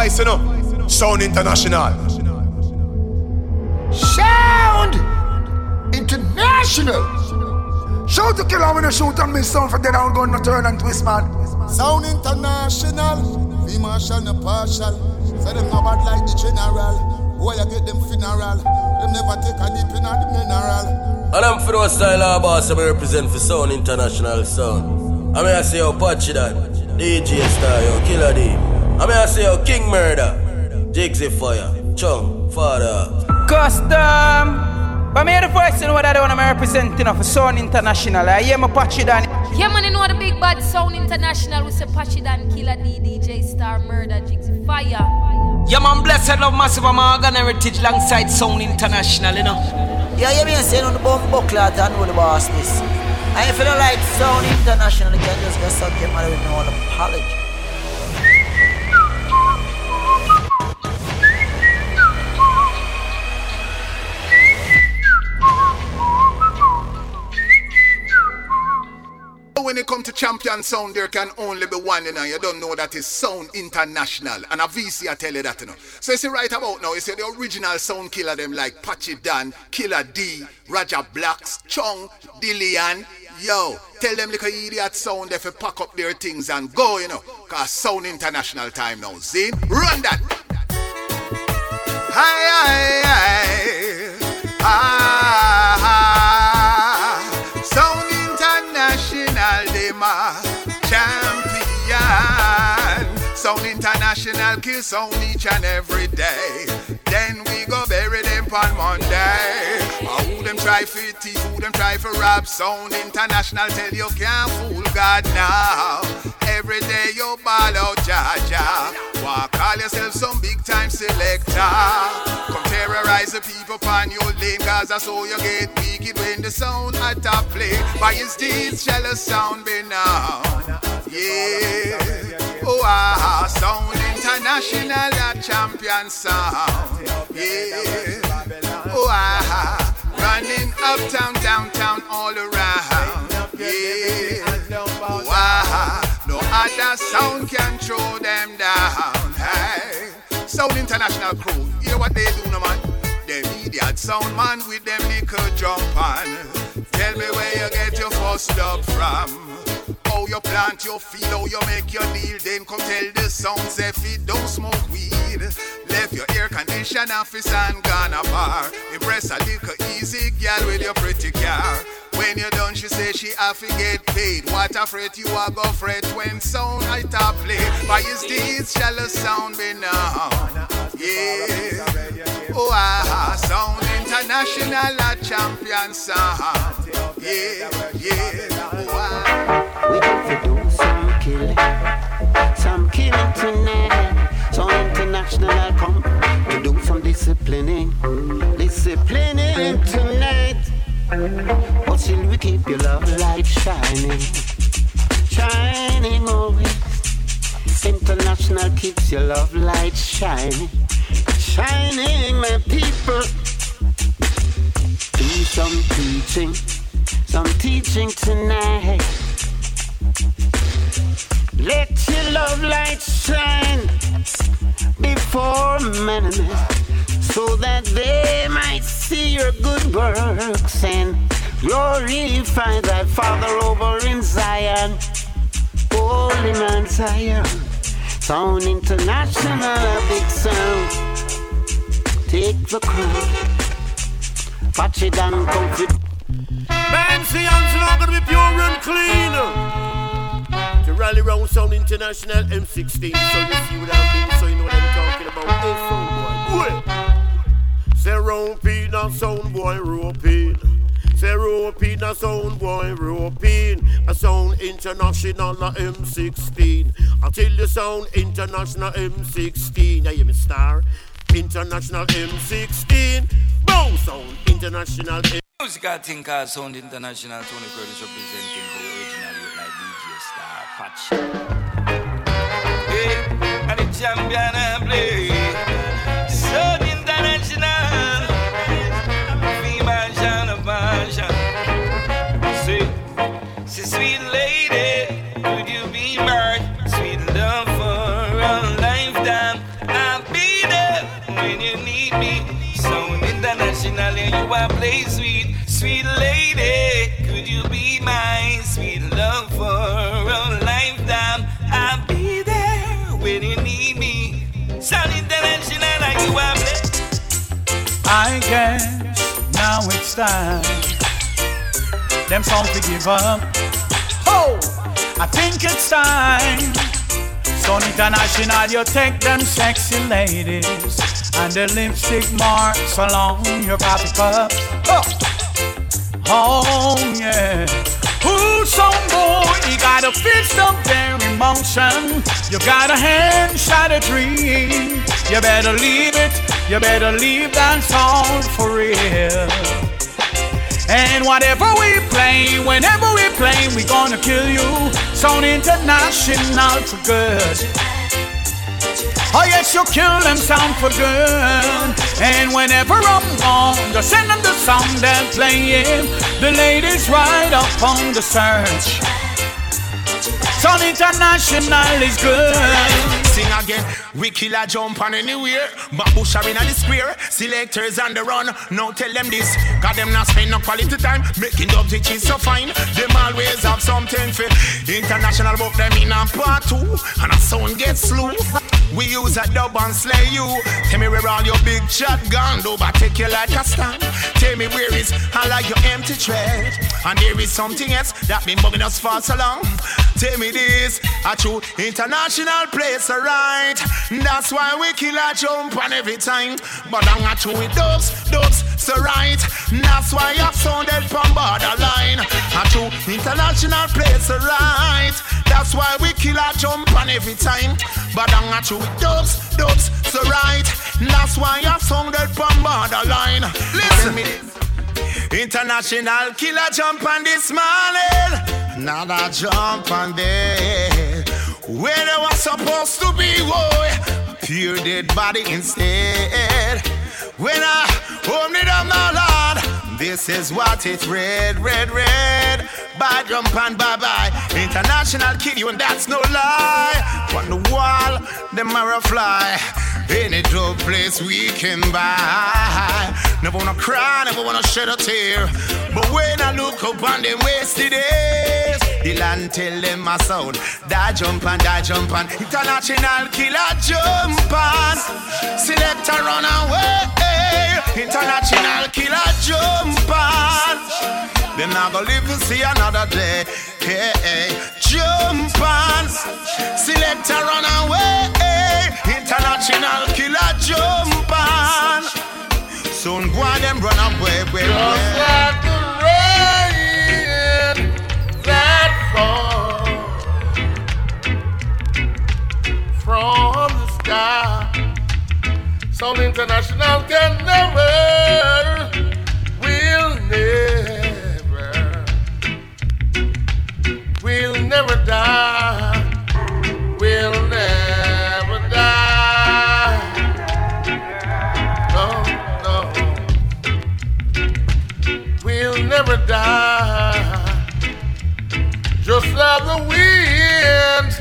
voice, you know. Sound International. Sound International. Shout to kill when you shoot and miss sound for dead out gun, no turn and twist, man. Sound International. Be marshal, no partial. Say them no bad like the general. Why I get them funeral? Them never take a dip in the mineral. And I'm for those style of boss, I represent for Sound International Sound. I mean, I say, yo, Patchy that. DJ Star, yo, Killa D. I mean, I say, yo, King Murder. Jigsy Fire. Chung, Father. Custom. But me the first thing what I don't I'm representing of Sound International. I hear my Patchy Dan. Yeah, man, you know the big bad Sound International with Patchy Dan, Killa D, DJ Star, Murder, Jigsy Fire. Yeah, man, blessed love massive Morgan heritage alongside Sound International, you know. Yeah, you mean saying on the bomb buckler and know the boss this. And if you don't like Sound International, you can just get suck your mother with no apology. When it come to champion sound, there can only be one, you know. You don't know that is Sound International. And a VC, I tell you that, you know. So you see right about now, you see the original sound killer them like Patchy Dan, Killa D, Roger Blacks, Chong, Dillian. Yo, tell them like a idiot sound if you pack up their things and go, you know. Cause Sound International time now. See? Run that! Hi, hi, hi. Kill sound each and every day. Then we go bury them on Monday. Who them try for thief, who them try for rob. Sound International tell you can't fool God now. Every day you ball out, Jaja. Why call yourself some big time selector? Come terrorize the people upon your lane, cause that's how you get wicked when the sound at top play. By his deeds shall a sound be known. Yeah. Oh, ah, sound international, a champion sound. Yeah. Oh, ah, running uptown, downtown, all around. Yeah. Other sound can throw them down. Hey. Sound international crew, hear what they do, no man. Them idiot sound man with them little jump on. Tell me where you get your first love from. How you plant your field, how you make your deal. Then come tell the sounds if it don't smoke weed. Left your air condition office and gone a bar. Impress a little easy girl with your pretty car. When you're done, she say she have to get paid. What a fret you are go fret when sound I top play. By his deeds shall a sound be known. Yeah. Oh, ah, sound international, a champion sound. Yeah, yeah. Oh, ah. We got to do some killing, some killing tonight. So international come to do some disciplining, disciplining tonight. But still we keep your love light shining, shining always. International keeps your love light shining, shining, my people. Do some teaching, some teaching tonight. Let your love light shine before men and men so that they might see your good works and glorify thy Father over in Zion. Holy man Zion, Sound International, a big sound. Take the crown, patch it down, comfort. Nancy Hansen are gonna be pure and clean. To rally round Sound International M16, so you see what I mean, so you know what I'm talking about. Hey, sound boy, Wait. Say Pete, now sound boy, roping. Say roping, a sound boy, roping. A sound international, a M16. I tell you, sound international M16. I hear me star. International M16. Bow sound international M16. Musical thing called Sound International, Tony Curtis representing the original like DJ Star Patch. Hey, and the champion I play. I play sweet, sweet lady. Could you be my sweet love for a lifetime? I'll be there when you need me. Sound international, like you are I guess now it's time. Them songs to give up. Oh, I think it's time. Sound International, you take them sexy ladies and the lipstick marks along your coffee cup. Oh, oh yeah. Ooh, some boy, you got a fist of their emotion. You got a hand shot a dream. You better leave it, you better leave that song for real. And whatever we play, whenever we play, we gonna kill you. Sound international for good. Oh yes, you kill them sound for good. And whenever I'm gone, just send them the song they're playing. The ladies right up on the search. Sound international is good sing again. We kill a jump on anywhere. But bush are in the square. Selectors on the run. Now tell them this. Got them not spend no quality time. Making dubs which is so fine. Them always have something for international book them in a part two. And a sound gets slew. We use a dub and slay you. Tell me where all your big shotgun do, but take you like a stand. Tell me where is I like your empty tread. And there is something else that been bugging us for so long. Tell me this, a true international place, alright. That's why we kill a jump on every time. But I'm not true with dubs, dubs, so right. That's why I've sounded from borderline. A true international place, so right. That's why we kill a jump on every time. But I'm not true with dubs, dubs, so right. That's why I've sounded from borderline. Listen me International killer jump on this morning. Not a jump on there. Where they was supposed to be, boy. Pure dead body instead. When I opened it up, my Lord, this is what it read, red, red. Bye, jump and bye bye. International kid, you and that's no lie. On the wall, the mirror fly. Any drug place we can buy. Never wanna cry, never wanna shed a tear. But when I look up on them wasted days, the land tell them my sound. Die jump and die jump and international killer jump on. Selector run away. International killer jump on. Then I go live to see another day. Hey, hey. jump on. Selector run away. International killer jump on. Soon go on them run away, way, Just Some international can never, will never, will never die, will never die. No, no, will never die. Just like the wind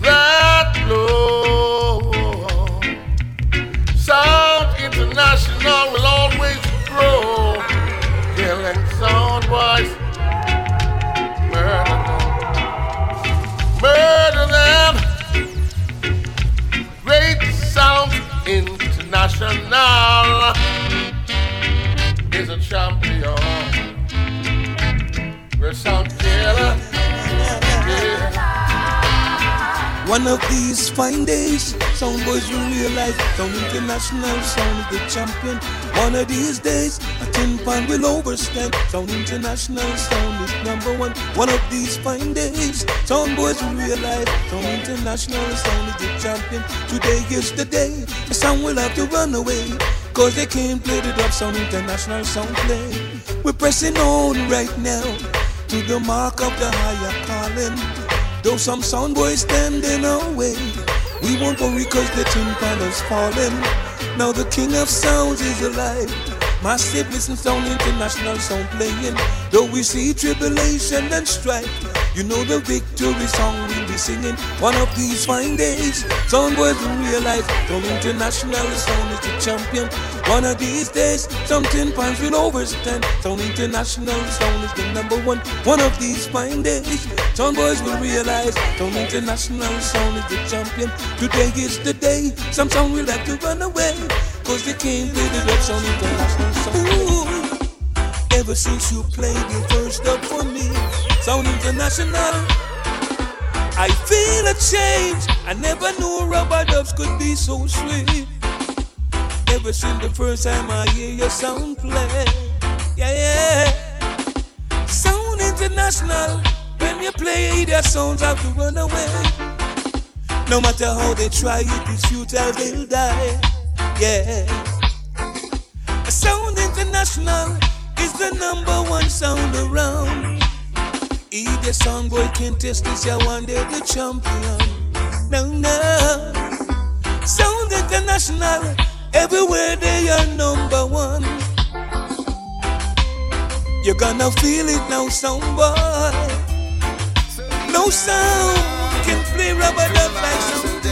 that blows. International will always grow. Killing sound boys. Murder them. Murder them. Great Sound International is a champion. We're sound killer. One of these fine days, sound boys will realize Sound International Sound is the champion. One of these days, a tin pan will overstand. Sound International Sound is number one. One of these fine days, sound boys will realize Sound International Sound is the champion. Today is the day, the sound will have to run away. Cause they can't play the dub Sound International Sound play. We're pressing on right now to the mark of the higher calling. Though some sound boys standing way, we won't worry cause the tin pan has fallen. Now the king of sounds is alive. Massive listen sound international sound playing. Though we see tribulation and strife, You know the victory song we'll be singing one of these fine days. Some boys will realize some international sound is the champion. One of these days, some pans will overstand. Some international sound is the number one. One of these fine days, some boys will realize some international sound is the champion. Today is the day, some sound will have to run away. Cause they can't play the red sound international sound. Ooh. Ever since you played the first up for me, Sound International. I feel a change. I never knew rubber dubs could be so sweet. Ever since the first time I hear your sound play, yeah, yeah. Sound International. When you play, their sounds have to run away. No matter how they try, it, it is futile, they'll die. Yeah. Sound International is the number one sound around. If the song boy can test this, you one day the champion. No, no. Sound International, everywhere they are number one. You're gonna feel it now, sound boy. No sound can play rubber dub like sound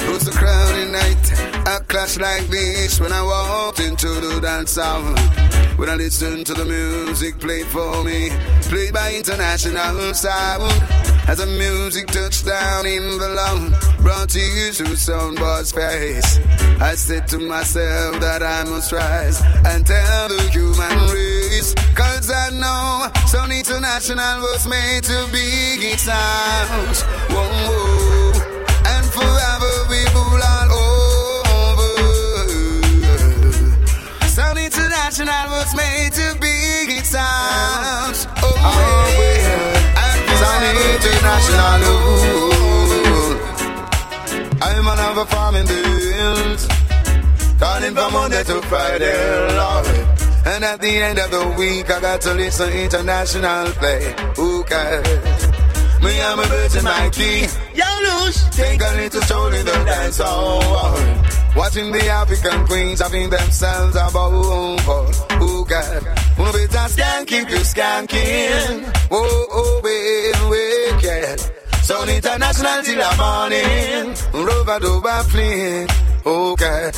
It was a crowded night, a clash like this when I walked into the dance hall. When I listened to the music played for me, played by international sound. As the music touched down in the lung, brought to you to soundboard's face. I said to myself that I must rise and tell the human race. Cause I know Sound International was made to be its sounds. Whoa, whoa. And forever we rule International was made to be its sounds. Oh, yeah. And Sound International. ooh. I'm another farm in the hills. Calling from Monday to Friday, Lord. And at the end of the week, I got to listen international play. Who cares? Me, I'm a virgin Mikey. Young loose. Take a little stroll in the dance hall. Watching the African queens having themselves a ball. Who cares? Who better scan, keep you skanking. Oh, oh, wait, yeah. Sound international till the morning. Rover Dover fleet. Okay.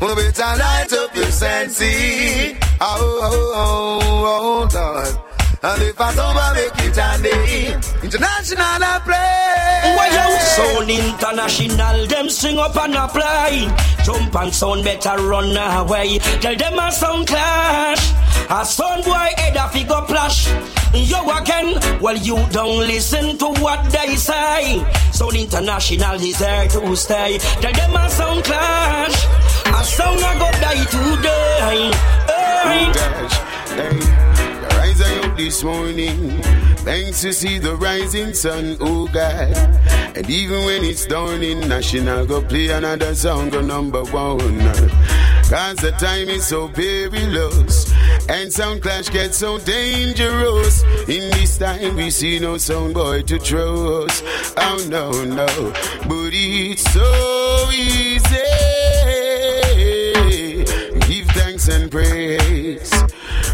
Who better light up your senses. Oh, oh, oh, oh, Lord. And if I don't make it and day, international I play. Why you sound international? Them sing up and apply. Jump and sound better run away. Tell them a sound clash. A sound boy head a figure flash. You again, well you don't listen to what they say. Sound international is there to stay. Tell them a sound clash. A sound a go die today. Hey. Hey, rise I up this morning. Thanks to see the rising sun, oh God. And even when it's dawning, National go play another song, go number one. Cause the time is so perilous. And sound clash gets so dangerous. In this time, we see no sound boy to trust. Oh no, no. But it's so easy. Give thanks and praise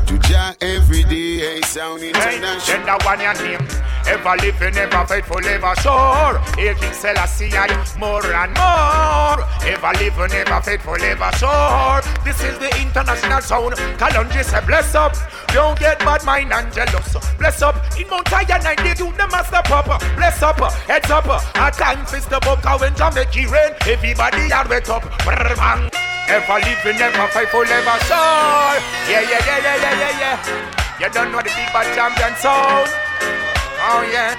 to Jah every day. Sound Hey, international. then that one your name. Ever living, ever faithful, ever sure. Hail King Selassie, I more and more. Ever living, ever faithful, ever sure. This is the international sound. Kalonji say bless up. Don't get bad mind and jealous. Bless up. In Mount Zion, I did you the master pop. Bless up. Heads up. A time fist the book. When Jamaica rain. Everybody are wet up. Brr, bang. Ever living, ever faithful, ever sure. Yeah, yeah, yeah, yeah, yeah, yeah, yeah. You don't know the big bad champion sound. Oh yeah.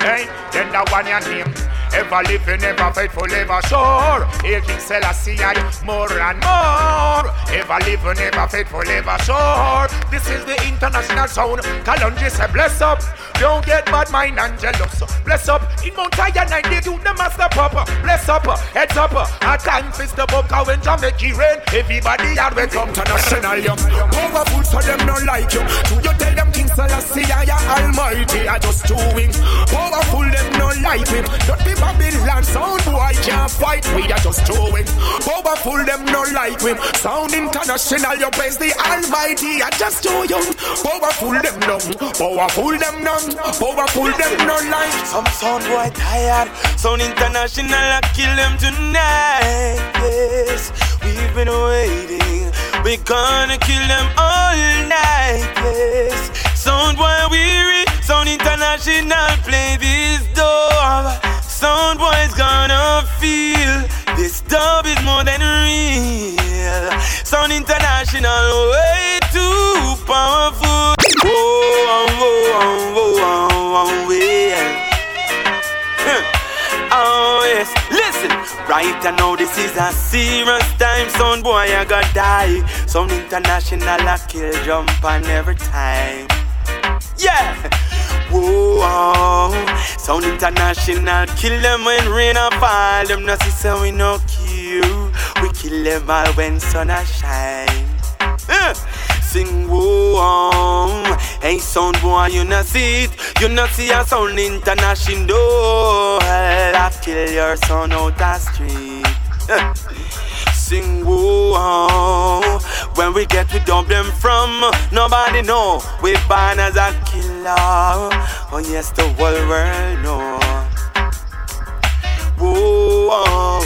Hey, then that one your name. Ever living, ever faithful, ever sure. Hail King Selassie, I more and more. Ever living, ever faithful, ever sure. This is the international sound. Kalonji say bless up. Don't get bad mind and jealous. Bless up. In Mount Zion, I did you the master pop. Bless up. Heads up. A time fist the book. When Jamaica rain. Everybody wet up. International, you. Powerful, so them not like you. Do you tell them King Selassie, I am almighty. I just chewing. Powerful, them not like him. Don't be Babylon sound boy. can't fight, we are just throwing. Powerful, them no like we. Sound international, you praise the Almighty, I just too young. Powerful, them none. Powerful, them none. Powerful, them no like. Some sound boy tired. Sound international, I kill them tonight. Yes, we've been waiting. We gonna kill them all night. Yes, sound boy weary. Sound international, play this dub. Sound boy's gonna feel this dub is more than real. Sound international, way too powerful. Oh, um, oh, um, oh, oh, oh, oh, yeah. Oh yes, listen. Right I know this is a serious time. Sound boy, I gotta die. Sound international, I kill jump on every time. Yeah. Whoa, sound international, kill them when rain a fall. Them not see so we no kill. We kill them all when sun a shine. Uh, sing whoa, hey sound boy, you not see it. You not see a sound international. I kill your son out the street. Uh, sing whoa. When we get to them from, nobody know we born as a killer. Oh yes, the whole world know. Whoa.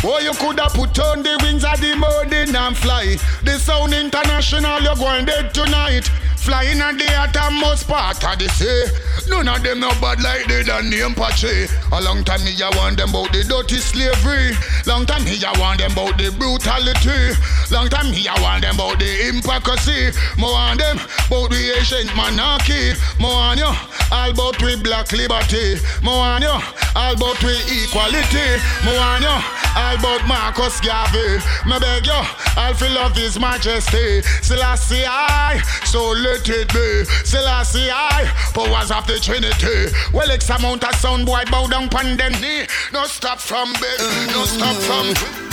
Boy, you coulda put on the wings of the morning and fly. The sound international, you're going dead tonight. Flying at the uttermost part of the sea. None of them no bad like they done name Patchy. A long time me I want them about the dirty slavery. Long time me I want them about the brutality. Long time me I want them about the hypocrisy. More on them about the ancient monarchy. More on you all about we black liberty. More on you all about we equality. More on you all about Marcus Garvey. Me beg you all feel love His Majesty. Selassie I so let it be. Selassie I powers of the Trinity. Well, X amount of sound boy bow down pon them knee. No stop from bed, no stop from. Mm. me.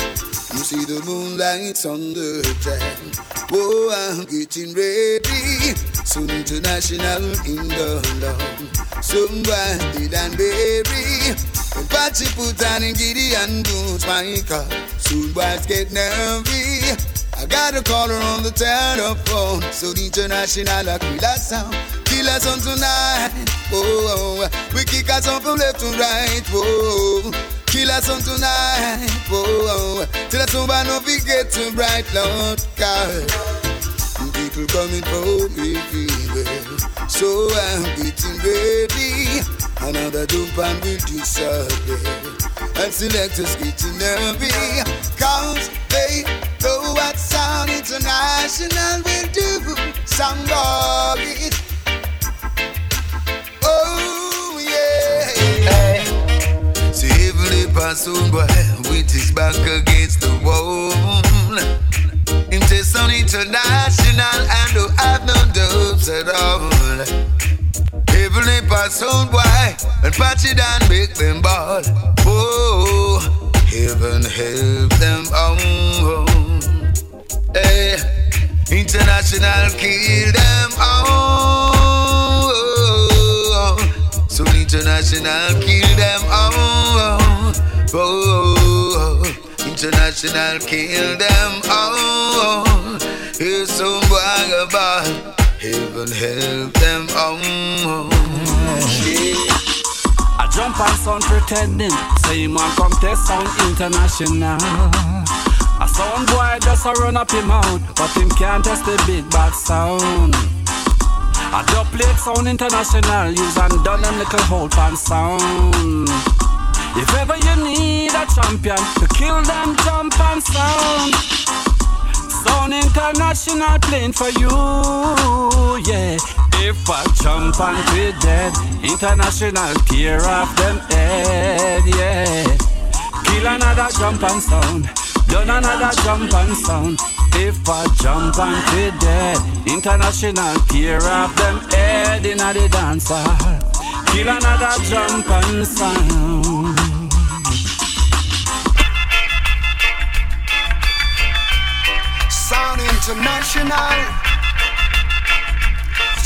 You see the moonlight on the town. Oh, I'm getting ready. Soon international in the lawn. Soon branded and. When Patchy put on in Gideon boots, my car. Soon boys get nervy. I got a caller on the telephone. So the international a killer sound. Killer sound tonight. Oh, oh, oh, we kick us on from left to right. Oh, killer sound tonight. Oh, till the sun no get too bright, Lord God. People coming for me everywhere. So I'm getting ready. Another jump and will disappear. And selectors getting nervy. Cause they know what Sound International will do. Sound of it. Oh, yeah. See, every person boy with his back against the wall. Just on international and don't have no dubs at all. Heavenly pass on boy and patch it and make them ball. Oh, heaven help them oh. Hey, international kill them oh. So international kill them oh. Oh, international kill them oh. Here's some boy about heaven help them oh. I jump on sound pretending, say want come test sound international. Sound boy just a run up him out, but him can't test the big bad sound. I dub plate sound international, use and done them little hold pan sound. If ever you need a champion to kill them jump and sound. Sound international playing for you, yeah. If I jump and be dead, international care of them head, yeah. Kill another jump and sound, done another jump and sound. If I jump and be dead, international care of them head in the dancer. Kill another jump and sound. Sound International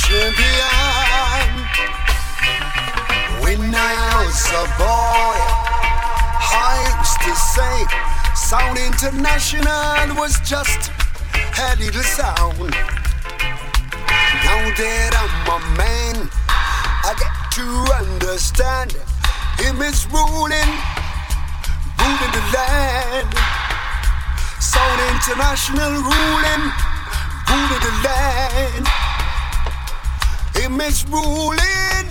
Champion When I was a boy used to say, Sound International was just a little sound. Now that I'm a man, I get to understand him is ruling, ruling the land. Sound International ruling, ruling the land. Him is ruling,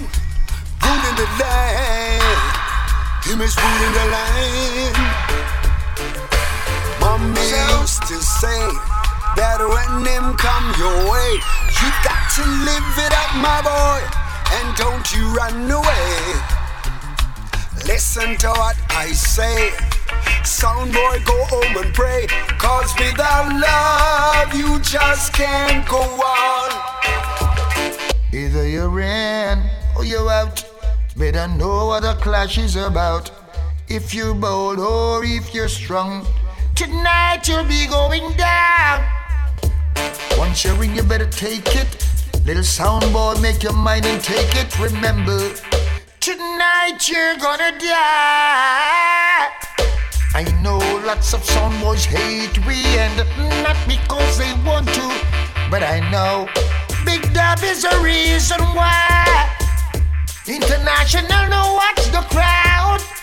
ruling the land. Him is ruling the land. Mommy used to say that when them come your way, you got to live it up, my boy, and don't you run away. Listen to what I say. Sound boy, go home and pray. Cause without love, you just can't go on. Either you're in or you're out. Better know what the clash is about. If you're bold or if you're strong, tonight you'll be going down. Once you're in, you better take it. Little sound boy, make your mind and take it. Remember, tonight you're gonna die. I know lots of sound boys hate we, and not because they want to, but I know Big Dub is the reason why. International know watch the crowd.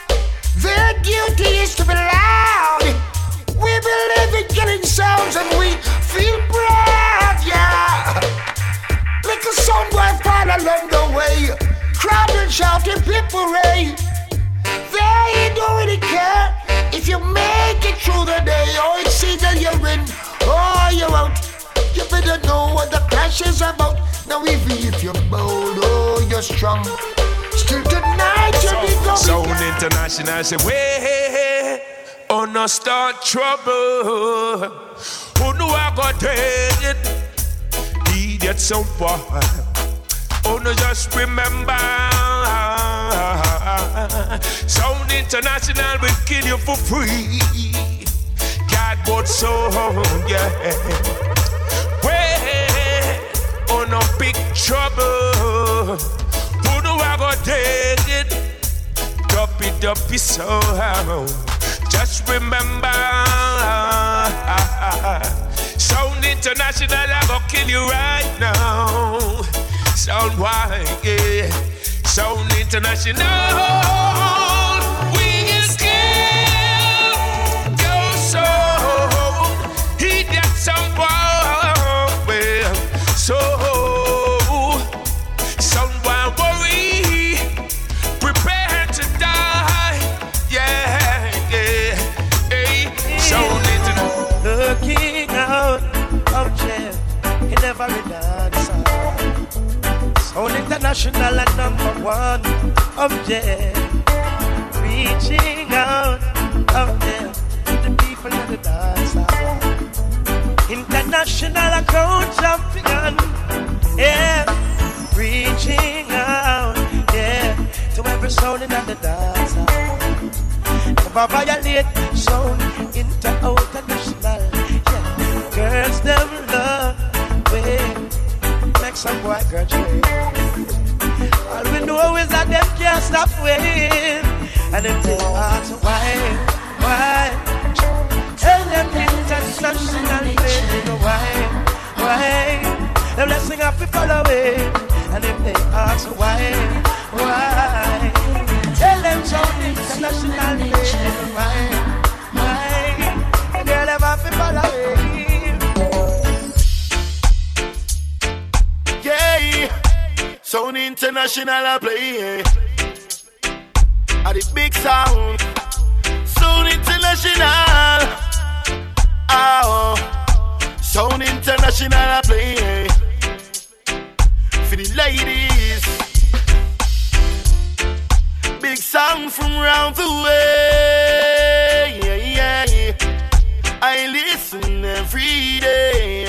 Their duty is to be loud. We believe in getting sounds and we feel proud, yeah. Sound boy fall along the way. Crowd and shouting, people ray. They don't really care if you make it through the day or it's either you're in or you're out. You better know what the clash is about. Now, even if you're bold or you're strong, still tonight you'll be going Sound down. International say, way, oh no start trouble. Who know I got it? Idiot sound boy. Oh no, just remember. Sound International will kill you for free. God bought sound, yeah. Way, oh no big trouble. I got it? Duppy duppy sound. Just remember, Sound International, I go kill you right now. Sound wide, yeah. Sound International, international and number one of jail. Reaching out of jail to the people in the dance International account champion. Yeah, reaching out, yeah, to every soul in the dance Never violate sound inter out national. Yeah, girls them love way make some boy girl trade. All we know is that them can't stop waiting, and them take hearts why, why? Tell them international baby, why, why? Them let's sing up we follow it, and them they ask why, why? Tell them so international baby, why, why? Girl, them have to Sound International I play. Eh? At the big sound, Sound International. Ah, oh, Sound International I play. Eh? For the ladies, big sound from round the way. I listen every day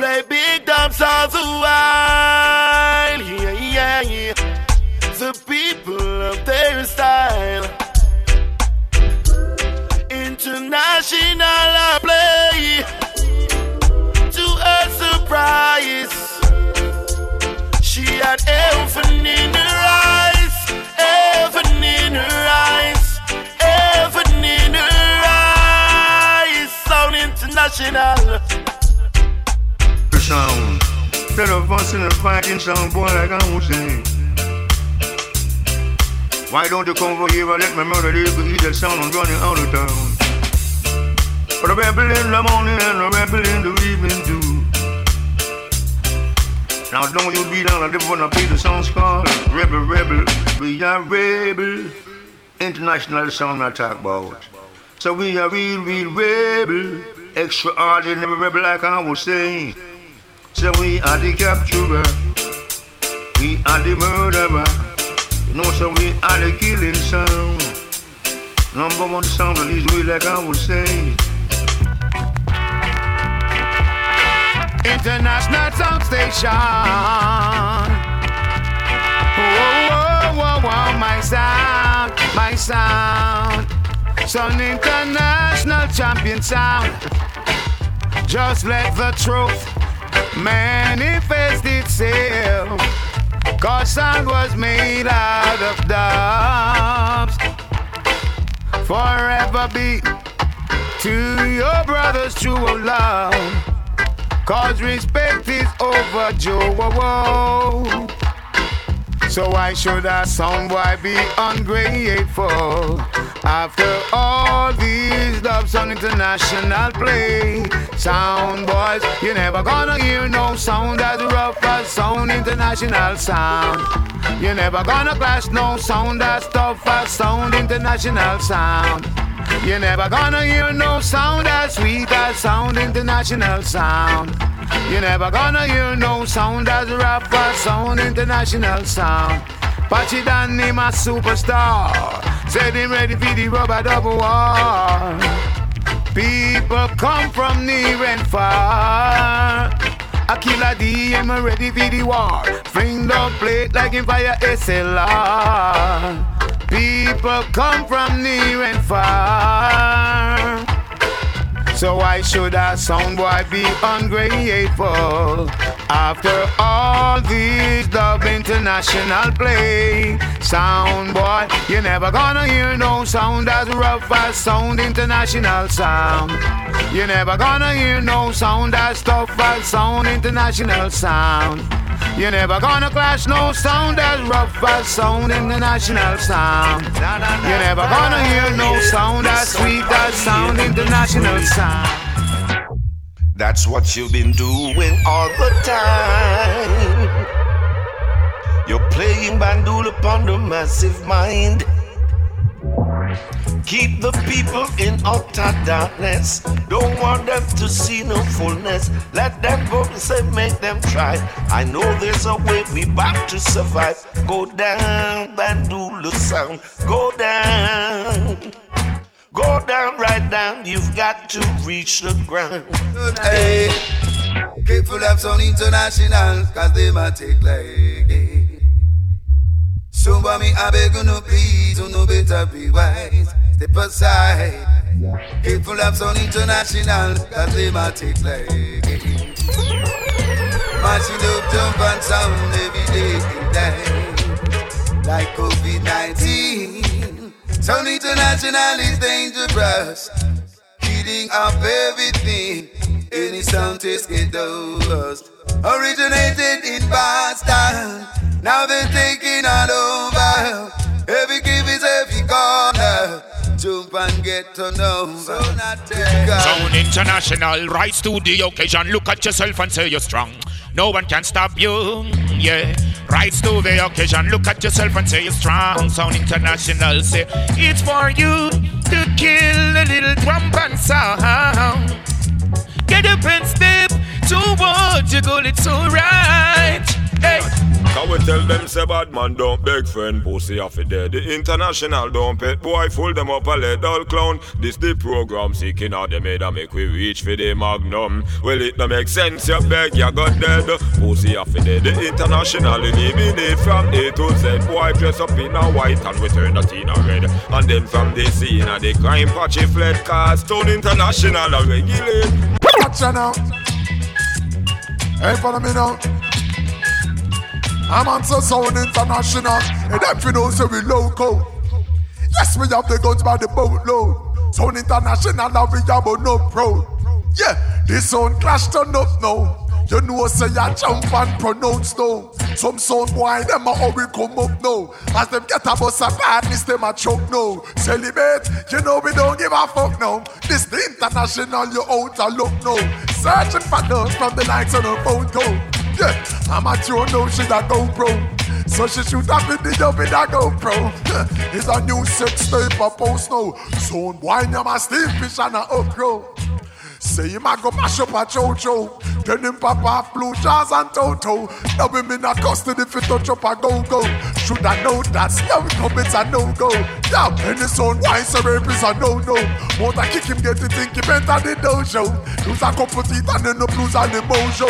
play big time sounds a while. Yeah, yeah, yeah. The people love their style. International play to her surprise. She had heaven in her eyes, heaven in her eyes, heaven in her eyes. Sound international boy like I was saying. Why don't you come over here and let me murder this evil sound and running out of town? But a rebel in the morning and a rebel in the evening too. Now don't you be down, I just wanna play the song called Rebel Rebel. We are rebel. International song I talk about. So we are real, real rebel. Extraordinary rebel like I was saying. So we are the capturer. We are the murderer. You know, so we are the killing sound. Number one sound of this way like I was say. International Sound Station. My sound, my sound. Sun International Champion Sound. Just let the truth manifest itself. Cause sound was made out of dubs. Forever be to your brothers true love. Cause respect is overdue. So why should a sound boy be ungrateful? After all these dubs on international play, sound boys, you never gonna hear no sound as rough as sound international sound. You never gonna clash no sound as tough as sound international sound. You never gonna hear no sound as sweet as sound international sound. You never gonna hear no sound as rough as sound international sound. Patchy Dan him a superstar. Said him ready for the rubber double war. People come from near and far. A Killa D, I'm ready for the war. Fling the plate like in fire SLR. People come from near and far. So why should a sound boy be ungrateful? After all these dub international play, sound boy, you're never gonna hear no sound as rough as sound international sound. You're never gonna hear no sound as tough as sound international sound. You never gonna clash no sound as rough as sound international sound. You're never gonna hear no sound as sweet as sound international sound. That's what you've been doing all the time. You're playing bandul upon the massive mind. Keep the people in utter darkness. Don't want them to see no fullness. Let them go and say, make them try. I know there's a way we back to survive. Go down, bandula sound. Go down. Go down, right down. You've got to reach the ground. Hey, careful of some international, cause they might take like it. So me, I beg you no please, you know better be wise. Step aside. Careful of some international, cause they might take like it. Mashing up, jump and sound every day and day. Like COVID 19. Sound international is dangerous. Heating up everything. Any sound test get dust. Originated in Boston. Now they're taking all over. Every give is every corner. Jump and get to know. So not Sound international, rise to the occasion. Look at yourself and say you're strong. No one can stop you. Yeah, rise to the occasion. Look at yourself and say you're strong. Sound international, say it's for you to kill a little drum and sound. Get up and step towards your goal. It's alright. Hey. Can we tell them say bad man don't beg friend? Pussy off it dead. The international don't pet boy. Fool them up a let all clown. This the program seeking out the made make we reach for the magnum. Well it no make sense. You beg you got dead. Pussy off it dead. The international eliminate from A to Z. Boy dress up in a white and we turn that in a red. And then from the scene of the crime patchy fled Cause Stone International a regulate. Watch out now. Hey, follow me now. I'm on so sound international. And if you know, say we local. Yes, we have the guns by the boatload. Sound international, now we have no pro. Yeah, this sound clash turn up now. You know, say I jump and pronounce no. Some sound boy, them a hurry come up now. As them get a bus of badness, them a choke now. Celebrate, you know we don't give a fuck now. This the international, you out a look now. Searching for those from the likes of the photo. Yeah, I'm a tune now, she a GoPro. So she shoot up in the dub in a GoPro. it's a new sex tape a post now. Sound boy, you a steam fish and a upgrow. Say him a go mash up a chow Then him pop off blue jars and toto. Now him in a custody fi touch up a go go. Should I know that slow come it's a no go. Yeah, his son so rape is a no no. Want to kick him get it think he better the dojo. Lose a couple teeth and then the blues and the mojo.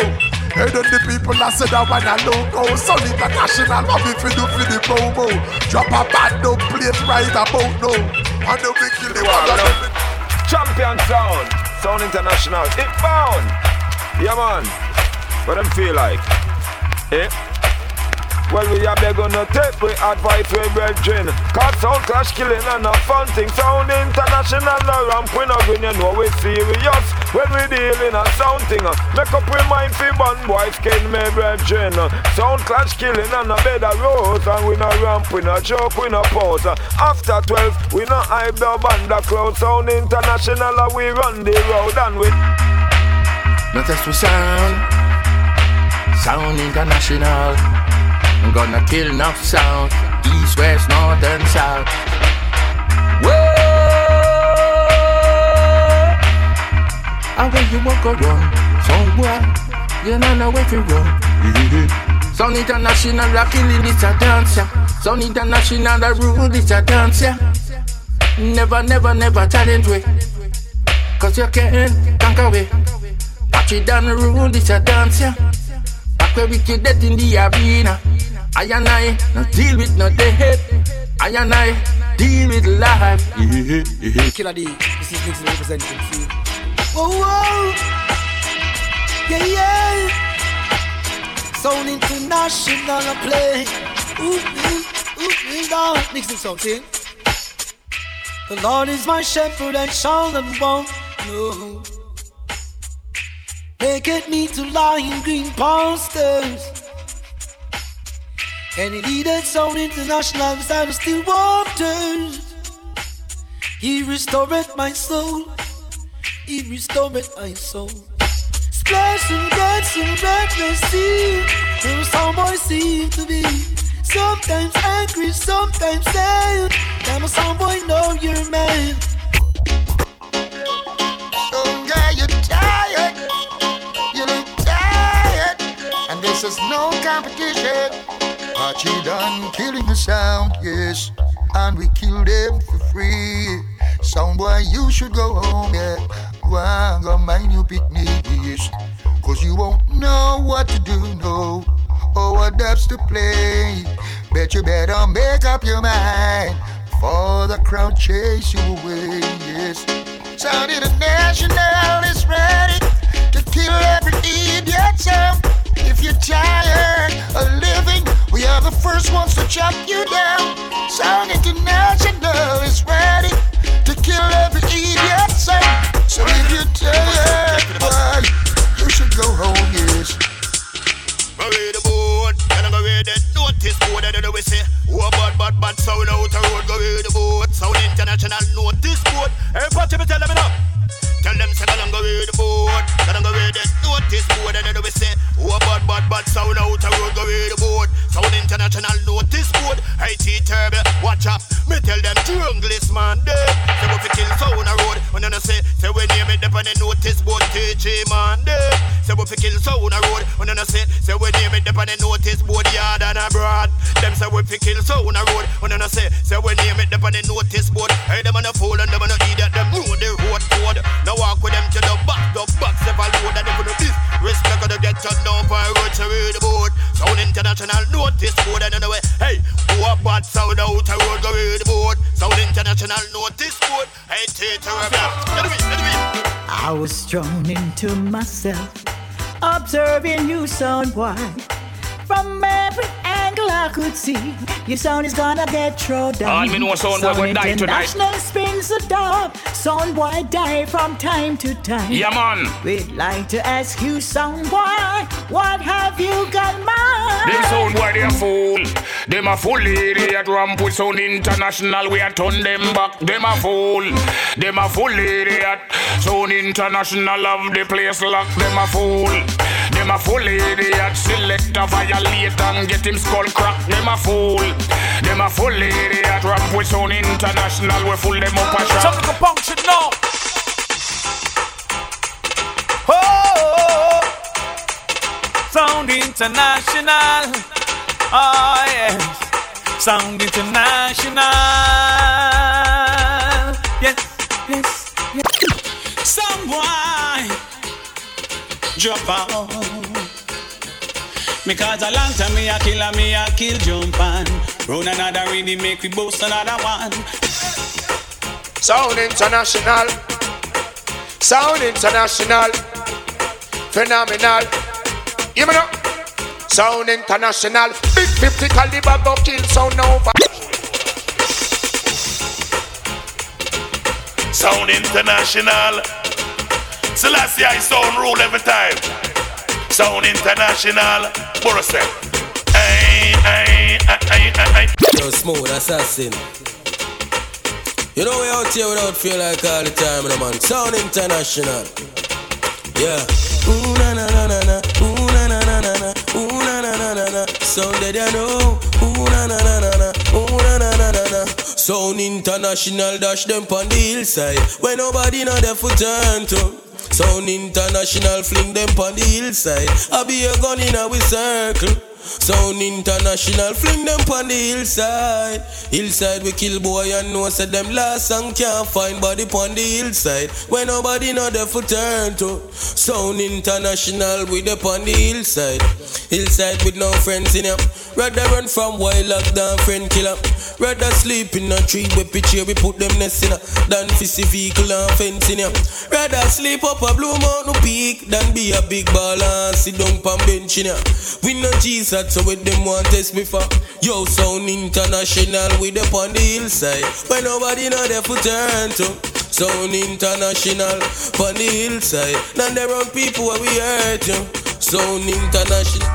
Head of the people that said that when I logo Sun International love it for do for the promo Drop a bad no plate right about now And then we kill the one Champion sound Sound International, it bound. Yeah, man. What them feel like? Eh? Well, we are beg on the tape, we advise we brethren. Cause sound clash killing and a fun thing. Sound international, no ramp, we not going, you know we serious. When we dealing a sound thing, uh, make up we mind for one boys, skin me brethren. Sound clash killing and a bed of rose. And we not ramp, we not joke, we not pause. After 12, we not hype the band, the crowd. Sound international, uh, we run the road and we. Not just for sound, sound international. I'm gonna kill enough sound, east, west, north, and south. Whoa! And when you walk around, boy, you don't know where to run. Sound international, I killing it's a dancer. Sound international, the rule it's a dancer. Never, never, never challenge way. Cause you can't conquer way. Watch it down the rule, it's a dancer. Back where we kill death in the arena. I and I, no deal with no dead. I and I, deal with life. Yeah, yeah. Killa D, this is Nixon representing. See? Whoa, whoa. Yeah, yeah. Sound international play. Ooh, ooh, ooh, down. Nixon sound, see? The Lord is my shepherd and shall not want no. Maketh me to lie in green pastures. And he leadeth sound international beside still waters. He restored my soul. He restored my soul. Splash and dance and recklessly. There some boy seem to be. Sometimes angry, sometimes sad. Boy know you're man. Yeah, you're tired. You look tired. And this is no competition. Archie done killing the sound, yes. And we killed them for free. Sound boy, you should go home, yeah. Go on, go mind your picnic, yes. Cause you won't know what to do, no. Or what dubs to play. Bet you better make up your mind. For the crowd chase you away, yes. Sound International is ready to kill every idiot sound. If you're tired of living, we are the first ones to chop you down. Sound International is ready to kill every idiot sound. So if you're tired, boy, you should go home, yes. Away the boat, and I'm away the notice board, and we say, oh, bad, bad, bad, sound out the road, go away the boat, sound international notice board. Me tell them enough. Tell them say go with the boat, go with the notice board, and then we say, oh bad bad bad sound out the road, go with the boat. Sound international notice board, IT turbo, watch out. Me tell them junglist man dead. Say we fi kill sound a road, when you say, say we name it up on the notice board, TG man dead. Say we fi kill sound a road, when you say, say we name it up on the notice board, yard and abroad. Them say we fi kill sound a road, when you say, say we name it up on the notice board. Hey, them on the fool and them on the idiot, them know the road code. Now walk with them to the back, the back, step a load and if you do this, respect gonna get turned down for a road to read the board. Sound international board and anyway, hey, a bad sound out a road go read the board. Sound international notice board, hey, of I was thrown into myself, observing you, sound boy, from every angle I could see, your sound is gonna get thrown down. All me know sound boy will die tonight. International spins the dog. Sound boy die from time to time. Yeah, man. We'd like to ask you, sound boy, what have you got mind? Them sound boy they a fool. Them a fool idiot. Ramp with sound international. We a turn them back. Them a fool. Them a fool idiot. Sound international of the place lock. Them a fool. Them a fool idiot. Select a violate and get him skull crack. Them a fool. Them a fool idiot. Ramp with sound international. We fool them up a shot. Something should know. Oh, Sound International. Oh, yes. Sound International. Yes, yes, yes. Someone drop out. Because a long time me a kill and me a kill jump on. Run another really make we boast another one. Sound international. Sound international. Phenomenal. Give me now. Sound international. Big 50 caliber go kill sound over. Sound international. Selassie I sound rule every time. Sound international. Boris Ay, ay, ay, ay, ay, ay. Yo, smooth assassin. You know we out here without feel like all the time, no man. Sound international. Yeah. Ooh na na na na na. Ooh na na na na na. Ooh na na na na na. Sound that you know. Ooh na na na na na. Ooh na na na na na. Sound international dash them on the hillside. When nobody know there for turn to. Sound international fling them on the hillside. I be a gun in a we circle. Sound international fling them on the hillside. Hillside we kill boy and know say them last song can't find body on the hillside. When nobody know there for turn to. Sound international we up on the hillside. Hillside with no friends in ya. Rather run from wild lockdown friend killer. Rather sleep in a tree we picture we put them nest in ya. Than fissy vehicle and fence in ya. Rather sleep up a blue mountain peak than be a big baller and sit down pan bench in ya. We no Jesus so with them want test me for. Yo sound international we up on the hillside. When nobody know there for turn to. Sound international on the hillside. None there on people where we hurt you. Sound international.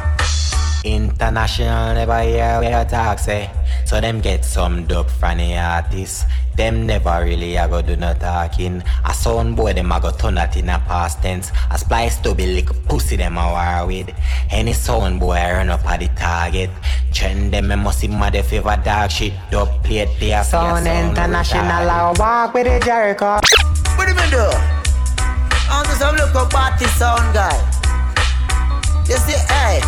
International never hear we talk say So them get some dope from the artists Them never really a go do no talking A sound boy them a go turn that in a past tense A splice to be lick pussy them a war with Any sound boy run up at the target Trend them me must see mad if ever dog shit Dub plate there for your Sound sound international, I walk with the Jericho. What do you mean do? I'm just have look up at the sound guy. You see, hey,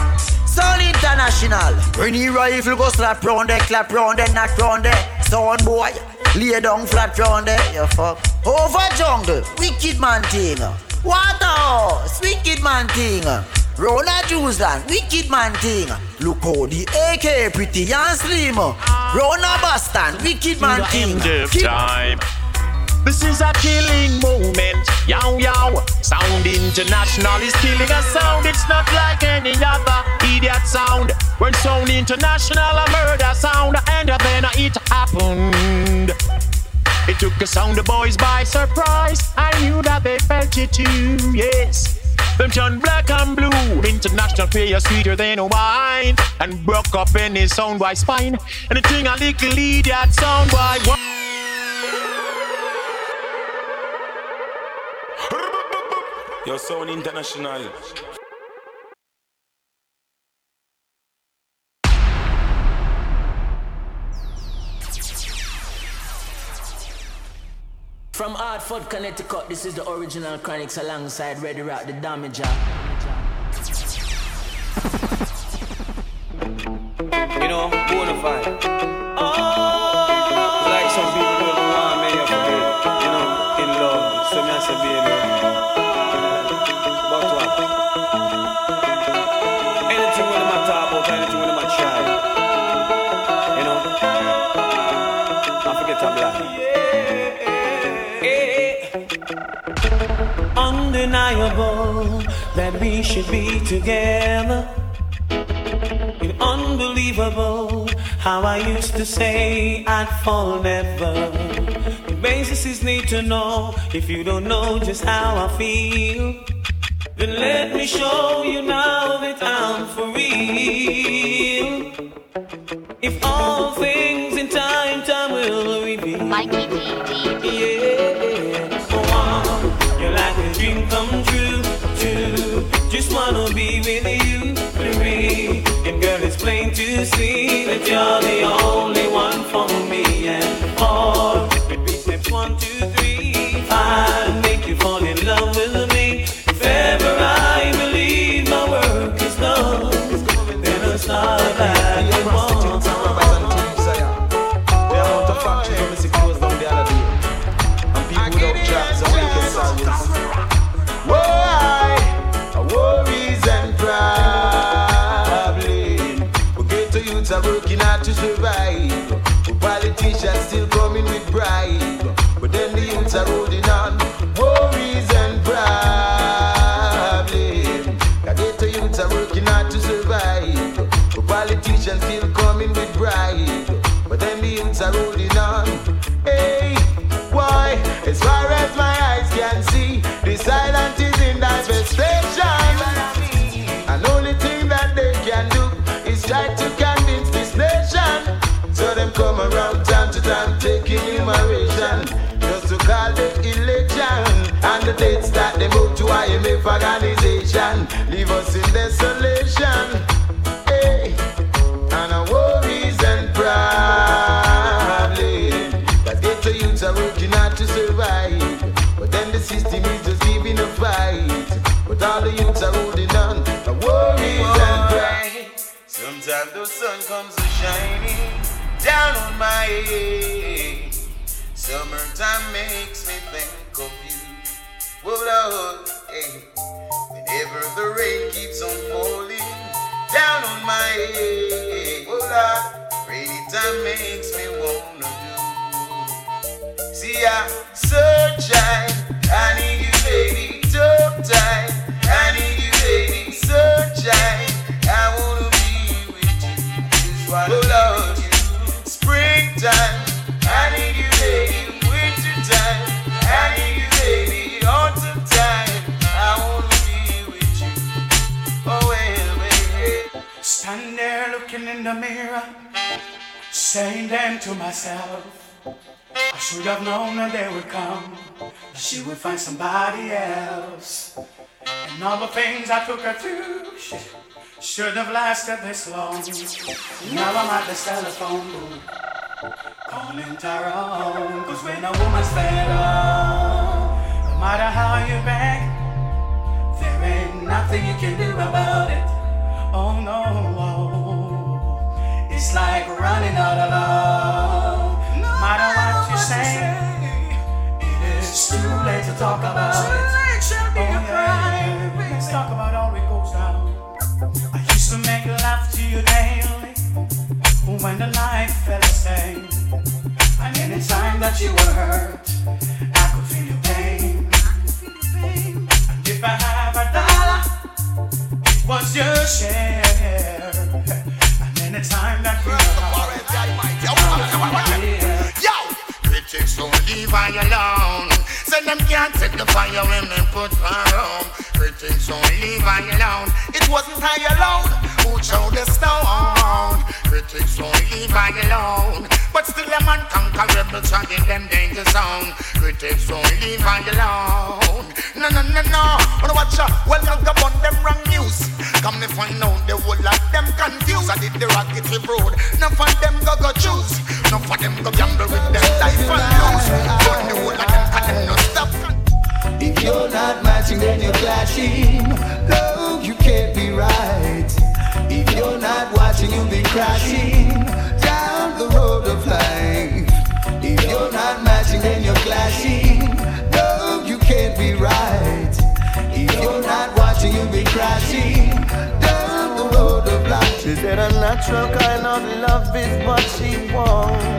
sound international. When he rifle go slap round there, clap round there, knock round there. Sound boy, lay down flat round there. You fuck. Over jungle, wicked man thing. Waterhouse, wicked man thing. Rona Jerusalem, wicked man thing. Look how the AK pretty and slim. Rona Boston, wicked man thing. Keep- time. This is a killing moment. Yow yow. Sound International is killing a sound. It's not like any other idiot sound. When Sound International a murder sound, and then it happened. It took the sound boys by surprise. I knew that they felt it too. Yes. Them turn black and blue. International player sweeter than wine. And broke up any sound by spine. Anything a little idiot sound by one. Yo, Sound International. From Hartford, Connecticut, this is the original Chronics alongside Ready Rock the Damager. You know, bonafide. Like oh. Undeniable that we should be together. It's unbelievable how I used to say I'd fall never. The basis is need to know if you don't know just how I feel. Then let me show you now that I'm for real. If all things in time, time will reveal. Mikey, Yeah, dream come true, true. Just wanna be with you, free. And girl, it's plain to see that you're the only one for me. And four, repeat steps one, two, three, Dates that they move to IMF organization leave us in desolation. Hey, and our worries and problems that get to youths are working hard to survive. But then the system is just giving a fight. But all the youths are holding on. The worries and problems. Sometimes the sun comes shining down on my head. Summertime makes me think of you. Whoa, Lord, hey. Eh. Whenever the rain keeps on falling down on my head. Whoa, Lord, rainy time makes me wanna do. See, I sunshine, I need you, baby, tough time. I need you, baby. I wanna be with you. Just. Springtime, in the mirror, saying then to myself, I should have known that they would come. She would find somebody else. And all the things I took her through should, should have lasted this long. Now I'm at this telephone booth, calling Tyrone. Cause when a woman's fed up, oh, no matter how you beg, there ain't nothing you can do about it. Oh no. Oh, It's like running out of love. No matter what you say, it is too late to talk about it. Oh, yeah. Let's talk about all it goes down. I used to make love to you daily when the night fell asleep. And anytime that you were hurt, I could feel your pain. And if I have a dollar, it was your share. Anytime that you Critics don't leave I alone. Say them can't take the fire when they put fire on. Critics don't leave I alone. It wasn't I alone who chose the stone. Critics don't leave I alone. But still a man conquerable trying in them danger zone. Critics don't leave I alone. No, no, no, no. Wanna watch out? Well, not go on them wrong news. Come to find out the whole of them confused. I did the rocket road. None of them go go choose. None of them go gamble with them life and lose. Don't the whole of them can them. If you're not matching, then you're clashing. No, you can't be right. If you're not watching, you'll be crashing down the road of life. If you're not matching, then you're clashing. No, you can't be right. If you're not watching, you'll be crashing down the road of life. She said a natural kind of love is what she wants.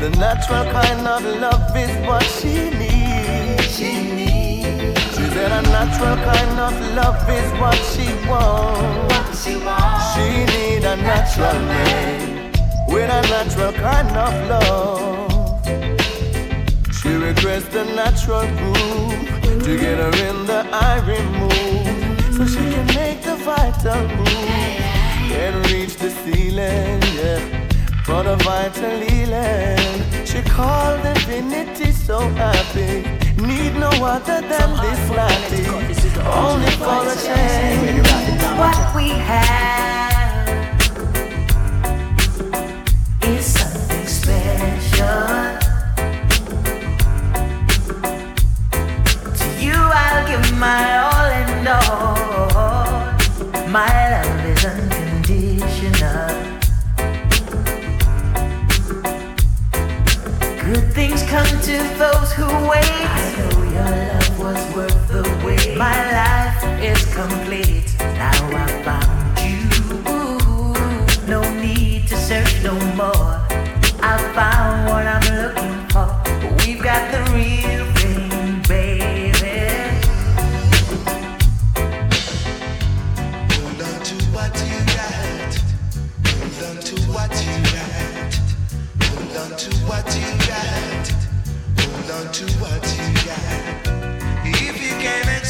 The natural kind of love is what she needs. She needs. She said a natural kind of love is what she wants. She need a natural man with a natural kind of love. She requests the natural groove to get her in the iron mood so she can make the vital move and reach the ceiling. Yeah for the vital healing. She called divinity so happy. Need no other than this natty. Only for a change. What we have is something special. To you, I'll give my all and all. My love Good things come to those who wait. I know your love was worth the wait. My life is complete. Now I found you. No need to search no more. I found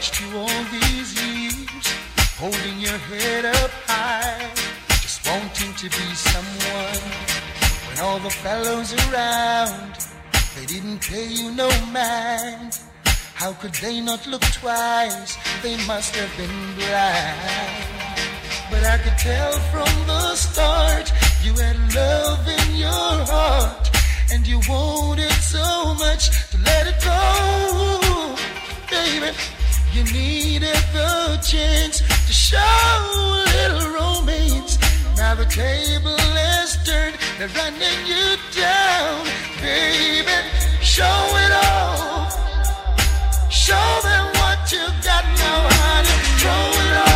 watched you all these years, holding your head up high, just wanting to be someone. When all the fellows around, they didn't pay you no mind. How could they not look twice? They must have been blind. But I could tell from the start you had love in your heart, and you wanted so much to let it go, baby. You needed the chance to show a little romance. Now the table is turned, they're running you down, baby. Show it all. Show them what you got now, honey. Show it all.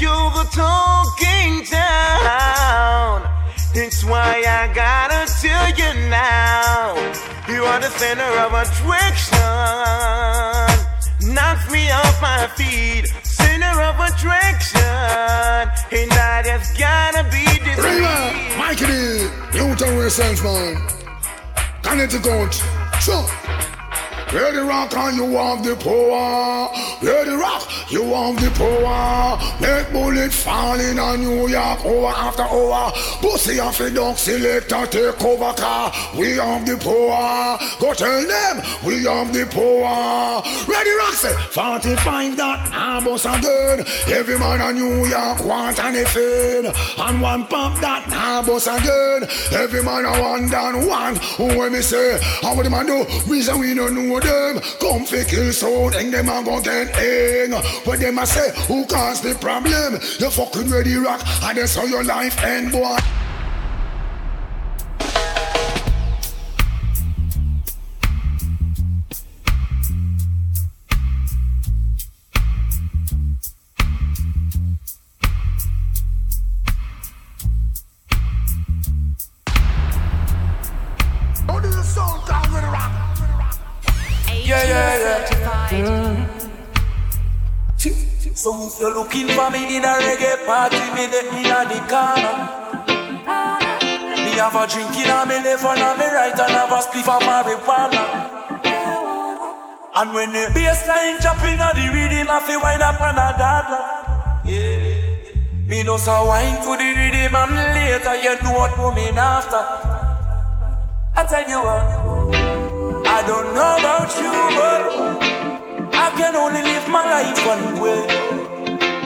You're the talking town. It's why I gotta tell you now. You are the center of attraction. Knock me off my feet. Center of attraction. And I just gotta be this. Mikey, you don't tell yourself, man. Connecticut. So. The rock and you have the power. The rock, you have the power. Make bullet falling on New York over after over. Pussy off the dog selector take over car. We have the power. Go tell them we have the power. Ready rock say 45 that I bust again. Every man in New York want anything. And one pop that I bust again. Every man a one down one. When me say, how would the man do? Reason we don't know them. Come fi kill sound and them a go get hang. When them a say, who caused the problem? You fucking ready rock and that's how your life end, boy. So if you're looking for me in a reggae party, me let me in the corner. Me have a drink in a me left and a me right and have a spliff of marijuana. And when the bass line chopping on the rhythm, I feel wind up on a dada. Yeah. Me know so wine to the rhythm and later you know what coming after. I tell you what, I don't know about you, but I can only live my life one way.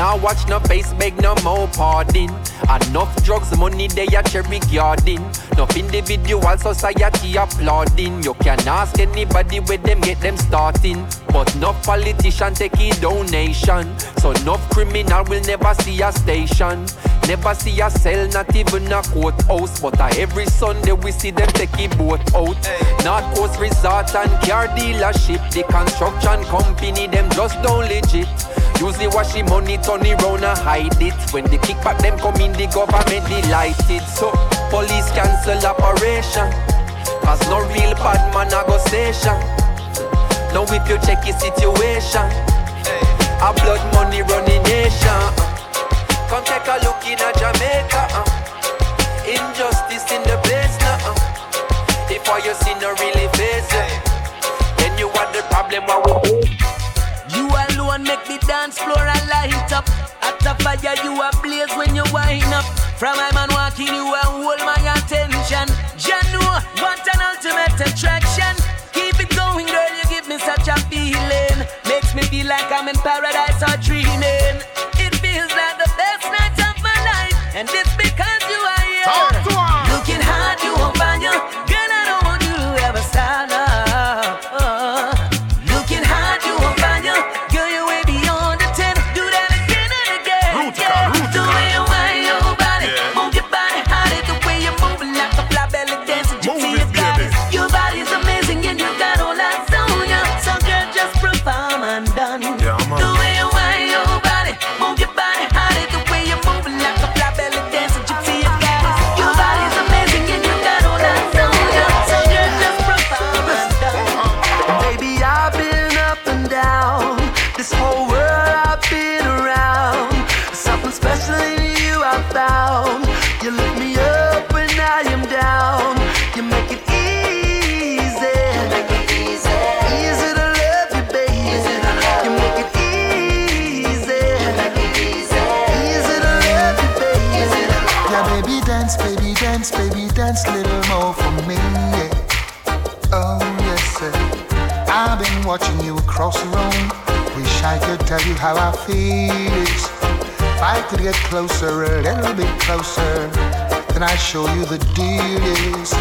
now watch no face, beg no more pardon. Enough drugs, money they a cherry garden. Enough individual society applauding. You can ask anybody where them get them starting. But no politician take a donation. So no criminal will never see a station. Never see a cell, not even a courthouse. But every Sunday we see them take a boat out. North Coast Resort and car dealership. The construction company, them just don't legit. Usually wash money, turn it round and hide it. When the kickback them come in, the government delighted. So police cancel operation. Cause no real bad man a go station. Now if you check the situation, a blood money running nation. Uh. Come take a look in a Jamaica. uh. Injustice in the place now. If all you see no really face then you are the problem. You alone make the dance floor a light up. At the fire you a blaze when you wind up. From my man walking you a hold my attention. Janu, what an ultimate attraction. Keep it going, girl. You give me such a feeling. Makes me feel like I'm in paradise or dreaming. How I feel. If I could get closer, a little bit closer, then I'd show you the deal is.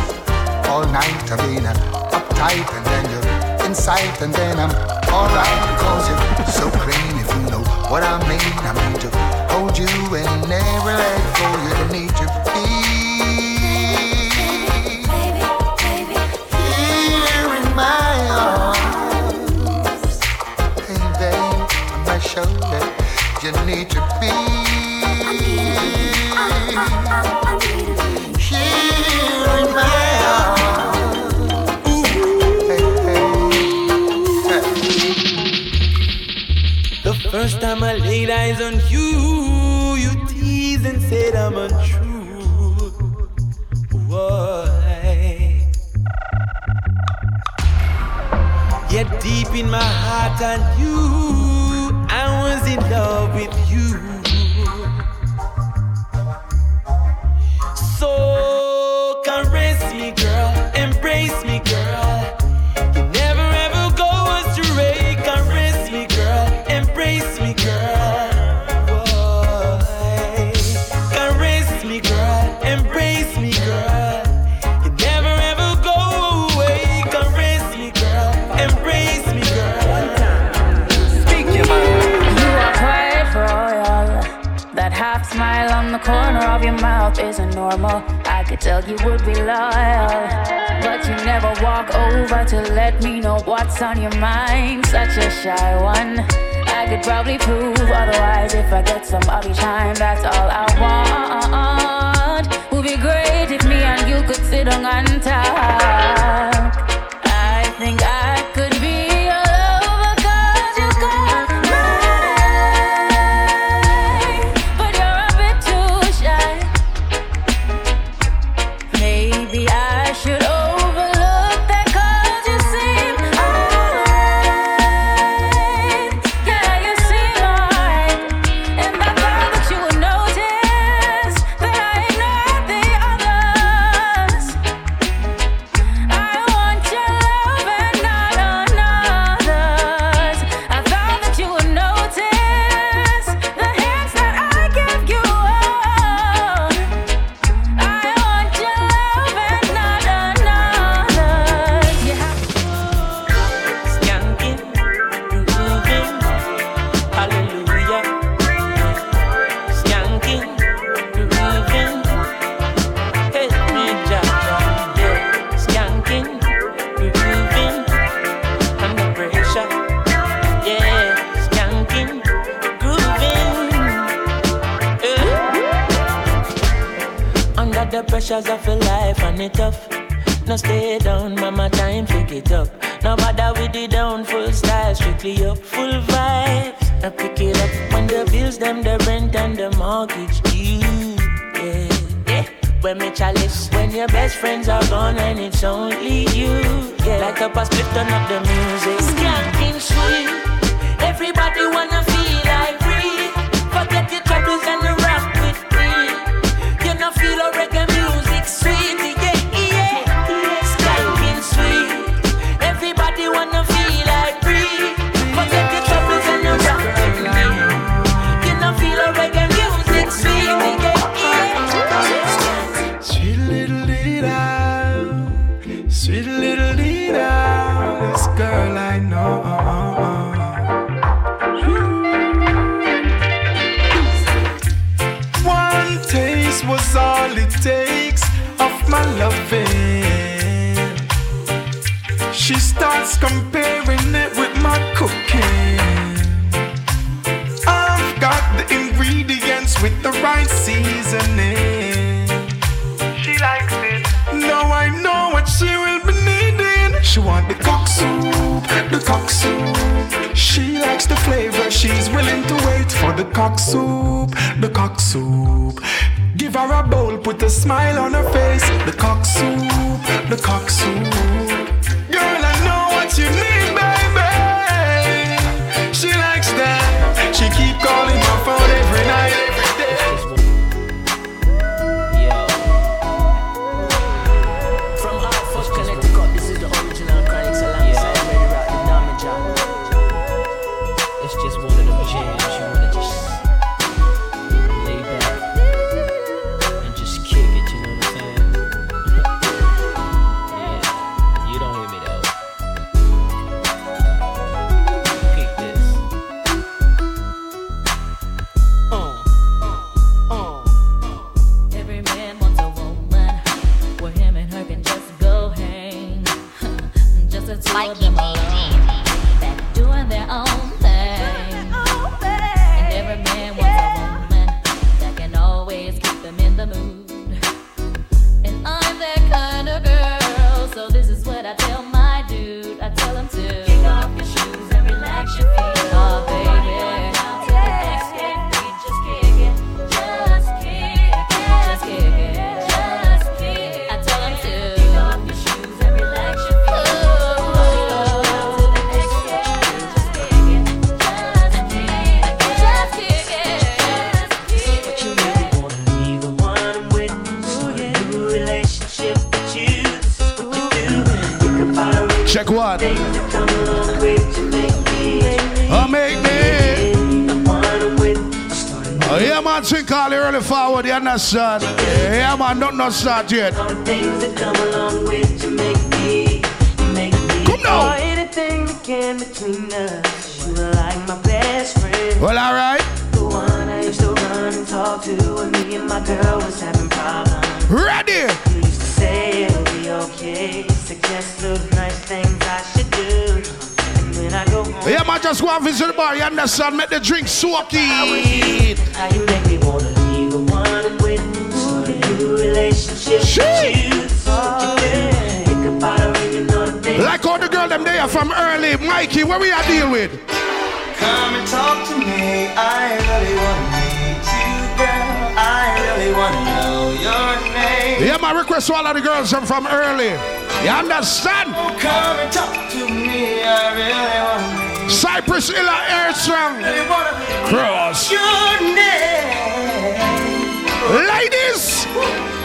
All night I've been uptight, and then you're inside, and then I'm alright because you're so clean. If you know what I mean, I mean to hold you and never let go. You need to be need to be. Here in my The first time I laid eyes on you, you teased and said I'm untrue. Why? Yet deep in my heart, I knew was in love with you. you would be loyal. But you never walk over to let me know what's on your mind. Such a shy one. I could probably prove otherwise if I get some other time. That's all I want. Would be great if me and you could sit on and talk. Understand? Yeah, man, don't not start yet. Come now. Anything that came between us, you were like my best friend. Well, all right. The one I used to run and talk to when me and my girl was having problems. Ready. You used to say it'll be okay, suggest little nice things I should do. When I go home, Yeah, man, just go and visit the bar, you understand? Make the drink soak it. how you make me wanna thing. Like all the girl them there from early. Mikey, what we are deal with? Come and talk to me. I really wanna meet you, girl. I really wanna know your name. Yeah, my request to all of the girls from, from early. You understand? Oh, come and talk to me. I really wanna meet Cypress Illa Earthstrong. Cross. your name. Ladies.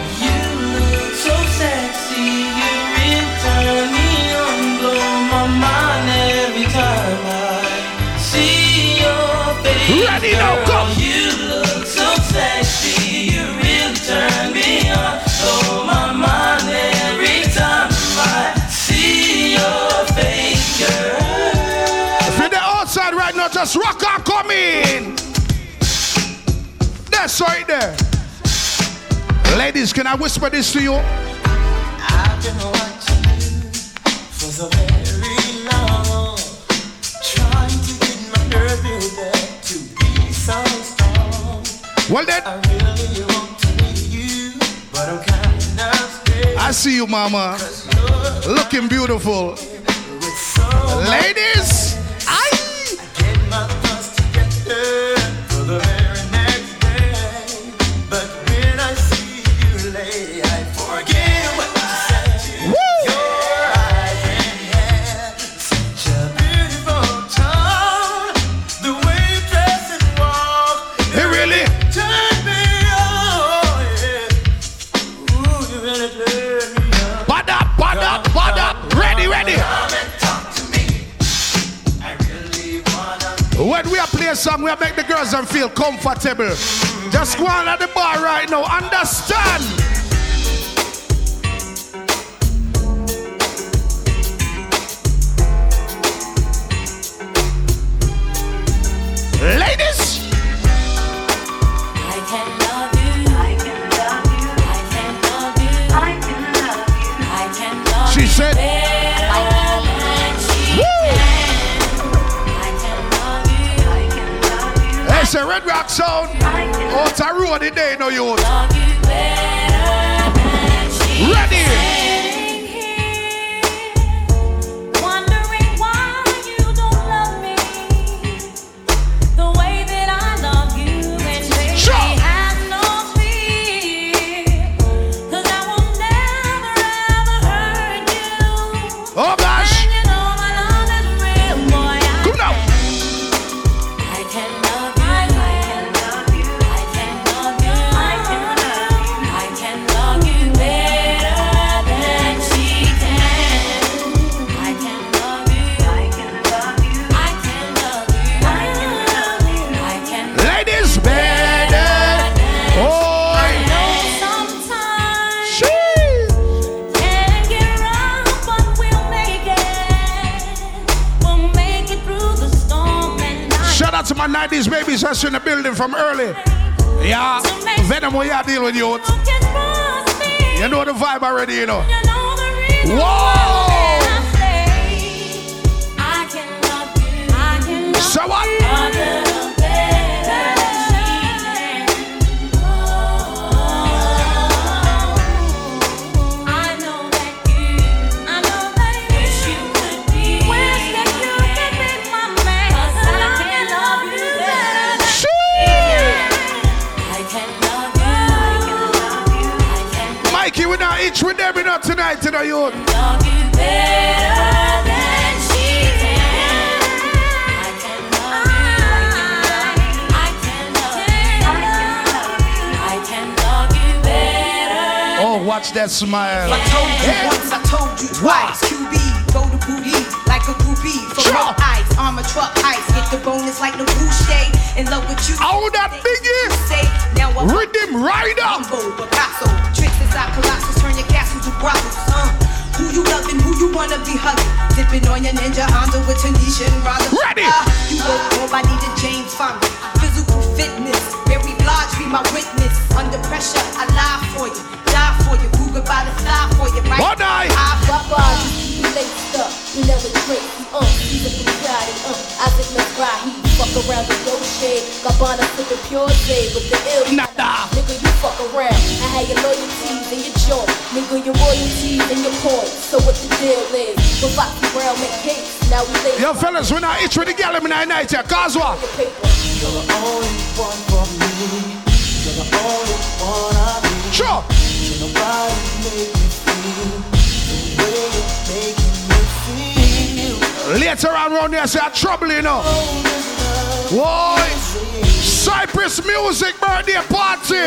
Ready now, come. You look so sexy, you really turn me on, blow my mind every time I see your face, girl. If you're the outside right now, just rock and come in. That's right there. Ladies, can I whisper this to you? I've been watching you for so Well then, I really want to meet you, but I'm kind of scared. I see you, mama. Looking beautiful. Ladies, I get my thoughts together When we are play a song, we are make the girls and feel comfortable. Just go on at the bar right now. Understand? Sound. Oh, Out a road today, no youth. Love you better Ready. 90s babies in the building from early. Yeah, Venom, what you deal with you. You know the vibe already, you know. Whoa! Each with them, we not tonight, you know, youth. Oh, watch that smile. I told you once, I told you twice. QB, go to booty like a groupie. For sure. ice, armor truck ice. Get the bonus like the Boucher. In love with you. Oh, that biggie. Say, now I'm Rhythm rider. Humble, Picasso. Tricks inside Colossus. Turn your castle to brothels. Uh, who you loving, who you wanna be hugging. Dipping on your ninja Honda with Tanisha and Rada. Ready. Uh, you go nobody to Jane Fonda. Physical fitness. Very large, be my witness. Under pressure, I lie for you. Die for you. Google by the thigh for you. Right? One eye. I laced up, you never drink, uh, he's a Bugatti, uh, Isaac Mizrahi, fuck around with your shade, Gabbana sipping pure J with the ill, Nada. nigga, you fuck around, I had your loyalties and your joint, nigga, your royalties and your points, so what the deal is, with Foxy Brown make cakes, now we lay Yo, fellas, when I itch with the girl in the night here, cause what? You're the only one for me. You're the only one I need. Sure. Can nobody make me feel the way you're making me feel? Later on round there, say I trouble you know. Why? Cypress Music birthday party.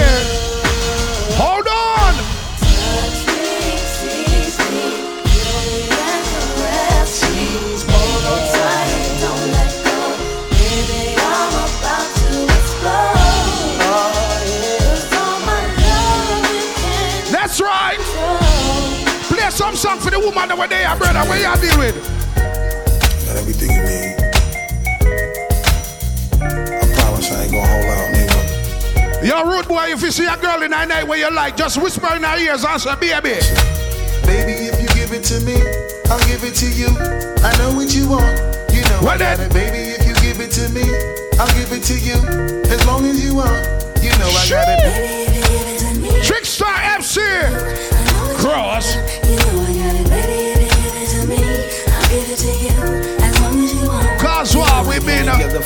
Hold on. That's right. Play some song for the woman over there, brother. Where you deal with? Got everything you need. Nigga. Yo, rude boy, if you see a girl in the night where you like, just whisper in her ears and say, baby. Baby, if you give it to me, I'll give it to you. I know what you want. You know What I got it. Baby, if you give it to me, I'll give it to you. As long as you want. You know I got it. Trickstar FC. Cross.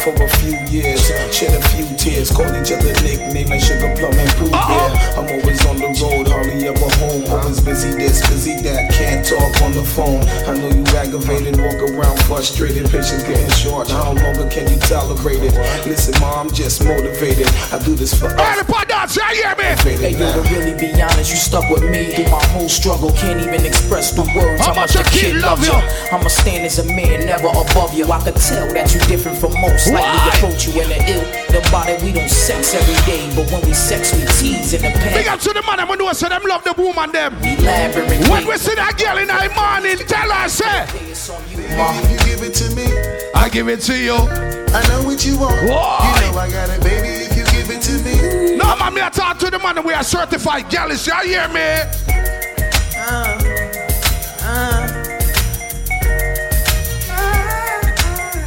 For a few years, shed a few tears, call each other nickname like Sugar Plum and Pooh Yeah, I'm always on the road, hardly ever home. Always busy this, busy that, can't talk on the phone. I know you aggravated, walk around frustrated, patience getting short. How longer can you tolerate it? Listen, mom, I'm just motivated. I do this for us. Everybody dance, you hear me? Hey, yo, to really be honest, you stuck with me through my whole struggle. Can't even express the words How much a kid love you? I'ma stand as a man, never above you. I could tell that you different from most. Slightly Why? approach you in the ill. The body we don't sex every day, but when we sex, we tease in the Big past. up to the man, I'm gonna say them love the woman them. Elaborate. When we see that girl in the morning, tell her, say, Baby, if you give it to me, I give it to you. I know what you want. Why? You know I got it. Baby, if you give it to me. No, man, me I talk to the man we are certified girls, Y'all hear me?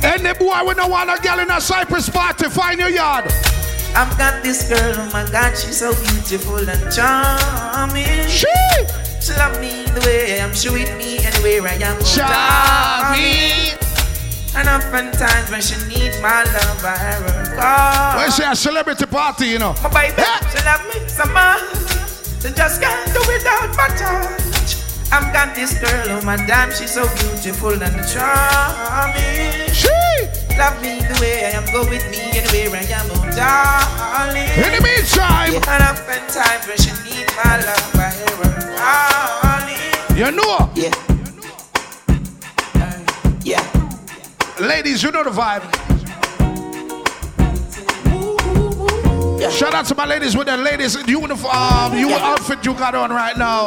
Any boy we don't want a girl in a Cypress party, find your yard. I've got this girl, oh my god, she's so beautiful and charming. She, she love me the way I am, she with me anywhere I am. Charming. And oftentimes when she needs my love, I her call. When she a celebrity party, you know. My baby, she love me so much, she just can't do without my touch. I've got this girl, oh my damn, she's so beautiful and charming. She love me the way I am, go with me anywhere I am, oh darling. In the meantime, and oftentimes when she needs my love, I her calling. You know? Yeah. yeah. Ladies, you know the vibe. Shout out to my ladies with the ladies uniform, you outfit you got on right now.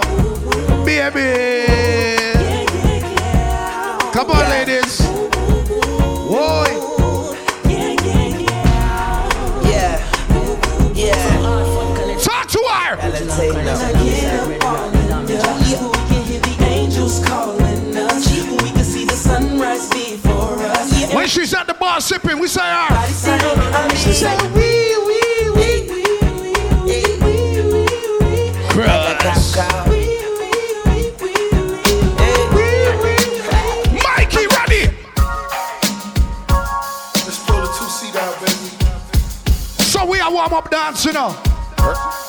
Baby. Come on, ladies. Whoa. Yeah. Yeah. Talk to her. When she's at the bar sipping, we say ah. her. She say, wee, wee, wee, Mikey, ready? Let's pull the two seat out, baby. So we are warm up dance, you know.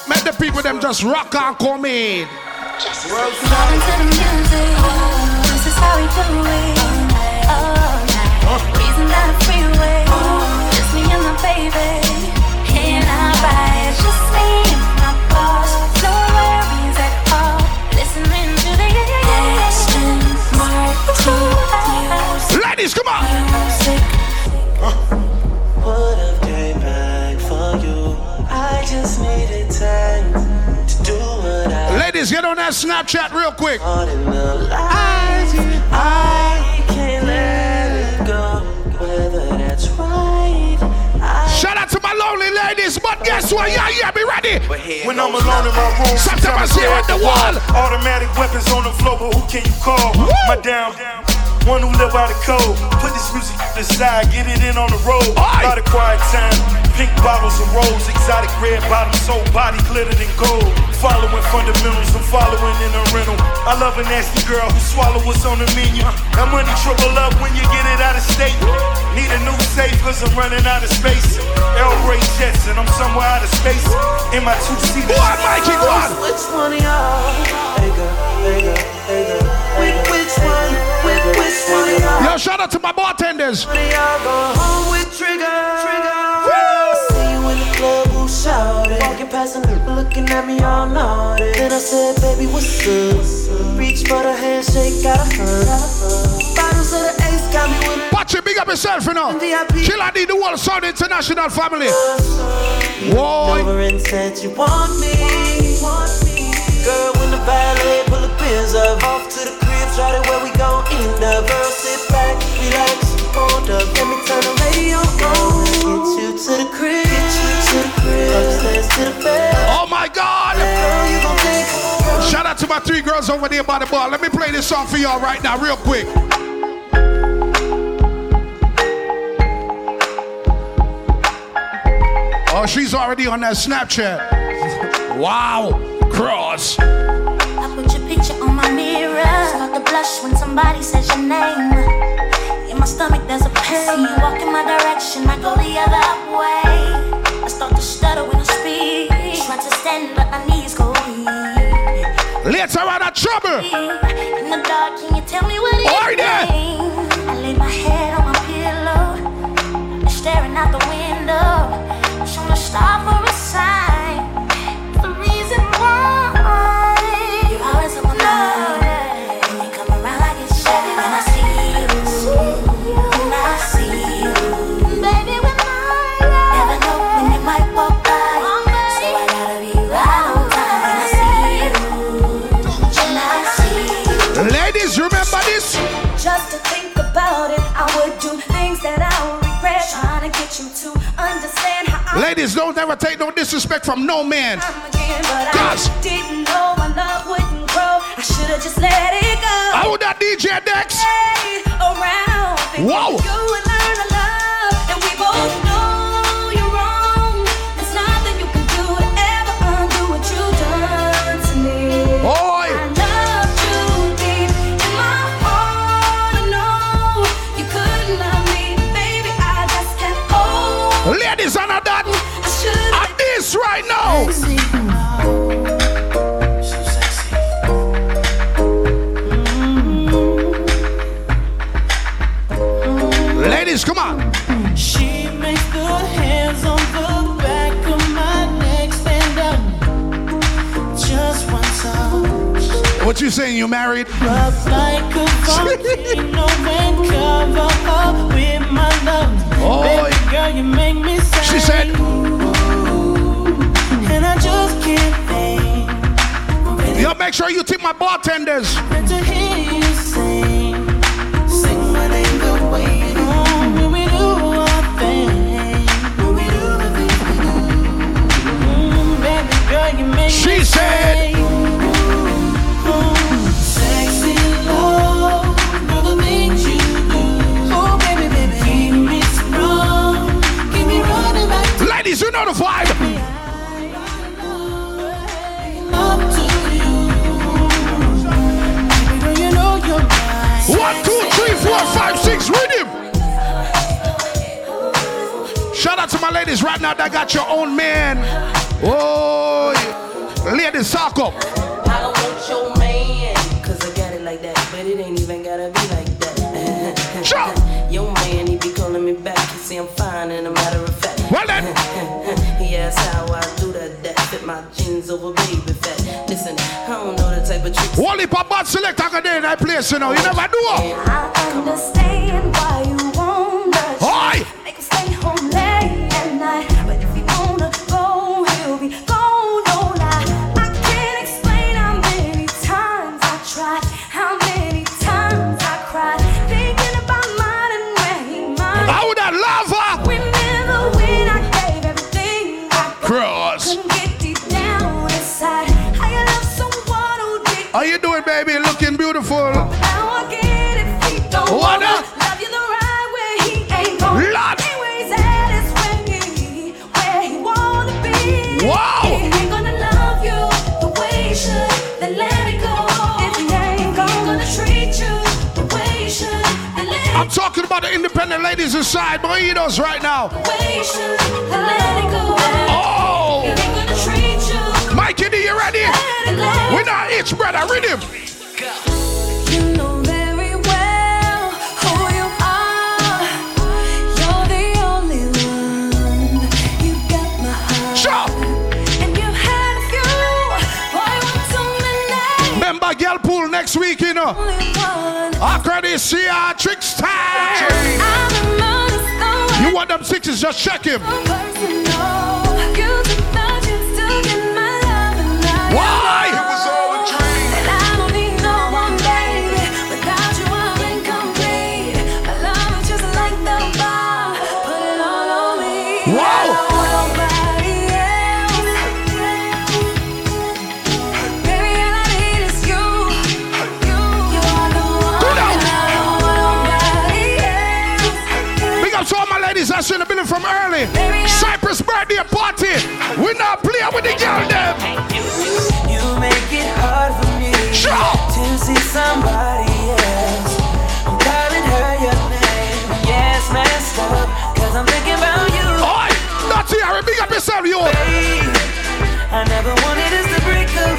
Make the people them just rock and come in. Vibing to the music. This is how we do it. ladies, come on. Would have came back for you. I just needed time to do what I Ladies, get on that Snapchat real quick. Shout out to my lonely ladies, but guess what? Yeah, yeah, be ready. When I'm alone in my room, sometimes I stare at the wall. Automatic weapons on the floor, but who can you call? Woo! My down. down one who live by the code. Put this music to the side, get it in on the road. Lot of quiet time, pink bottles and rolls, exotic red bottoms, soul body glittered in gold. Following fundamentals, I'm following in a rental. I love a nasty girl who swallow what's on the menu. That money triple up when you get it out of state. Need a new safe cause I'm running out of space. L Ray jets and I'm somewhere out of space. In my two seat. What, Mikey? What? Which one of y'all? Hey girl, hey girl, hey girl. Which, which one? Which, which one of y'all? Yo, shout out to my bartenders. Walking past looking at me all naughty. Then I said, baby, what's up? Reach for the handshake, got a hug. Bottles of the ace got me with a Watch it, big up yourself, you know. Kill I need the world sound international family. Whoa. you want me. Girl, when the pull the pins up, off to the crib, where we gon' end up. Girl, sit back, relax, hold up, let me turn the radio on. Get you to the crib, get you to the crib, upstairs to the bed. Oh my God. Girl, you gon' think Shout out to my three girls over there by the bar. Let me play this song for y'all right now, real quick. Oh, she's already on that Snapchat. Wow. Cross. I put your picture on my mirror. Start to blush when somebody says your name. In my stomach, there's a pain. See you walk in my direction, I go the other way. I start to stutter when I speak. Try to stand, but my knees go weak. Later on a trouble. In the dark, can you tell me what it there. I lay my head on my pillow, I'm staring out the window. Trying to stop for a sign. Ladies, don't ever take no disrespect from no man. am again, but I didn't know my love wouldn't grow. I should have just let it go. How would that DJ Dex? Around. Whoa. Right mm-hmm. now. Ladies, come on. She makes the hands on the back of my neck stand up. Just one touch. What you saying? You married? Rub like a volcano and cover up with my love. Oh, Baby girl, you make me say. She said- Yo, make sure you tip my bartenders. to hear you sing. Sing my name One, two, three, four, five, six. Rhythm. Shout out to my ladies right now that got your own man. Oh, yeah. ladies, talk up. I don't want your man, cause I got it like that, but it ain't even gotta be like that. Sure. Your man, he be calling me back, he say I'm fine, and a matter of fact. Well then. he asks how I do that, that fit my jeans over baby. Listen, I don't know the type of tricks. Wally Papa select I day in that place, you know. You never do. I understand why you want about the ladies inside Burritos right now. the way he should, then let it go. Oh! If he ain't gonna treat you, Mikey, D, you ready? let it let it We're not itch, brother. Rhythm. You know very well who you are. You're the only one. You got my heart. And you had a few. Boy, want too many. Remember, girl pool next week, you know. Year, tricks time. You want them sixes? Just check him. From early. Cypress birthday party. We not play with the girl them. You make it hard for me to see somebody else. I'm calling her your name. Yes, messed up. Cause I'm thinking about you. Oi! Not here, big up yourself, you. I never wanted us to break up.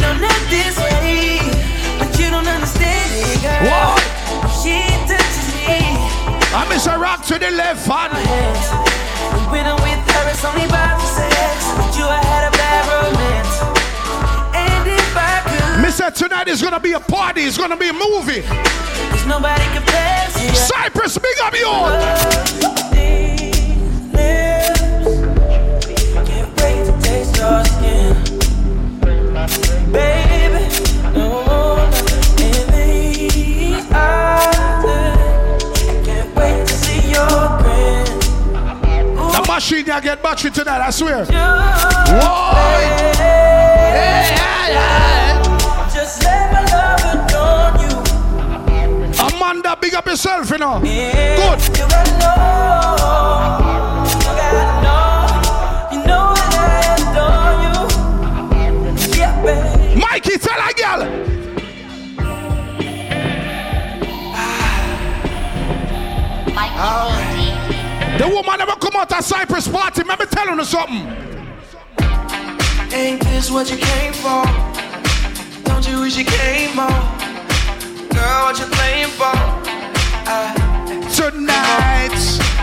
No, not this way. But you don't understand it, girl. What? I miss a rock to the left hand. When I'm with her, it's only about the sex. But you, I had a bad romance. And if I could, Miss tonight is gonna be a party, it's gonna be a movie. cause nobody compares you. Cypress, big up you. Can't wait to taste your skin. Baby, no, machine ya get battery tonight, I swear. Just let my love adorn you. Amanda, big up yourself, you know. Good. You gotta know. You gotta know. You know that I adore you. Yeah, baby. Mikey, tell a girl. The woman never come out of Cypress party. Let me tell you something. Ain't this what you came for? Don't you wish you came more? Girl, what you playing for? Ah. Tonight.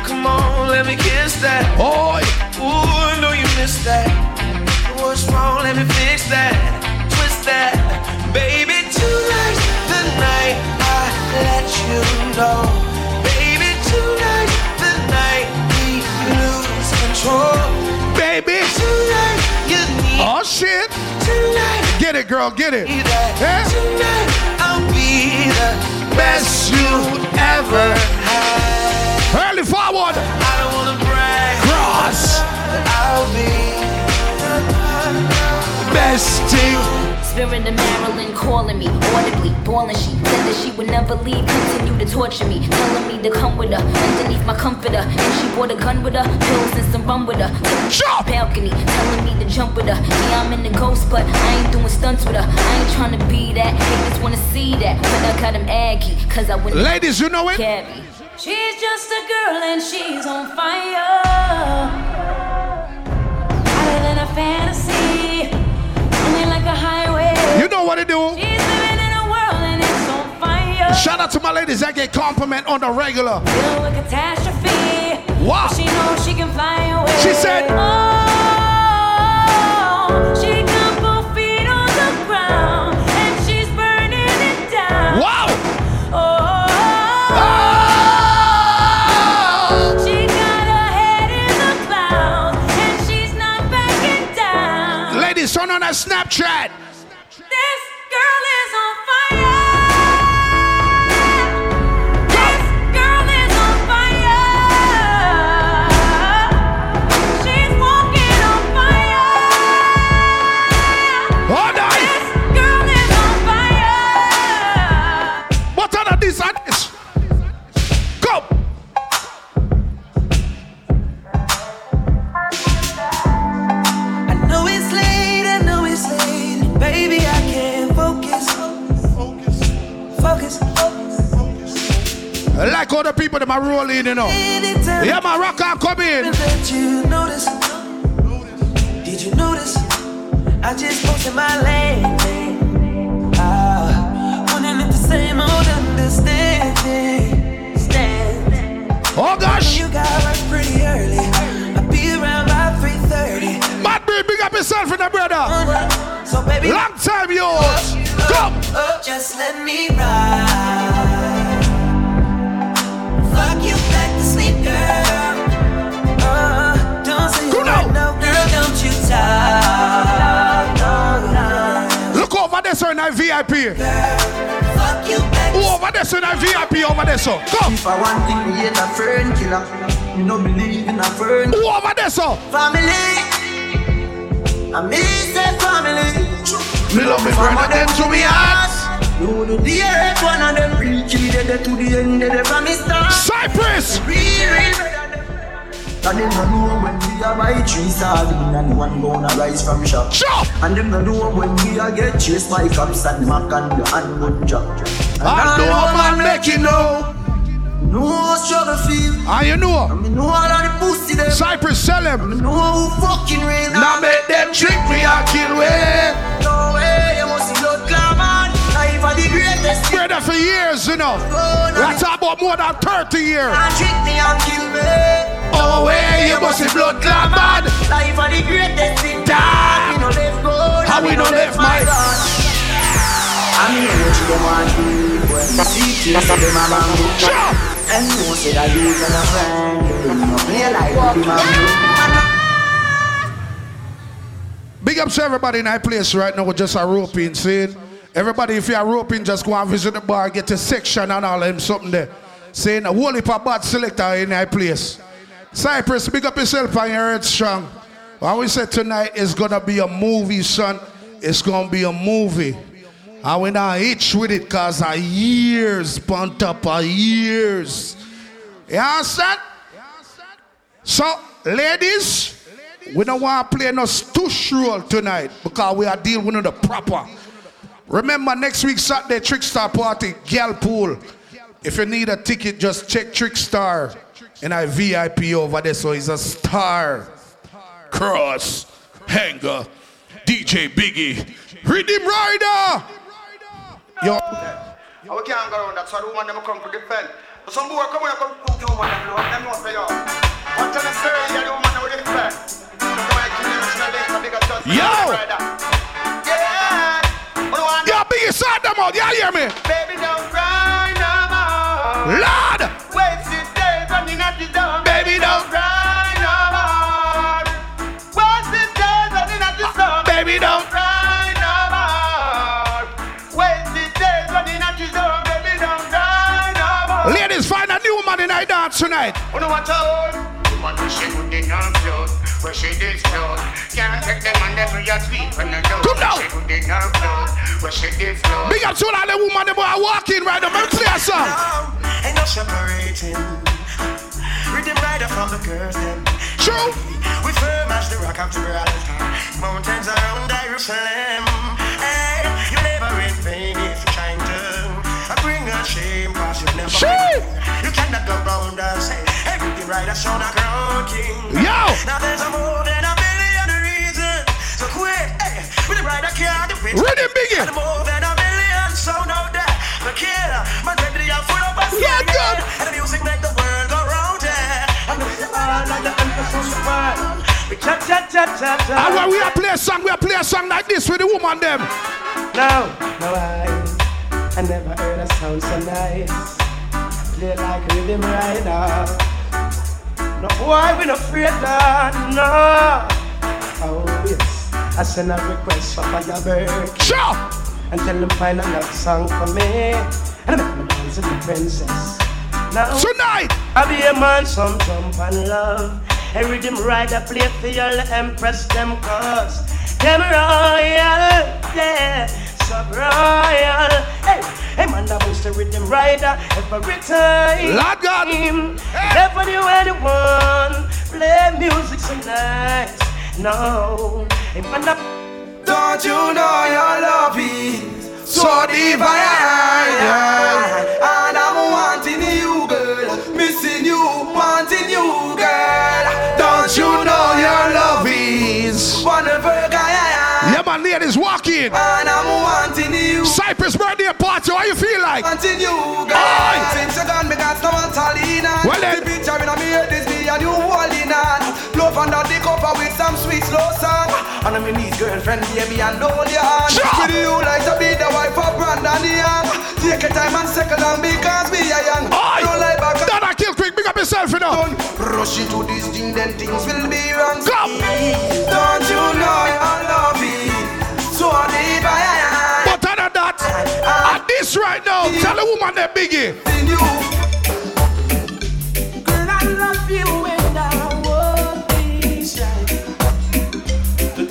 Come on, let me kiss that. Oh, Ooh, I know you missed that. What's wrong? Let me fix that. Twist that. Baby, tonight's the night I let you know. Control. Baby. Tonight you need Oh shit. Tonight. Get it, girl, get it. that. Tonight I'll be the Best you ever had. Early forward. I don't wanna brag. Cross. I'll be Best thing. Spirit of Marilyn calling me audibly, bawling. She said that she would never leave, continue to torture me, telling me to come with her underneath my comforter. And she brought a gun with her, pills and some rum with her. Took me balcony, telling me to jump with her. Yeah, I'm in the ghost, but I ain't doing stunts with her. I ain't trying to be that. Haters wanna see that, but I got him aggy, cause I wouldn't. Ladies, you know it? Cabby. She's just a girl and she's on fire. Hotter than a fantasy. Running like a highway. You know what to do. She's living in a world and it's on fire. Shout out to my ladies that get compliment on the regular. Wow. She knows she can fly away. She said- Oh, the people that are rolling, you know. Yeah, my rocker, come in. Did you notice? Did you notice? I just posted my lane. Ah, the same old understanding. Stand. Oh gosh. You got up pretty early. I'll be around by 3:30. Mad Breed, big up yourself and the brother. So baby, Long time yours. Come. Oh, just let me ride. There, in that VIP. Fuck you back. Who over there, sir, in that VIP over there, sir? If I want me hate a fern killer. No believe in a. Who over there? Family. I me say family. Me love me brother, them to me heart. You the one of them real kill dead to the end of the start. Cypress. Real, real. And them no know when we a buy three sardine and one gonna rise from shop. And them no know when we a get chased by cops and mac and the hand gun drop. And I know man make you know. No struggle feel. And you know. I mean, know all of the pussy them. Cypress sell them. I know who fucking real. Now make them trick me and kill way. No way, you must see blood clam on. Life are the greatest. thing. Brother for years, you know. Oh, That's about more than 30 years. And trick me and kill me. Oh, way, you must blood clot. Life are the greatest thing. Damn. We no left. How we no left my- God. I mean, what you don't want to do. When see kids, so them a bamboo. Chop. And no say that you and a friend. You no play like the Big up to everybody in that place right now with just a roping saying. Everybody, if you're roping, just go and visit the bar, get a section and all them something there. Saying a whole heap of bad selector in that place. Cypress, big up yourself and your strong. What we said tonight is gonna be a movie, son. It's gonna be a movie. And we not itch with it cause of years, on up of years. You understand? So, ladies, we don't want to play no stush role tonight because we are dealing with the proper. Remember, next week, Saturday, Trickstar Party, Gal Pool. If you need a ticket, just check Trickstar and I VIP over there. So he's a star. Cross, Hanger, DJ Biggie, Rhythm Rider. Yo, we can't go around that, so the woman them come to defend. But some boy come here, come put the woman them low, them know say yo. What tell them say, yeah, the woman them will defend. Come here, kill them, it's not late, a bigger just Yo! Yeah, but the one yo, Biggie, sort them out. Y'all hear me? baby don't cry no more. Lord, I dance tonight. Oh, you know what I Woman, we she good in her clothes, where she disclose. Can't take them on them where you sleep on the door. Come down. She good in her clothes, where she disclose. Big up to all the woman that are walking right now. Let me play a song. Ain't no separating. Rhythm rider from the girls them. True. We firm as the rock of Gibraltar. Mountains around Jerusalem. Cannot go round and say everything right I show the crown king. Yo. Now there's a more than a million reasons. So quit, hey, with the rider can't do it. Rhythm Biggie. And more than a million sound out there. The killer, my baby, I'm full of a Yeah, good. And the music make the world go round, yeah. And the world like the empress of the world. We cha cha cha cha cha. And when we are play a song, we are play a song like this with the woman them. No, no, I, I never heard a sound so nice. Play like a rhythm rider. No, why we not afraid that? No. Oh, yes. I send a request for firework. Sure. And tell them find another song for me. And I make them dance with the princess. Now, Tonight. I be a man, some jump and love. A rhythm rider play for your empress them cause them royal, yeah, royal. Hey, man, that was the rhythm rider every time. Lord God, him. Hey. Never knew anyone play music so nice. No, hey man, that. Don't you know your love is so divine? And I'm wanting you, girl, missing you, wanting you, girl. Don't you know your love is wonderful? Ladies, walk in. And I'm wanting you. Cypress birthday party, how you feel like? Wanting you, girl. Since you gone, me got no one on. Well then. The picture in my head is me and you holding on. Love under the cover with some sweet slow song. And I'm need girlfriend, baby, and hold your hand. With you like to be the wife of Brandon Young. Take your time and settle down because we are young. Don't lie back. Don't I kill quick, big up yourself, you know. Rush into this thing, then things will be wrong. Come. Don't you know I love you? So deep I But other than that, ah. at this right now, tell the woman that biggie. Girl, I love you and I won't be shy.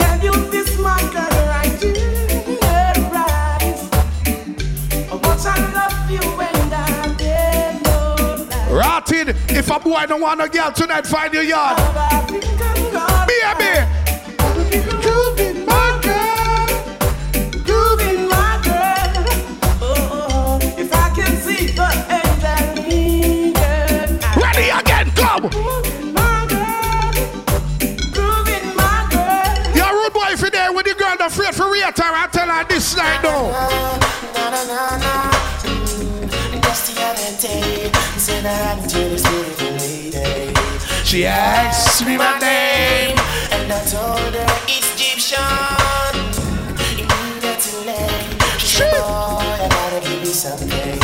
Tell you this, my girl, right here, right. How I love you and I dare no lie. Rotted, if a boy don't want a girl tonight, find your yard. Baby. Afraid for real time. I tell her this night now. Na na na na. Just the other day, said I to this beautiful lady. She asked me my name, and I told her it's Egyptian. Immediately, she said, "Boy, I gotta give you something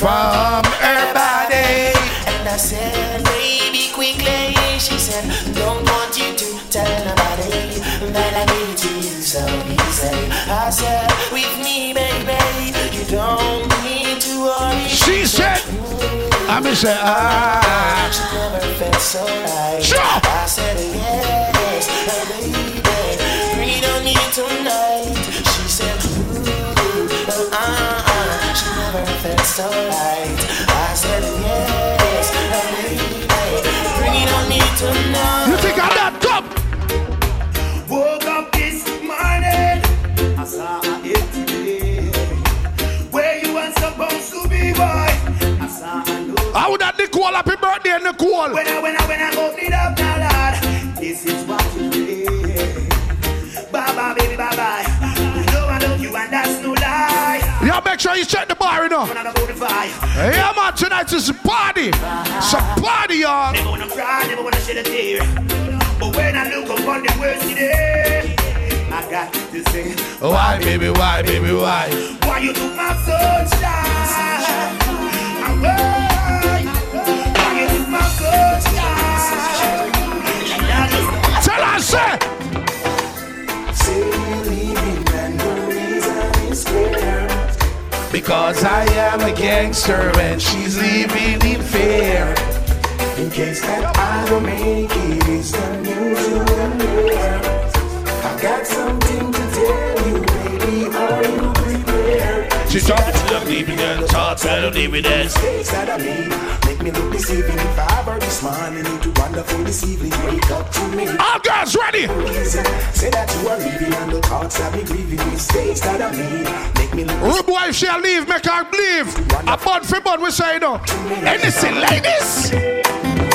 from her body." And I said, "Baby, quickly." She said, "Don't want you to tell nobody that I gave to you so easy." I said, "With me, baby, you don't need to worry." She said, I mean, say, ah. She never felt so right. Sure. I said yes, baby, it on me tonight. She said, ooh, uh, uh, uh. She never felt so right. I said yes, bring it on me tonight. You think I'm that top? Woke up this morning, I saw a empty. Where you were supposed to be, boy? I saw a would that Nicole happy birthday, Nicole? When I, when I, when I open it up now, Lord, this is what you read. Bye bye, baby, bye bye. You know I love you and that's no Yeah, make sure you check the bar, you know. When I'm about to fight. Yeah, man, tonight is a party. It's a party, y'all. Never wanna cry, never wanna shed a tear. But when I look upon the words today, I got to say, Why, baby, why, baby, why? Why you took my sunshine? Why? Why you took my sunshine? And I just Tell her, say. Because I am a gangster and she's leaving in fear. In case that I don't make it, it's the news you will hear. I got something to tell you, baby. Are you prepared? She talking to the deep and thoughts I don't even dance. Mistakes that I made make me look deceiving. If I ever this morning into wonderful this evening, wake up to me. All girls ready. Reason, say that you are leaving and the thoughts that me grieving. Mistakes that I made make me look Rude wife shall leave, make her leave. A bun for bun, we say no. Anything, ladies.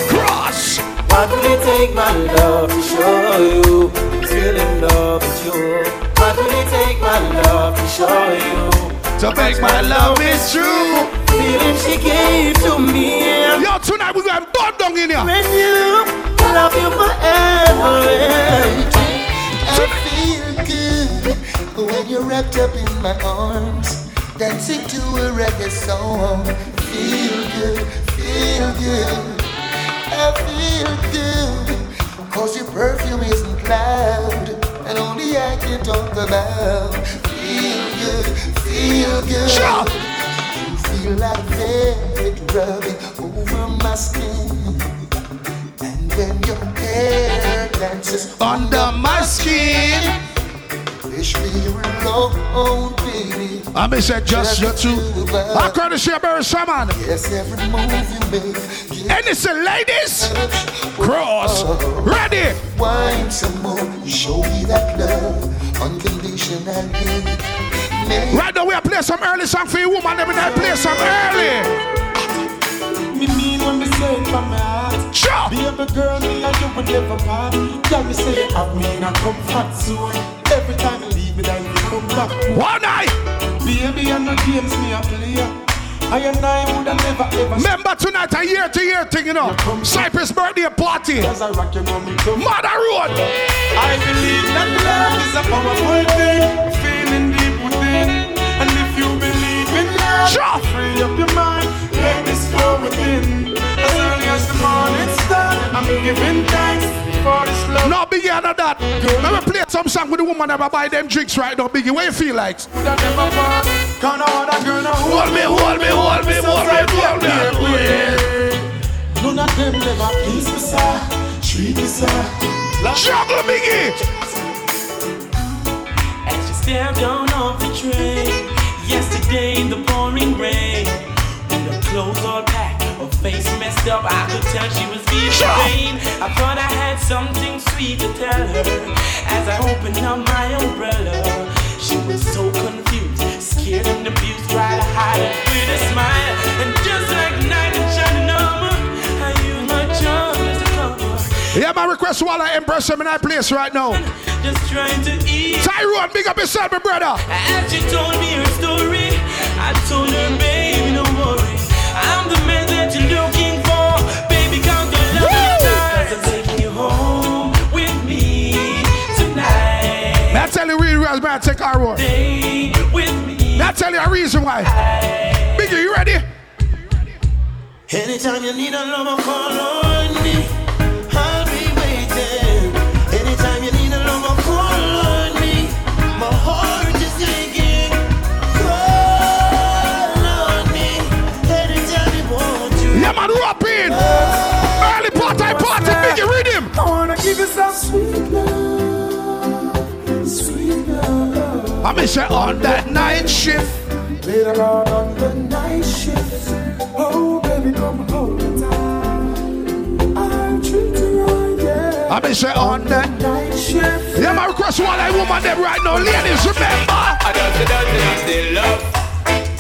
Cross. What will it take, my love, to show you I'm still in love with you? What will it take, my love, to show you To make my love is true. Feeling she gave to me. Yo, tonight we got bun down in here. When you love you forever. I feel good when you're wrapped up in my arms, dancing to a reggae song. Feel good, feel good. I feel good, cause your perfume isn't loud, and only I can talk about. Feel good, feel good. Sure. Feel like velvet rubbing over my skin. And when your hair dances Under my skin. Wish we were alone, baby. I may say just you two. I courtesy of Barry Shaman. Yes, every move you make. Anything, ladies. Cross. Ready. Wine some more. Show me that love unconditionally. Make Right now we are play some early song for you woman. Let me now play some early. Me mean when me say it from my heart. Sure. Baby girl, me and you will never part. Girl, me say you have me in a comfort zone. Every time you leave me, then you come back. One night. Baby, and the games me a play. I and I woulda never ever. Remember tonight a year to year thing, you know. Cypress birthday party. I rock your mommy come. Mother Road. I believe that love is a powerful thing, feeling deep within. And if you believe in love, Sure. free up your mind, let this flow within. As early as the morning star, I'm giving thanks for this love. No biggie out of that. Let me play some song with the woman that buy them drinks right now, biggie. What you feel like? Woulda. Can't girl no Hold me, hold me, hold me, hold me, hold me. None of them never please me, sir. Treat me, sir. Juggle, biggie. As she stepped down off the train yesterday in the pouring rain, with her clothes all packed, her face messed up, I could tell she was Sure. pain. I thought I had something sweet to tell her as I opened up my umbrella. She was so confused, scared and abused, tried to hide it with a smile, and just like night in shining armor, I used my charm as a cover. Yeah, my request while I impress him in that place right now. Just trying to eat. Tyrone, big up yourself, my brother. As she told me her story, I told her, baby, don't worry. I'm the man tell you the real reason why I take our road? Stay with me. May I tell you a reason why? Biggie, you ready? Anytime you need a lover, call on me. I'll be waiting. Anytime you need a lover, call on me. My heart is aching. Call on me. Anytime you want to. Yeah, man, rope in. Early I miss you on that night shift. Later on on the night shift. Oh, baby, come hold. I'll treat you right, yeah. I miss you on that. night shift. Yeah, my request while I woman them right now. Ladies, remember. I don't see nothing, I still love.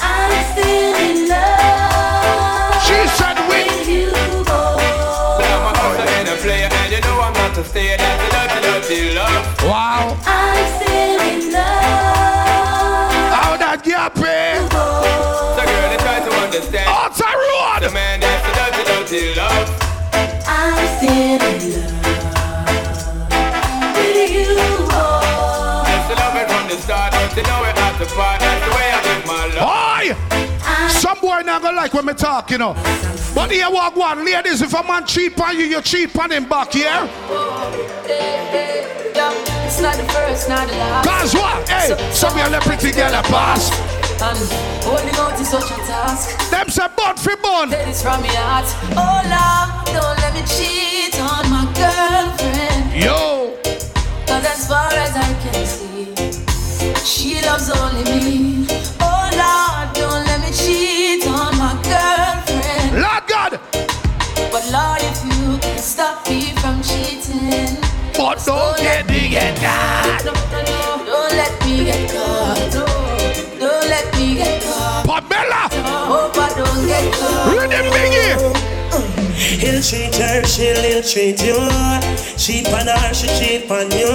I'm still in love She said we. with you, boy. I'm a hustler and a player, and you know I'm not to stay. That's a dirty, dirty love. Wow. I'm still in love How that gap? So girl, they try to understand. Oh, Outside The man, that's a dirty, dirty love. I'm still in love with you, boy. That's the love it from the start, but you know it has to part. That's the way I give my love. Oi! Some boy not gonna like when me talk, you know. But here walk one, ladies, if a man cheat on you, you cheat on him back, yeah? It's not the first, not the last. Cause what? Hey, so, some of you pretty girl a pass. And holding out is such a task. Them say bun for bun. That is from your heart. Oh Lord, don't let me cheat on my girlfriend. Yo. Cause as far as I can see, she loves only me. Oh Lord, don't let me cheat on my girlfriend. Lord God. But Lord, if you can stop me from cheating. But don't get me get that. Don't let me get caught. Don't let me get caught. Pamela. Hope I don't get caught. Read biggie. He'll treat her, she'll ill treat you. Cheap on her, she cheat on you.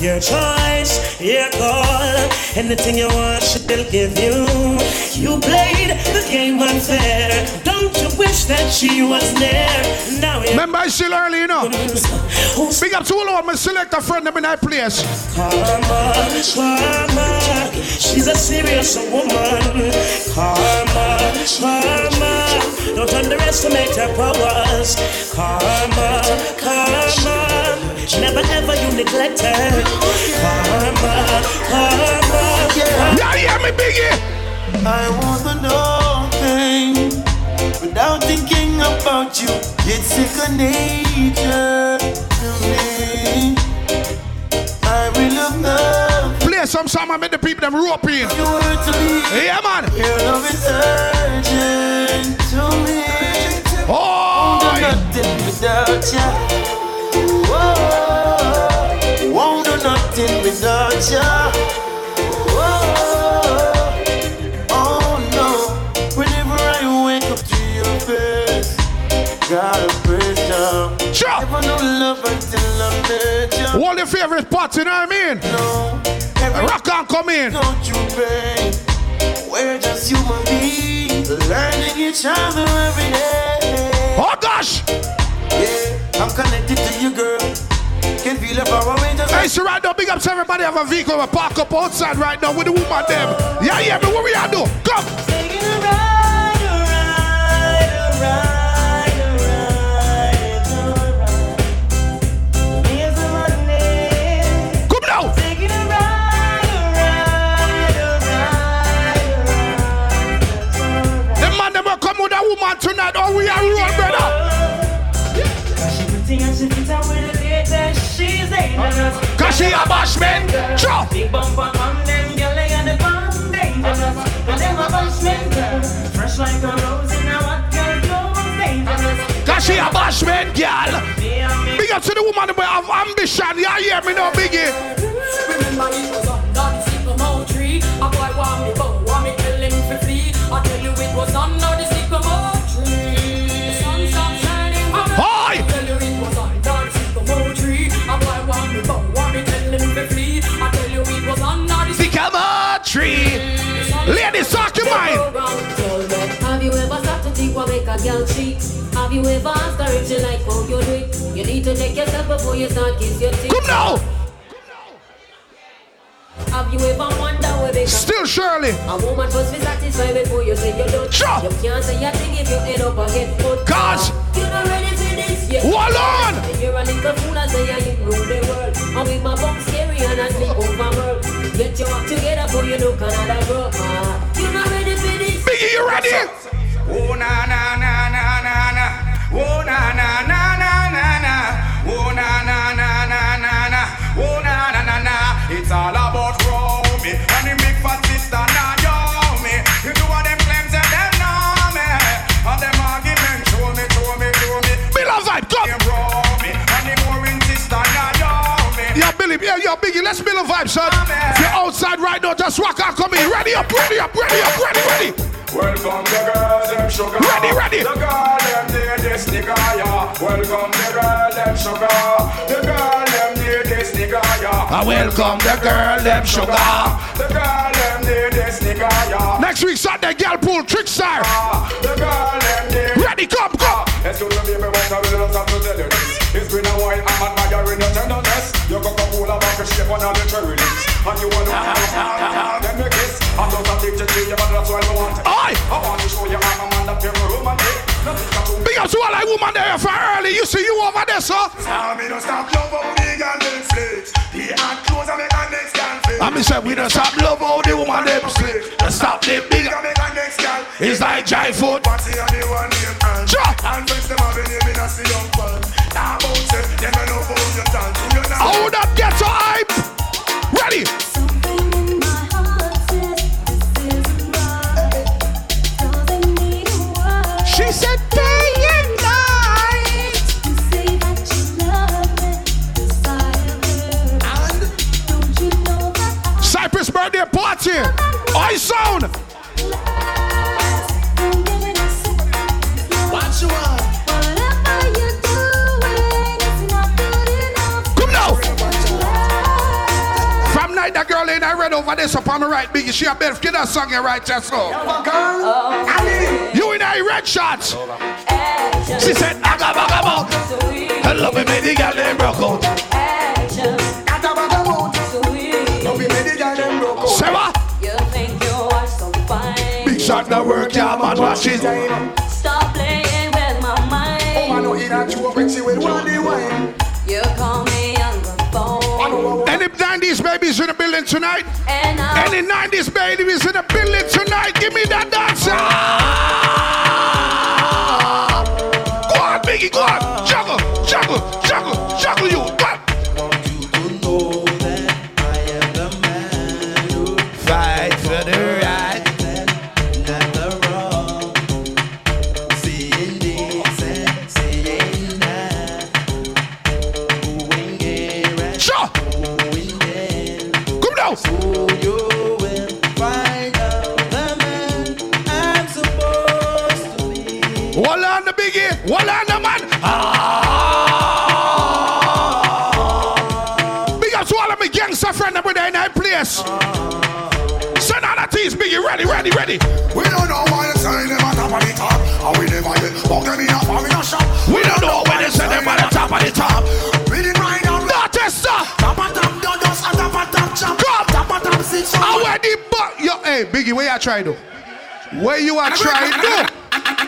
Your choice, your call. Anything you want, she'll give you. You played the game unfair. Don't you wish that she was there? Now you Remember, it's still early, you know. Big up to all of my select a friend them in that place. Karma, karma, she's a serious woman. Karma, karma, don't underestimate her powers. Karma, karma, never ever you neglect her. Karma, karma, Yeah, yeah, me biggie. I want to know things without thinking about you. It's second nature to me. I will love love. Play some song and make the people them rope in. You were to me. Yeah, man. Your love is urgent to me. Oh, Won't do nothing without ya. Whoa. Won't do nothing without ya. Sure. Never know love until I met ya. All your favorite parts, you know what I mean? No. come in. Don't you pay? We're just human beings, learning each other every day. Oh gosh! Yeah, I'm connected to you, girl. Can feel it far away. Just Hey, so right now, big up to everybody have a vehicle we park up outside right now with the woman them. Yeah, yeah, but what we are do? Come! Woman tonight, or we are road, brother. And. Cause she a bashman. Sure. Big bumper on them, girl, got the fun dangerous. Cause them a bashman, girl. Fresh like a rose in a hot girl clothes, dangerous. Cause she a bashman, girl. Big up to the woman who have ambition. Yeah, hear me now, biggie. Remember it was under the sycamore tree. A boy want me bow, want me tell him to flee. I tell you it was under the Tree. Ladies, talk your mind. Have you ever stopped to think what make a girl cheat? Have you ever asked her if she like how you do it? You need to check yourself before you start kiss your teeth. Come now. Have you ever wondered where they Still Shirley. A woman must be satisfied before you say you're done. Sure. You can't say a thing if you end up again. But Cause you're not ready for this yet. Hold on. You're a little fool and say you rule the world. And with my bum scary and I over world. Get your act together before you look another girl. Ah, You're not ready for this. Biggie, you ready? Oh na na na na na na. Oh na na na na na na. Oh na na na na na na. Oh na na na na. It's all Yeah, Biggie, let's build a vibe, son. If you're outside right now, just walk out, come in. Ready up, ready up, ready up, ready, ready. Welcome the girls, them sugar. Ready, ready. The girl, them near this nigga, yeah. Welcome the girl, them sugar. The girl, them near this nigga, yeah. I welcome the girl, them sugar. The girl, them near this nigga, yeah. Next week, Sunday, girl pool, trick star. The girl, them near. Ready, come, come. Excuse me, baby, but I really have to tell you this. It's been a while, I'm admiring your tenderness. Your Coca-Cola back shape on all the cherry lips. And you want to let me kiss. I'm just addicted to you, but that's why I want it. Aye. I want to show you I'm a man that you're romantic. Got Big up to all that woman there for early. You see you over there, sir. Tell me don't stop love how the girl them flex. The hot clothes and make next girl. I mean, say we don't stop love how the woman them sleep. Don't stop the big. Make a next girl. It's like dry food. Party and the one name and Sure. And friends them have a name in a see young man. Now about say them don't know how you dance. Hold up, get to hype. Ready. She said day and night. Cypress birthday party. I sound. Night girl in I read over this upon my right biggie. She a better get that song in right just so. You in I red shots. She said, I got back about. I love me, baby, girl, they broke out. Say what? You think you are so fine. Big shot now work, yeah, man, watch it. Stop playing with my mind. Oh, I know in a true when she will want the wine. Babies in the building tonight? And I Any 90s babies in the building tonight? Give me that dancer. Go on, Biggie, go on. Juggle, juggle, juggle, juggle you. Come now. So you will find out the man I'm supposed to be. Hold on the Biggie. Hold on the man. Ah. Big up to all of my gangster friends over there in that place. Send out the teas, Biggie. Ready, ready, ready. We don't know why they say them on top of the top. And we never yet bug them in a farm in a shop. We don't know when they say them on the top of the top. Six. I wear the butt. Yo, hey, Biggie, where you try to? Where you are trying to?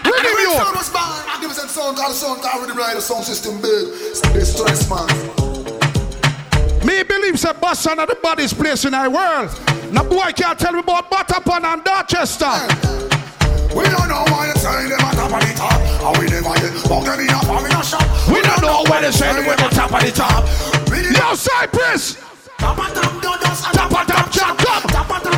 Rhythm you. Sound was bad. I give us that sound, call the sound, call rhythm right, the sound system big. A stress, man. Me believe say Boston are the baddest place in our world. No boy can't tell me about Mattapan and Dorchester. Eh. We don't know why they say them on top of the top. And we never yet bug them in a a shop. We don't know where they say them on the top of the top. Yo, Cypress. Top of top, don't just Top of top,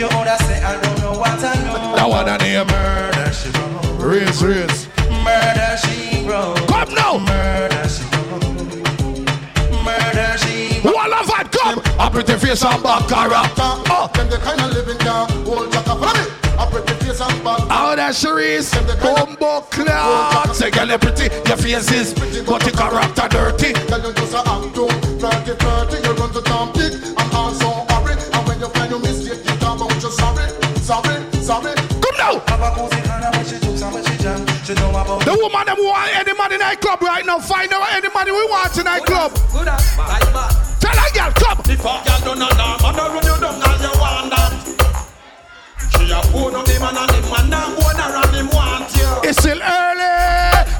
Maxine, you ought to say I don't know what I know. That one a name. Murder she wrote. Raise, raise. Murder she wrote. Come now. Murder she wrote. Murder she Who I love it? Come. A pretty face and back character. Oh, uh. uh. them the kind of living down. Old Jacka for me. A pretty face and back. How that Cherise? Bumbo clock. Say, girl, you pretty. Your face is, pretty. but your character dirty. Tell you just a act too. Flirty, flirty, you run to Tom Dick. Sorry. Come now. The woman them want any man in night club right now. Find out any money we want in night club. Tell her girl, come. If a girl don't know man, run you down and you want that. She a phone up the man and the man now her and him want you. It's still early.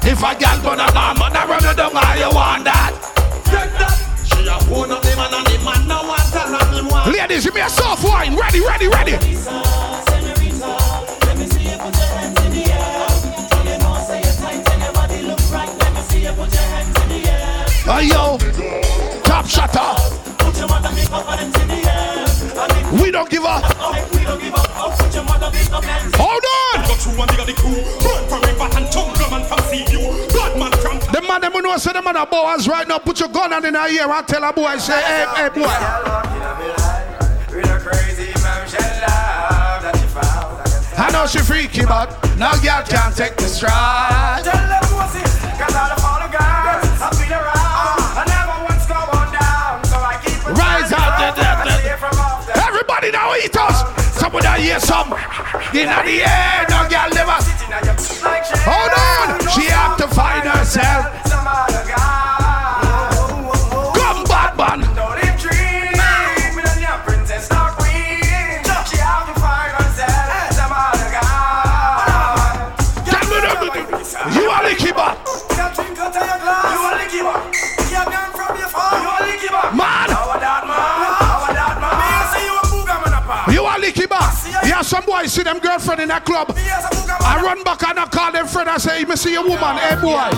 If a girl burn a bomb, man, run you down and you want that. Take that. She a phone up the man and the man now want her and him want Ladies, give me a soft wine. Ready, ready, ready. Hey yo, top shutter. We don't give up. Hold on. The man them who know say the man are boys right now. Put your gun on in her ear and tell a boy say, hey, hey boy. I know she freaky, but no girl can't take the stride. Rise out the death. Everybody now eat us. Somebody hear some. In the air, no girl never. Hold on. She have to find herself. Back. Some boys see them girlfriend in that club. I run back and I call them friend. I say, me see a woman, hey boy.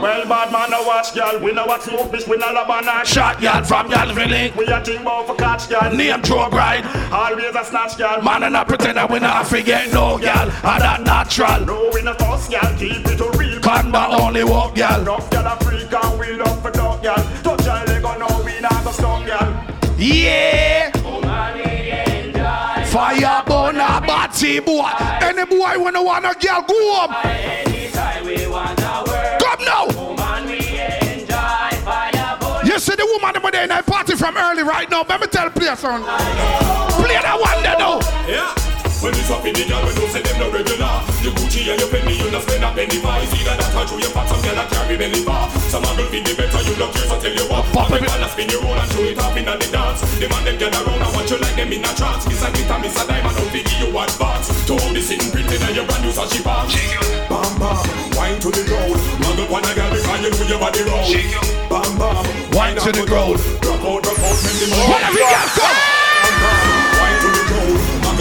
Well, bad man, no watch, girl. We know what smoke, bitch. We know love and night. Shot girl from y'all really. We a think about for catch, girl. Name Joe Bride. Always a snatch, girl. Man and I pretend that we not forget no girl. And that natural. No, we not toss, girl. Keep it real. Kanda only walk girl. Rough, girl, a freak and we love for dog, girl. Touch your leg on no, we not go stun, girl. Yeah. Oh, Fire burn a body boy. Any boy wanna want a girl go home. Come now. You see the woman over there in that party from early right now. Let me tell play a song. Play that one there now. Yeah. When you swap in the girl, we don't say them no regular. You Gucci and you penny, you not spend a penny for. It's either that or through your pot, some girl that carry belly bar. Some girl be the better, you don't care, so tell you what. Pop it, man, spin your roll and show it off in the dance. The man them get around, I want you like them in a trance. Miss a glitter, miss a diamond, don't think you advance. To all the sitting pretty, and your brand new Sachi bar. Bam bam, wine to the ground. Muggle one a girl because you know your body roll. Bam bam, Wine to the ground. Drop out, drop out, make the move. Whatever you got, come. Wine to the ground.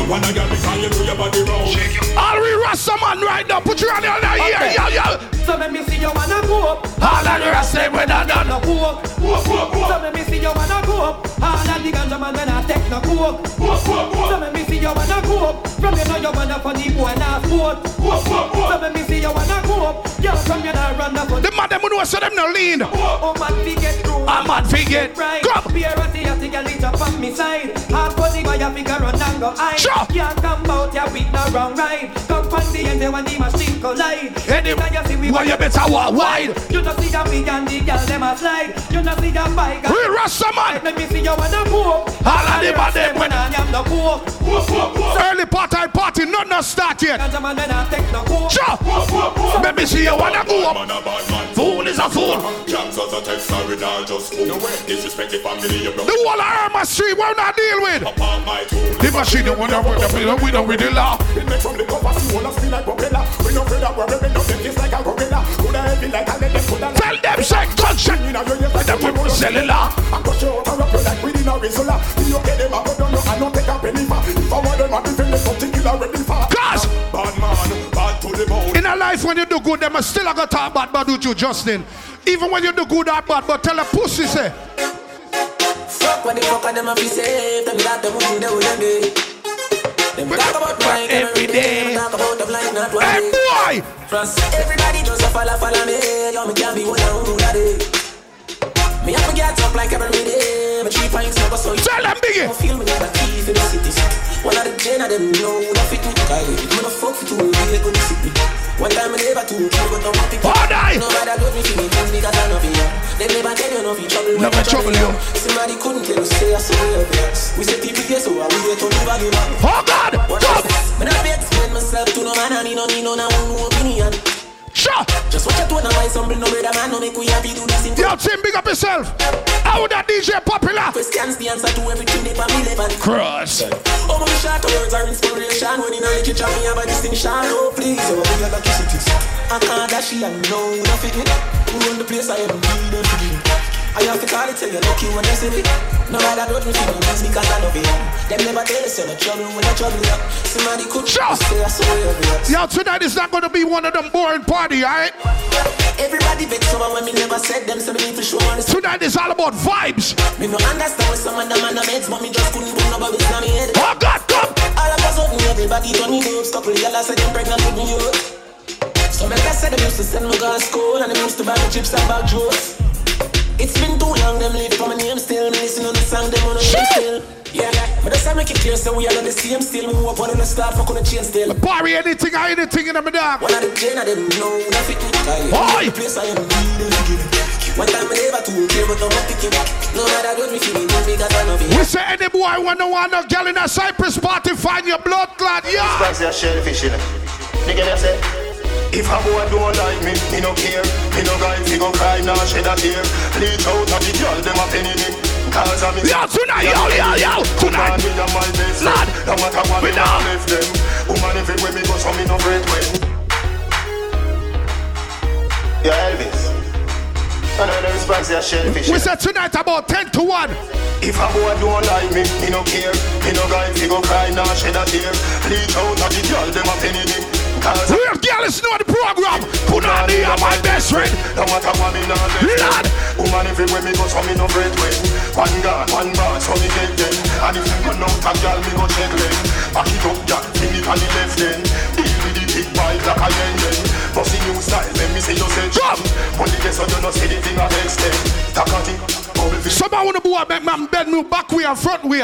Muggle one a girl because you know your body roll. I'll re-rust man right now. Put your hand on the ear, yo, yo. So let me see you wanna go up. All of the rest say when I done. No go up. So let me see you wanna go up. All of the ganja man when I take take no coke. So let me see you wanna go up. From you know you wanna funny boy now sport. So let me see you wanna go up. Girl, from you now run up. The man them who know so them no lean. Oh man, fi get through. A man fi get- right. Come. Be a ratty, a thing, a lead up on me side. Half body boy, a figure run and go high. Sure. Can't come out ya with no wrong ride. Come from the end, when the machine collide. Any- Anytime you see we Why you better walk wide? You just see a big and the girl them a slide. You just see a bike. and- Real Rasta man. Let me see you wanna move. All of them are them. when I am the coke. Early part time party, not not start yet. Ganja man, then I take no coke. Sure. Let me see you wanna go up. Fool is a fool. Cancels a text, sorry, now just fool. Disrespect the family, you know. The whole of Irma Street, we're not deal with. Upon my tool. The machine, the one that with the pillar, we don't with the law. It makes from the cover, see all of spin like propeller. We no afraid of worry, we no them just like a gorilla. Coulda heavy like a lead, coulda Tell them, say, gunshot. in a your ears like Them a people cellular. I got you out and wrap you like within a risola. You okay, them a go down, you and not take a penny for. If I want them, I defend them, something kill already for. Cause Bad man, bad to the bone. in a life when you do good, them are still a got talk bad, bad with you, Justin. Even when you do good or bad, but tell a pussy say, Fuck what the fuck are them a fi say? Tell me that them who they will them be. Them talk about Mike every day. Them talk about them like not one hey boy, Plus everybody just a follow follow me. Yo, me can't be one and who that day. Me have to get up like every day. Me three pints never so you tell them biggie. don't feel me like a key for the city. One of the gen of them know that fit me. Kylie, me no fuck for two, really good to me. One time I never two, three, but no one pick All night. Nobody got me feeling things because I know you. They never tell you no fi trouble. Never you trouble you. Somebody couldn't tell us say I saw you. We say people here, so I here to live a game. Oh God, no man, and me no need no no one opinion. Sure. Just watch your tone and why some no brother man no make we happy do this in Yo, Tim, big up yourself. How that DJ popular? Questions the answer to everything they for me live and Cross. Oh, my short words are inspiration When in a literature me have a distinction Oh, please, oh, we have a kiss it I can't dash it and no, no fit me Who run the place I am needed to be I have to call it, tell you lucky when they see me No matter what me feel, it's because I love you Them never tell us you're trouble when I trouble you Somebody could Sure. say I saw you Yo, tonight is not going to be one of them boring party, alright? Everybody vex someone when me never said them So me need to show on Tonight is all about vibes. Me no understand when some of them no meds But me just couldn't put no bubbles in my head Oh God, come. All of a sudden everybody turn me up Couple of y'all say them pregnant with me up So like I said them used to send me to school And them used to buy me chips and bag juice It's been too long them live for my name still Me listen to the song them on the name still. Yeah, but that's how make it clear So we are not the same still. Me hope on the start fuck on the chain still. Party anything or anything in the dog. One of the gen of them know that fit me Oi! The place I am needed to give One time I never too care but I'm picking No matter what me feeling Because I love it. We say any boy wanna want no girl in a Cypress party, find your blood clot, yeah. Spicy a shellfish, you know. Nigga, they say, if a boy don't like me, me no care. Me no guy, fi go cry, nah shed a tear. Leech out of the girl, them a penny me. Cause I'm Yo, tonight, yo, yo, yo, tonight. Woman, me a my best Lad. No matter what we me now. not left them. Woman, if it when me go, so me no afraid when. Yo, Elvis. I know the spicy a shellfish. We said tonight about 10 to 1. If a boy don't like me, me no care. Me no guy fi go cry, nah shed a tear. Leech out of the girl, them a penny me. Real girls know the program. The uh, my best friend. No matter what me left Lad. Woman when me go so me no afraid when One gun, one bar, so me get them And if you run out a girl, me go check them Back it up, girl, bring it on the left then Deal with the big boy like a yen then Bust the new style, let me see you say jump Only guess so you no see the thing of extend Takati, bubble fish Someone want to boy make man bend me back way and front way.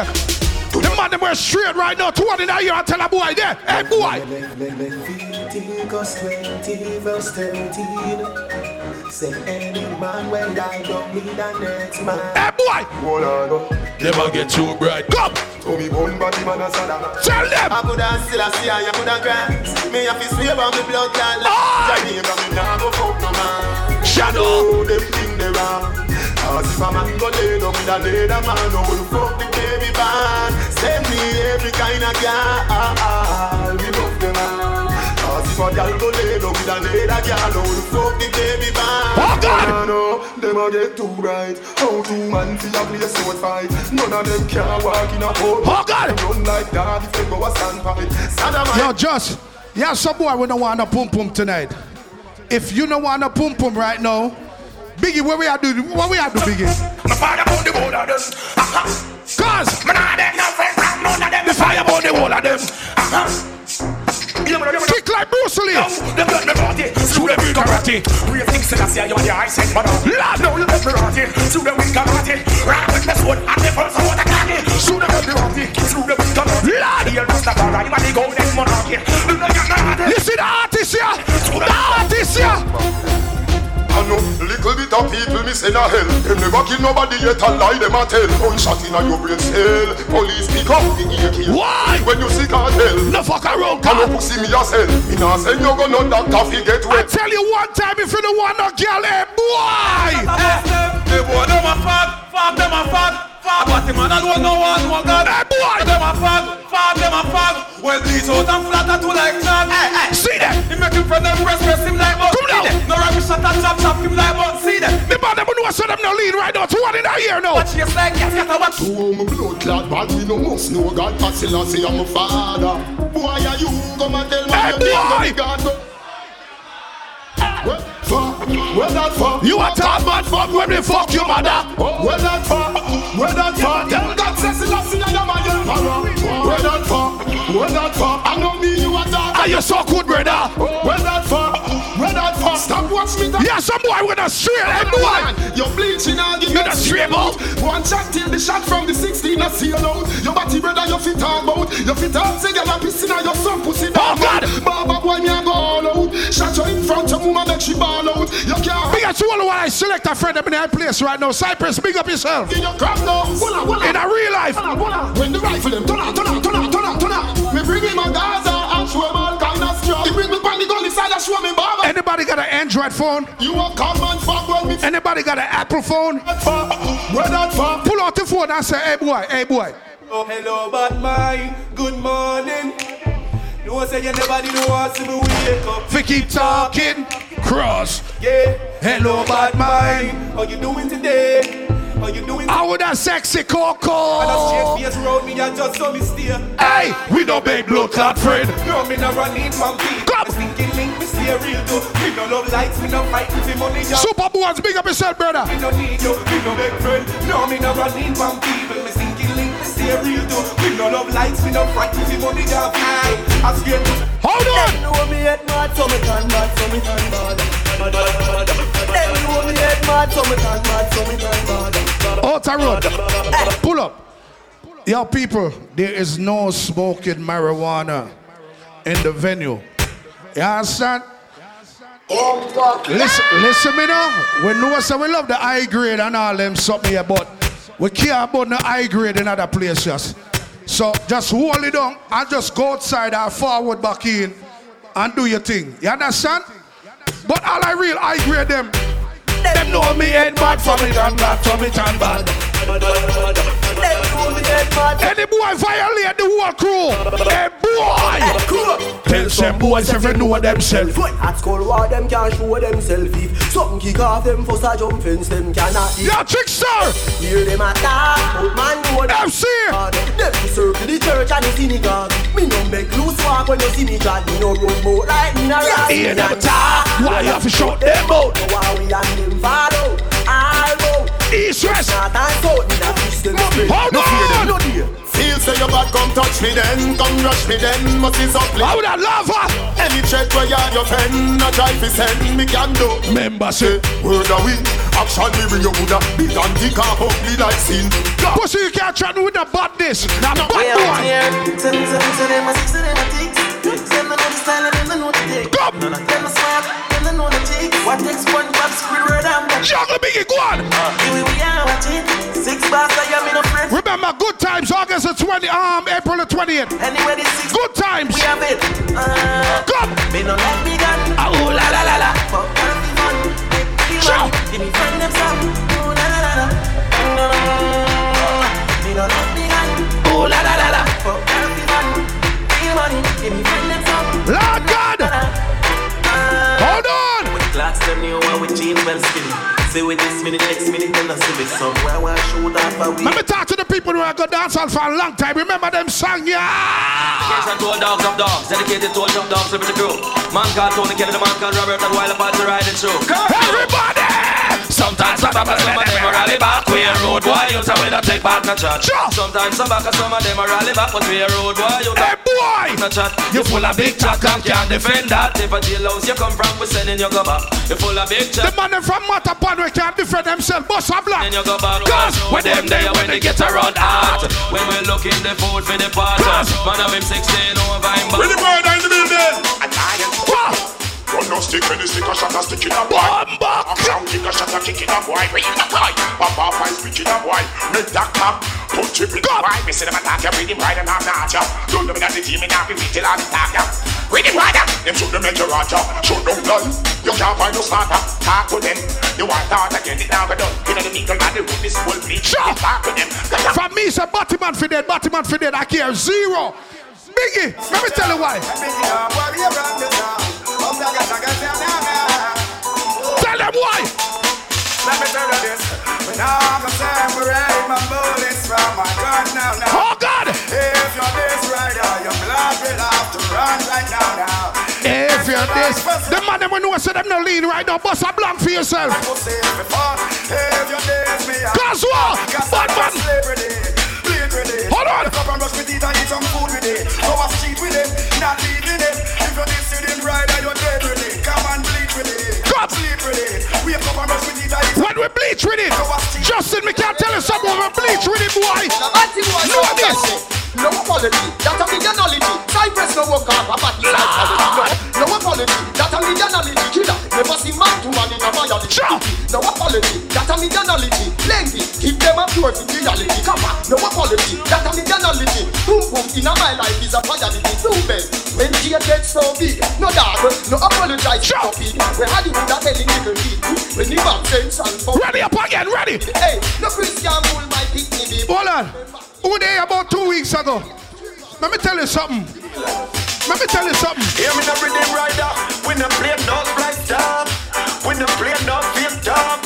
The man them wear straight right now. To one in a year and tell a boy there. Hey boy. Leviticus 20 verse 13 Say any man when die don't need a next man Hey boy. Hold on, Never get too bright. Come. to me bone body man a sada Tell them. I coulda still a see and coulda grant Me have to swear on me blood clot Aye. Jamaica me nah go fuck no man Shadow. Oh, them thing they wrong Cause if a man go lay down with a another man No will fuck the baby band Send me every kind of girl We love them all Cause if a girl go lay down with another girl No will fuck the baby band Oh, God. No, them a get too bright How two man fi a play a sword fight None of them can walk in a court Oh, God. Run like that if they go a stand fight Saddam Yo, just. Yeah, some boy we don't want no pum pum tonight. If you don't want no pum pum right now, Biggie, what we are do? What we are do, Biggie? My father put the board on this. Cause Man, I beg no the whole of them. Kick like Bruce Lee. Them let me party through the week karate. Real things in the sea, you are the ice and mother. Lord, now you let me party through the week karate. Rock with the sword and the first the candy. Through the let me party through the week karate. Lord, here Rasta Bara, you are the golden monarchy. You see the artist here? The artist here? I know little bit of people me send a hell. Them never kill nobody yet a lie them a tell. Gunshot in a your brain cell. Police pick up the AK. Why? When you see cartel. No fuck around, I no pussy me a sell. Me nah send you go no doctor fi get I tell you one time if you don't want no girl, hey boy! Hey boy, them a fag, fag them a fag. Fag what and alone no one no God. Boy, them a fag, fag them a fag. Well bleach out and flatter to like clog. Hey, hey, see them. He make him from them breast press him like bug. Come down. No rubbish shot and chop chop him like bug. See them. Me man, them know so them no lead right now. To one in a year now. Watch your like yes, get a watch. Oh, my blood clot bad, me no must know God. Pasila say I'm a father. Why are you come and tell me Hey, boy. me God? go- Where, fuck, where that fuck? You a top man fuck when we fuck your mother. Where that fuck? Where that fuck? Tell God says he loves you and I'm a young para. Where that fuck? Where that fuck? I know me, you a dog. Are you so good, brother? Where that fuck? Where that fuck? Stop watch me. Yeah, some boy with a straight head, boy. You're bleaching and give You me the straight out. One shot till the shot from the 16 I see alone. Your body brother, you fit talk about. You fit talk say you're a pissing and your son pussy oh, down. Oh, God. Baba boy, me a go all out. Shot you in front of woman, make she ball out. You can't Big up to all the while I select a friend up in that place right now. Cypress, big up yourself. in your crap now. Hold on. In a real life. Hold on. When the rifle them turn on, turn on, turn on, turn on, turn on. Me bring him a Gaza and show him all Anybody got an Android phone? You a come and fuck when Anybody got an Apple phone? fuck. Where? Pull out the phone and say, hey boy, hey boy. Oh, hello, bad mind. Good morning. No say you never did want to me wake up. Fi keep talking. Cross. Yeah. Hello, bad mind. How you doing today? How you doing? How with that sexy a coco? straight face round me and just saw me steer. Hey, we no big blood clot friend. No, me no run in from people. Come. Thinking link, me stay real though. Me no love likes, me no for money. Super boys, big up yourself, brother. Me no need you, me no big friend. No, me no run in from people. Me me stay real though. Me no love likes, me no fighting for money. Yeah. Aye, I swear. Hold on. know me head mad, so me turn mad, so me turn mad. Them know me head mad, so me turn mad, so me turn mad. Outer oh, road. Eh. Pull up. Yo, people, there is no smoking marijuana in the venue. You understand? Oh, listen, listen me now. We know so we love the high grade and all them something here, but we care about the high grade in other places. So just hold it down and just go outside and forward back in and do your thing. You understand? But all I real high grade them, them know me head bad from it and bad from it and bad. Any boy violate the whole crew. Hey boy. Eh, Tell some boys if they know themselves. At school, war them can't show themselves. If something kick off them, first a jump fence, them cannot. Yo, trickster. Hear them attack, but man know them. MC. Them to circle the church and the synagogue. Me no make loose walk when you see me God. Me no run boat like me no rat. Hear them talk. Why you have to shut them out? How we and them follow. All go. East west. Not and south, me not fish them straight. Hold No fear them, on. no dear. Feel say you bad, come touch me then, come rush me then, must is up How that lava? Any threat where you're your friend, I try to send me can do. Member say, word a win, action me bring you woulda big and thick and ugly like sin. Pussy, you can't threaten with the badness. Now, bad boy. Friend Remember, good times, August the 20, um, April the 20th. Anyway this six Good times. We have it uh, Come. Me no like me gun Oh, la la la la. Give me friend them some Oh la la la la Me no like me gun Oh, la la la la. Money Give me friend Clocks them new one with jeans well skinny. Say with this minute, next minute, then I see me somewhere where I shoot off a week. Let me talk to the people who have got dancehall for a long time. Remember them song, yeah? Dedication to all dogs of dogs, dedicated to all jump dogs living the crew. Man called Tony Kelly, the man called Robert, and while apart to ride it through. Everybody! Sometimes some back, some of them a rally back. We a road boy, you say we not take back no chat. Sometimes some back, some of them a rally back, but we a road boy, you hey boy, no chat. You full of big chat and can't defend that. If a jailhouse you come from, we sending you go back. You full of big chat. The man from Mattapan we can't defend themselves. Boss a black. Then you go back. Cause when them there when they get around hard. When we look in the food for the part. Man of him 16 over him back. Ready boy down in the building. Run no stick when the stick a shot a stick in a boy. A crown kick a shot a kick in a boy. Bring in a boy. Pop off and speak in a boy. Make that clap. Put chip in the boy. Me say them attack you with him right and I'm not ya. Don't them in the team and have him till all the talk ya. With him right Them shoot them make you rot. Shoot them blood. You can't find no starter. Talk to them. You want thought again. It now go done. You know the legal man. The root this whole bleach. Talk to them. From me, say Batman for dead, Batman for dead. I care zero. Biggie, let me tell you why. Tell them why. Let me tell you this. When I'm a separate my bullets from my gun now, now. Oh God! If you're this rider, your blood will have to run right now, now. If you're this, the man them will know say them no lean right now. Bust a blank for yourself. I will say it before. If you're this, me, I- Cause what? Cause Batman. I'm a slave with it. Bleed with it. Hold on. Up and brush my teeth and eat some food with it. Go a street with it, not leaving it. If you're this student rider, you're dead with it. Come and bleed with it. Come. Sleep with it. Wake up and brush my teeth and eat When we bleach with it, Justin, me can't tell you something when we bleach with it, boy. Know this. No apology, that a millionology. Cypress no work off a psychology. No, no apology, that a millionology. Killer, never see man to man in a violence. No apology, that a millionology. Lengthy, keep them up pure in reality. Come on, no apology, that a millionology. Boom boom in a my life is a priority. Two bed, when the gets so big, no dog, no apologize. Up, we had you that telling little kid. When the back sense and for Ready up again, ready. Hey, no Christian fool my picnic. Hold on. Who were there about two weeks ago? Let me tell you something. Let me tell you something. Hear me the rhythm rider. We no play no black dog. We no play no fake dog.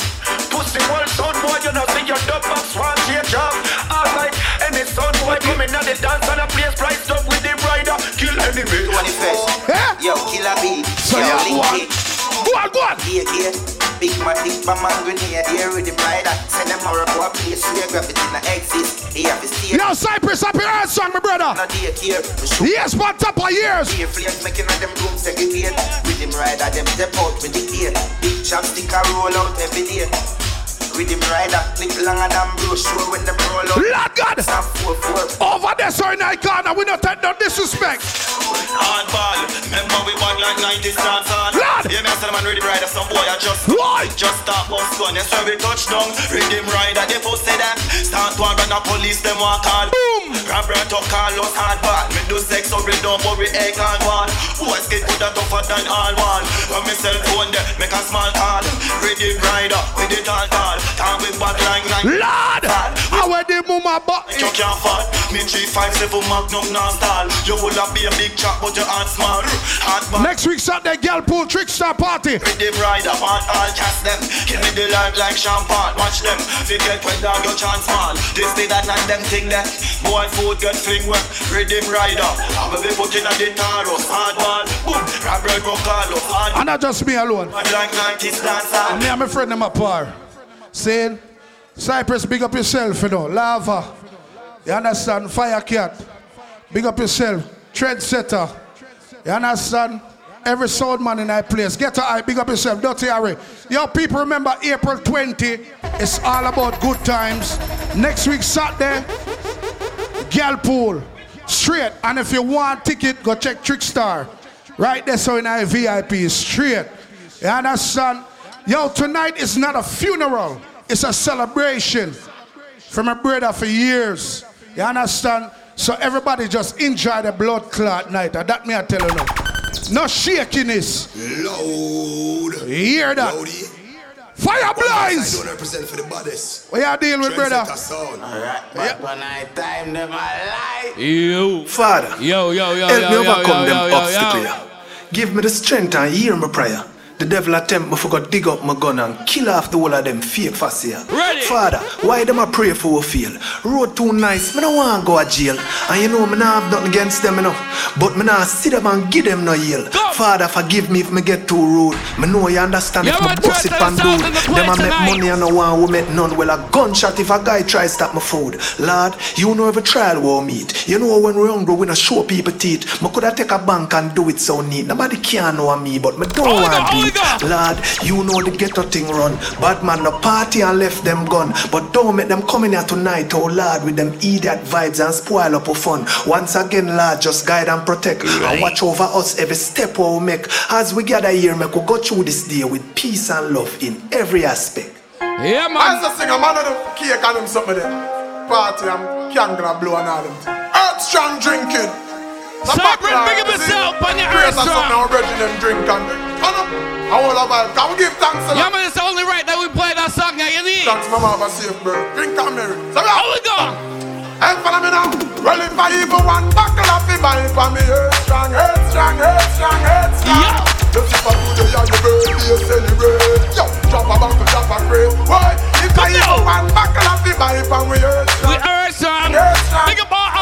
Pussy world son boy, you know see your dub box one change up. Alright, any son boy coming at the dance and a place priced up with the rider. Kill enemy. 21st. Eh? Yo, killer beat. So Yo, yeah, link go it. Go on, go on. Here, here. Big man, big man, man, grenade, here with the rider. Send them to a place where gravity no exist. Here, have to stay. Yo, Cypress up your earthstrong, my brother. No day here. Shoot Yes, but top of years. Here, flames making all them rooms segregate. With them rider, them step out with the gear. Big chopstick a roll out every day. With them rider, clip longer than bro, sure when them roll out. Lord God. Four, four. Over there, so in that corner, we don't take no disrespect. Hardball, remember we won like 90 stars on. Lord. Yeah, me and Solomon ready rider, some boy I just Why? Just start bust gun, yes sir we touchdown. Rhythm rider, they post say that. Start one run a police, them walk call. Boom. Grab right up, call us hardball. Me do sex, so we don't worry, egg and one. Boys get good and tougher than all one. When me cell phone there, make a small call. Rhythm rider, with it all tall. Time with back line like. Lord, I wear the mama but You can't fall. Me 357 Magnum non-stall. You will have be a big chap, but your heart small. Heart bad. Next week Saturday, girl pool trickster party. With the rider, want all cast them. Give me the light like champagne. Watch them. Forget when dog your chance small. This day that night them thing that. Boy food get fling wet. Rhythm rider. I will be putting a the taros. Hard ball. Boom. Grab right go Carlo. Hard And not just me alone. bad like 90s dancer. Me and my friend them apart. Saying, Cypress, big up yourself, you know. Lava. You understand? Fire cat. Big up yourself. Trendsetter. You understand? Every sound man in that place. Get a eye, big up yourself. Dirty Harry. Yo, people remember April 20. It's all about good times. Next week, Saturday, Gal Pool. Straight. And if you want ticket, go check Trickstar. Right there, so in our VIP. Straight. You understand? Yo, tonight is not a funeral. It's a celebration from a brother for years. You understand? So everybody just enjoy the blood clot night. That me I tell you now. No shakiness. Load. You hear that? Fire blaze! I don't represent for the baddest. What you deal with, brother? Trendsetter sound. But when I time them alive. Yo. Father, Yo, yo, yo, help yo, me yo, overcome yo, them yo, obstacles. yo. yeah. Give me the strength and hear my prayer. The devil attempt me for go dig up my gun and kill off the whole of them fake fuss here. Ready. Father, why them a pray for we fail? Road too nice, me no want go a jail. And you know me nah have nothing against them enough. But me nah see them and give them no yield. Father, forgive me if me get too rude. Me know you understand Yeah, if me bust it and dude. Them a make money and no one will make none. Well, a gunshot if a guy try stop my food. Lord, you know every trial we meet. You know when we hungry, we not show people teeth. Me coulda take a bank and do it so neat. Nobody can know me, but me don't want beat. Lord, you know the ghetto thing run. Bad man no party and left them gone. But don't make them come in here tonight, oh Lord, with them idiot vibes and spoil up our fun. Once again, Lord, just guide and protect and watch over us every step we we make. As we gather here, make we go through this day with peace and love in every aspect. Yeah, man. I sing a man of the cake and them something there. Party and candle blow and all them. Earthstrong drinking. Cypress, big up yourself on your earth and strong. something our brethren them drink and turn up. I want to vibe. Can we give thanks lot? Yeah, man, it's only right that we play that song now, you need. Thanks, mama, a safe birth. Drink and merry. So How we go? Hey, follow me now. Well, if I even one buckle of the buy for me, earth strong, earth strong, earth strong, earth strong. Yeah. The super today on your birthday celebrate. Yo, drop a buckle, drop a crate. Why? If I even one buckle of the buy for me, earth We strong. earth strong. Think about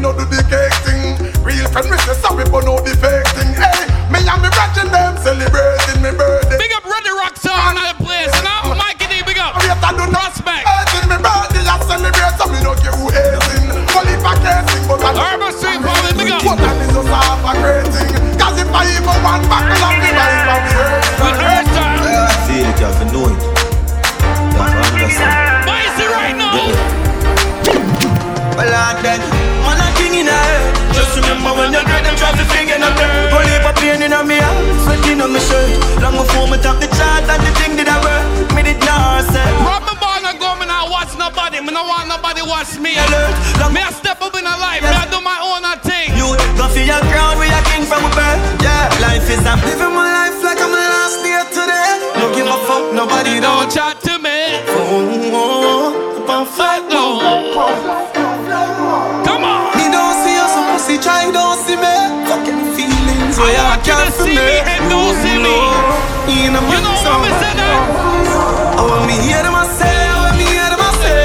know do the cake thing. Real friend, we say sorry, but no the fake thing. Hey, me and me brethren them celebrating Long before me top the chart and the thing did I work. Me did not say. Rob me ball and go, me not watch nobody. Me not want nobody watch me. Alert. Me I step up in a life. Me I do my own a thing. You go for your crown, we a king from a birth. Yeah, life is I'm living my life like I'm the last day today. Don't give a fuck, nobody Don't don't chat to me. Oh, oh, fuck no. Come on. Me don't see you, so pussy try I where I want you can't to see me and don't see me. You know You know what me say that? Oh, when me hear them I say, when me hear them I say,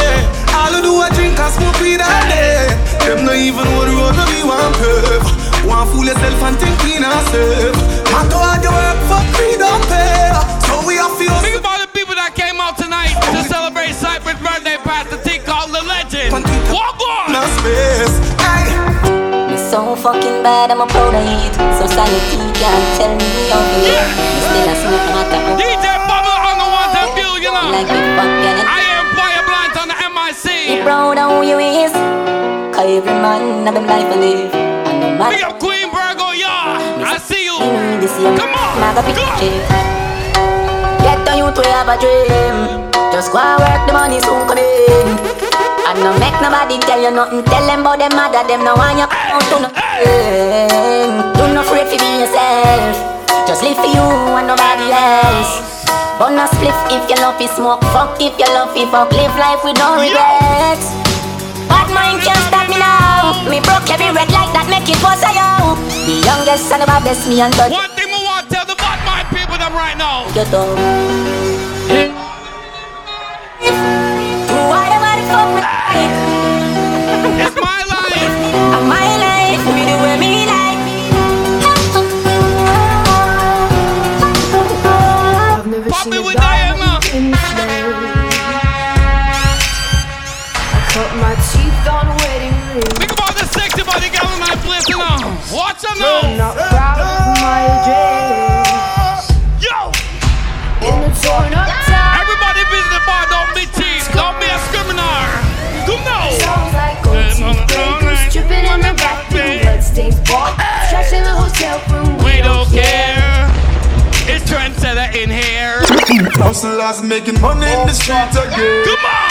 all you do I drink and smoke weed all day. Them no even the road no be one curve. One fool yourself and think clean yourself. Matter fucking bad, I'm a proud of it. Society can't tell me how to live. Me still a smoke matter. DJ Bubble on the one that bill, you know. Like me fucking. I am Player Blunt on the Be MIC. proud of who you is. Cause every man have him life to live. And no matter Big up Queen Virgo, yeah. I see you. Come on. Maga pick Get the youth we have a dream. Just go and work, the money soon come in. And no make nobody tell you nothing. Tell them about them mother, them no want you out to nothing. Do not to be yourself. Just live for you and nobody else. Burn a spliff if you love it, smoke. Fuck if you love it, fuck. Live life with no regrets. Bad mind can't stop me now. Me broke every red light that make it was a yo. The youngest and the baddest, me and God. One thing we want to tell the bad mind people them right now. You don't. Do whatever the fuck me like. It's my life. And my life, me do what me like. Pop me with Diana. Cut my teeth on wedding ring. Think about the sexy body girl in my place, you know. Watch her I'm now. not proud of my dress. In the hotel. We don't care. It's trendsetter in here. Hustlers making money in the streets again. Come on.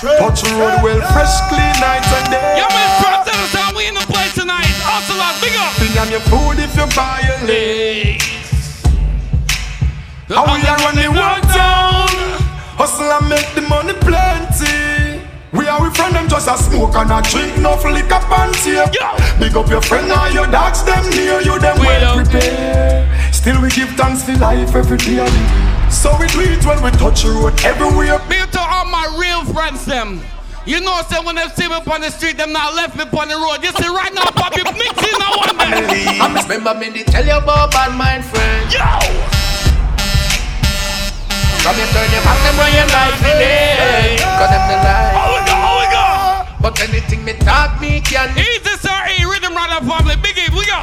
Touch the road well, fresh, clean night and day. Yo, man, trendsetter sound. We in the place tonight. Hustlers, big up. Thing on your food if you buy a late. How we are run the world down. Hustle and make the money plenty. We are with friend them just a smoke and a drink, no liquor panty. Big up your friend and your dogs, them near you, them We well prepared. Still we give thanks for life every day. So we do it when we touch the road everywhere. Big up to all all my real friends them. You know, say when they see me on the street, them not left me on the road. You see right now, Bobby mixing now one day. I remember me they tell you about bad mind friend. Yo. From you turn your back, them run your life today. Cause them the lie. Oh we go, oh we go. But anything me talk me can. Easy, sir. E rhythm runner family. Biggie, we go.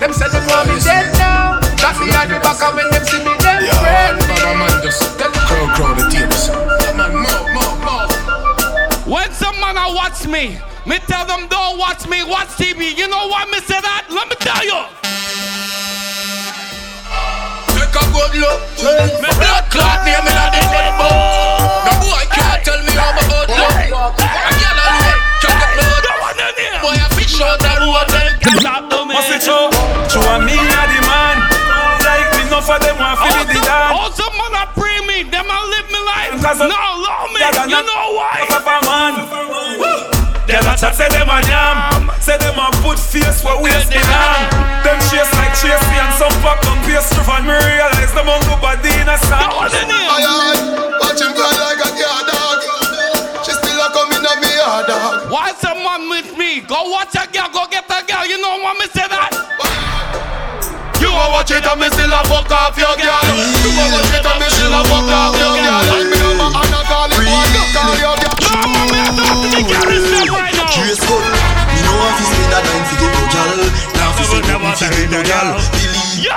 Them say them want me dead now. Got me at the back and when them see me, them Yo, friend. Baba man just crow crow the tables. Yeah, man, more, more, more. When some man a watch me, me tell them don't watch me, watch TV. You know why me say that? Let me tell you. Take a good look. Me blood clot name in a the dead boy. No boy can't tell me how my blood look. I can't alone. Check the blood. Boy, I fish out the water. Must it show? Show a me a the man. Like me, enough of them want to be the dance. Oh, some man a pray me, them a live me life. Cause No, of- love me. You know why? Papa man. Them a chat say them a yam Say them a put face where waste the lamb Them chase like chase me and some pop on pace truth And me realize them on good body in a song What's the name? Aye, aye, watch him fly like a car dog. She still a coming at me hard dog. Why some man with me? Go watch a girl, go get a girl. You know why me say that? You a watch it and me still a fuck off your girl. You a watch it and me still a fuck off your girl. Say nothing fi get no gal Believe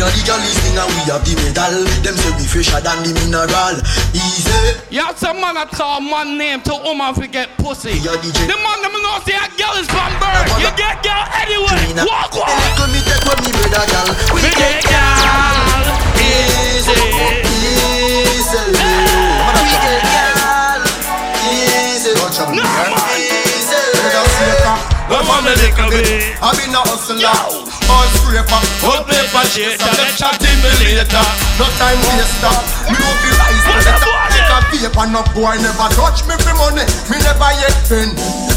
Now the gal is thing and we have the medal. Them say we fresher than the mineral. Easy. You have some man that call man name to woman fi get pussy. The man them know say a girl is from birth. You get girl anyway. Walk The walk. little me take what me brother gal. We Me get girl. Easy. Easy Man, we get gal Easy. Easy Well, from the little bit, I been a hustler, all scraper, all paper chaser, them chatting me later. No time waster, me no feel rise better. Take a paper, no boy never touch me for money, me never yet been.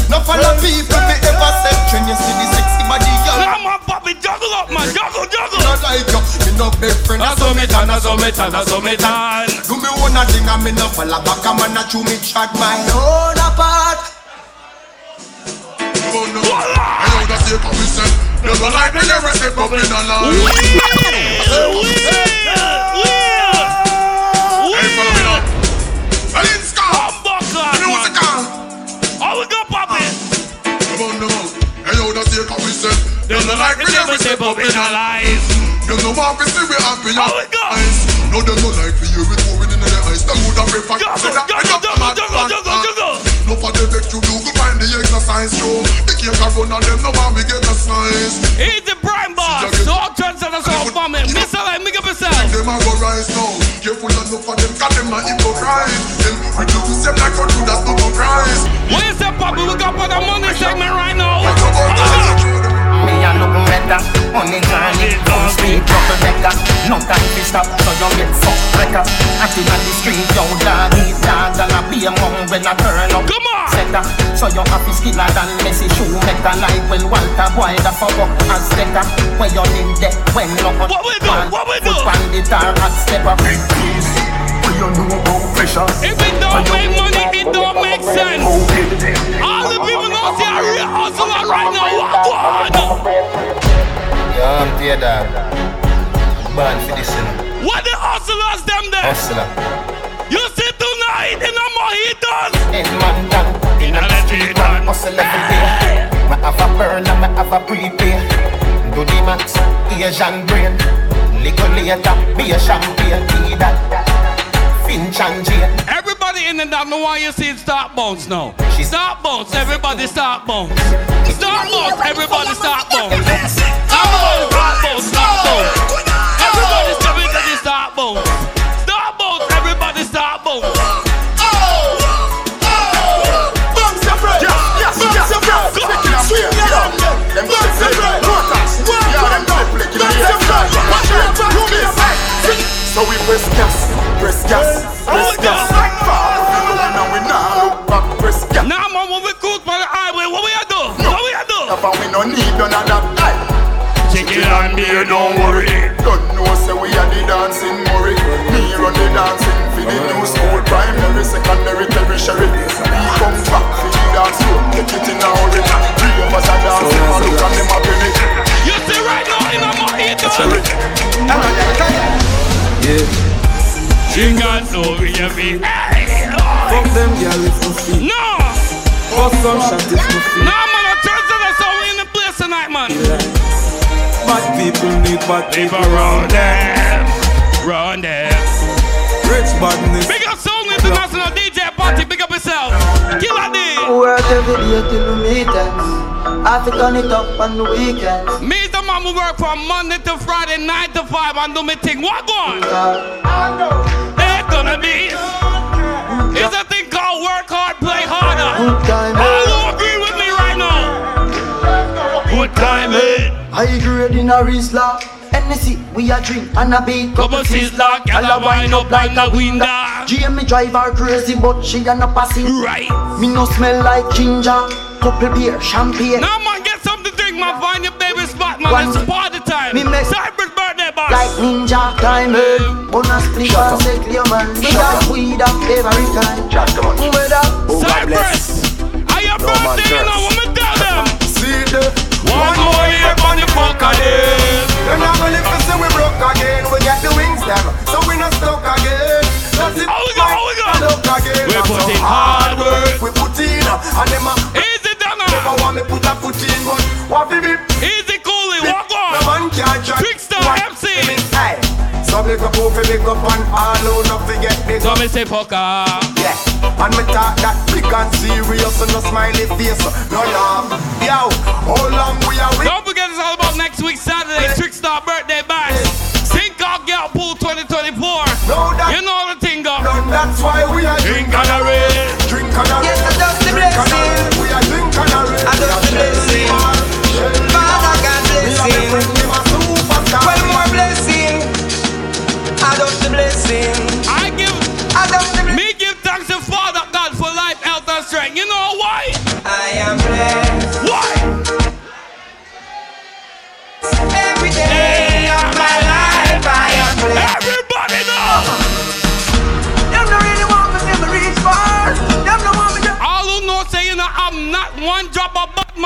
No follow people me ever said trend. You see the sexy body girl. Come on, Bobby, juggle up, man, juggle, juggle. Not like you, me no big friend. I saw me tan, I saw me tan, I saw me tan. Do me one thing and me no follow back. A man a chew me chat my own apart. I know that's the commission. They don't like me, they rest it bubbling along. Hey, follow me now. Alinska. Music on. Oh, we go, Bobby. Ah. Come on, come on. Hey, yo, that's the commission. They don't like me, they rest it bubbling alive. They no want to see me happy. Oh, we go. No, they don't like for you with moving in the eyes. They would have preferred. Juggle, Say that I juggle, juggle, fun. juggle, juggle. No for the vex you do, go find the exercise show. The cake a run and them no want me get a size. He's the prime boss. So trends and so bomb it. Mr. Like, make up yourself. Them a go rise now. Careful enough for them, cause them not hypocrite. Them reduce them like a do that's not Christ. What is that, Bobby? We got for the money segment right now. Better, money journey, don't speak trouble better. No time to stop, so you get fucked better. Active on the street, yo dog eat dog, and I be among when I turn up. Come on, setter. So you happy skiller than Messi shoemaker, like well Walter boy the fuck up as stecker. When you live there, when no one What we do? What we do? Foot bandit or hot stepper. When you know about pressure. If it don't make money, it don't make sense. All the people know say a real hustler right now. Walk on. Yo, I'm dear dog. Uh, Born for this, you know. What the hustlers them there? Hustler. You see tonight in a mojitos. Head man down in a street man hustle every day. Me have a burn and me have a prepay. Do the max, Asian brain. Little later, be a champagne, be that. Finch and Jane. Everybody in the dark know why you see start bones now. Start bones, everybody start bones. Start bones, everybody start bones. Start bones, start bones, start bones. Everybody step into the start bones. Start bones, everybody start bones. So we press gas, press gas, press oh, gas. And we. Now man, when we cook on the highway, what we a do? What we a do? We no need none of that type. Chicken and beer, don't worry. Don't know say we are the dancing Murray. Me run the dancing for the new school, primary, secondary, tertiary. We come back for the dance floor, get it in a hurry. Three of us are dancing, and look at them happy. You see right now in a market, yeah. She got no baby. Fuck them girl if no feel. No. Bust some shot if no feel. Nah, man, I turn to the song in the place tonight, man. Bad people need bad people around them. Round them. Rich badness. Big up Soul International Party. Big up yourself. Killa D. Work every day till we meet ends. I have to turn it up on the weekends. Me the man who work from Monday to Friday, 9 to 5 and do me thing. What going? It's gonna be. It's a thing called work hard, play harder. Good time, All who agree with me right now. Good time, eh? I grade in a Rizla. Hennessy, we a drink and a beat Couple sizzler, gyal a wind up like a window. Jamie drive her crazy, but she a no passing. Right. Me no smell like ginger. Couple beer, champagne. Now, man, get something to drink, man. Find your baby spot, man. One- It's party time. Me make- Cypress birthday, boss. Like ninja diamond Bonus split and say clear man We got weed up every time Weather Cypress. Are your birthday, you know what me tell them? See the One more year on the fuck them. Them not gonna live to say we broke again. We get the wings them, so we not stuck again. That's it. How we go, how we go? Look again. We put in hard work. We put in, uh, and them a Easy done uh. never want me put a foot in, but what fi be? Easy coolie, walk on. man can't try. Trickster What? MC. Big up, fi big up, and all who not forget big So me say fuck. Yeah, and me talk that big and serious and no smiley face, no laugh. Yo, how long we are with? Don't forget it's all about next week Saturday, Trickstar birthday bash. Sink out Girl Pool 2024. No, that- You know the thing go. Done, that's why we are Drink drink and a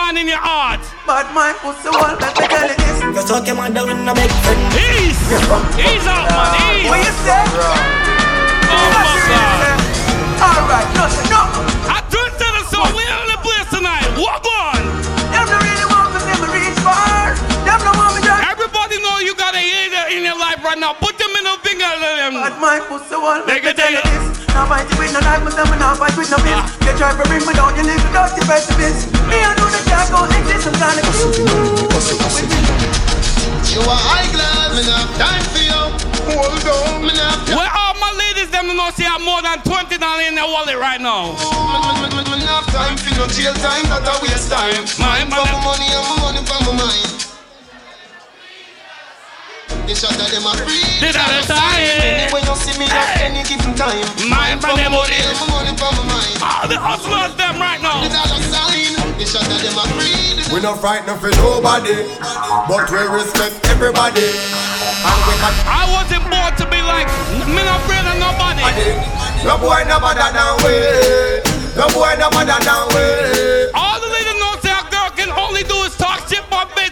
of Batman in your heart. But my pussy won't let me tell you this You talk your man down in a big friend. Ease, ease out, man, ease. What you say? Oh my God. Alright, no, no I turn to the song. We're in the place tonight. Walk on. Them no really want me to reach far Them no want me to Everybody know you got a hater in your life right now. Put them in the finger to them. But my pussy won't They let me can tell you this Now fight it with no knife, but I'm not fight with no bitch You try to bring me down, you live without the precipice Me I know that can't go exist, I'm trying to You are high class, me not time for you. Hold on, me not Where all my ladies them know see have more than twenty dollars in their wallet right now. Me not time for no jail time, that a waste time. Mind for my money and my money for my mind. The shot that them a free. Did I decide? When you see me at any given time. Mind for them money. and my money for my mind. All the hustlers them right now. The dollar sign. The shot that them a free. We not frightened for nobody, but we respect everybody. And we got I wasn't born to be like me not afraid of nobody. no boy no better than we. No boy no better than we. All the ladies know say a girl can only do is talk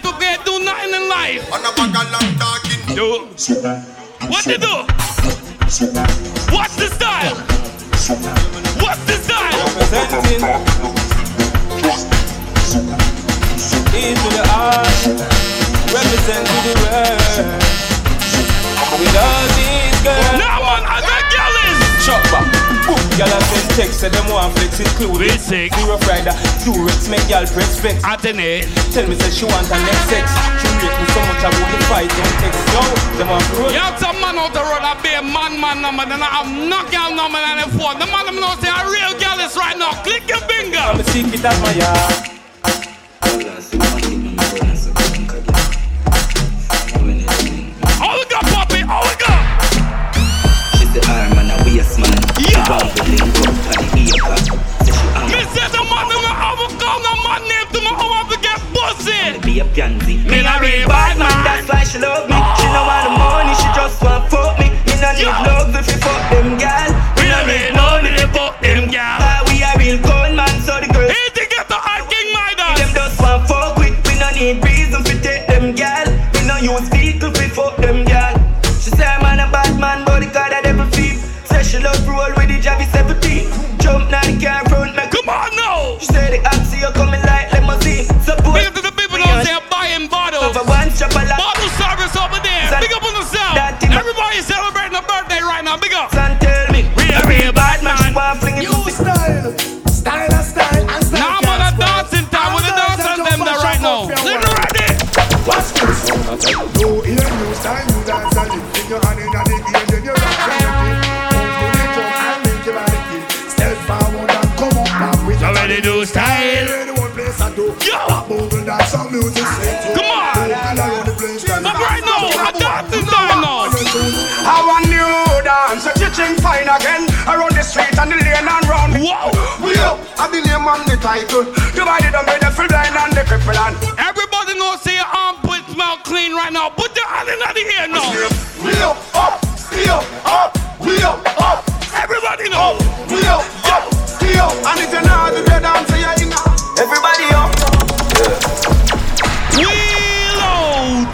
shit but do nothing in life. On a bag of long talking. Do what they do? What's the style? What's the style? Representing E to the R Represent to the world With all these girls Now man, I got jealous. Chop back Boom Y'all have send text Say them want flex include We sick. Zero Friday Durex make y'all press flex Alternate. Tell me say she want a next sex She rate me so much I want to fight Don't text Yo Them want road You have some man out the road I be a man man number, then I have no girl number and a phone. The man them know say a real girl is right now. Click your finger. I'm a secret at my yard man. Yeah. The one with link up on the ear cap. Say Me say the man them I will call no man name to me. I want to get pussy. be a pansy. Me not real bad man. That's why she love me. She no want the money, she just want fuck me. Me not need love if you fuck them gal. We not money fuck them gal. You coming like limousine. Put Big to the people out there buying bottles. Over one chop a lot. Bottle service title. Divided them by the full blind and the cripple and. Everybody know say your armpit smell clean right now. Put your hand in the air now. We up, up, we up, up, we up, up. Everybody know. We up, up, we up. And if you're not the dead dance, you're in. Everybody up. Wheel out.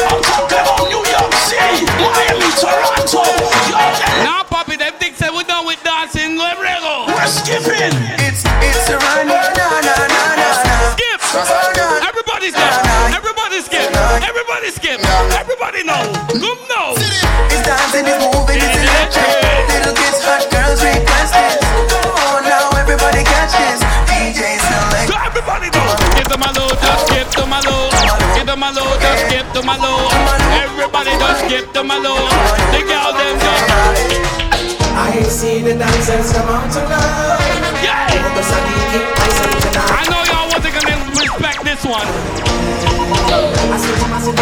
I'm talking about New York City, Miami, Toronto. Now, Poppy, them things say we're done with dancing. Let me go. We're skipping. Everybody skip. Everybody know. Come know. It's dancing, it's moving, it's electric. Little kids, hot girls request it. Oh, now everybody catch this. DJ select. So everybody know. Give them a load, just skip to my load. Give them a load, just skip to my load. Everybody just skip to my load. The girl them just. I see the dancers come out tonight. Yeah. Focus on the kick, I. I know y'all wasn't gonna respect this one. But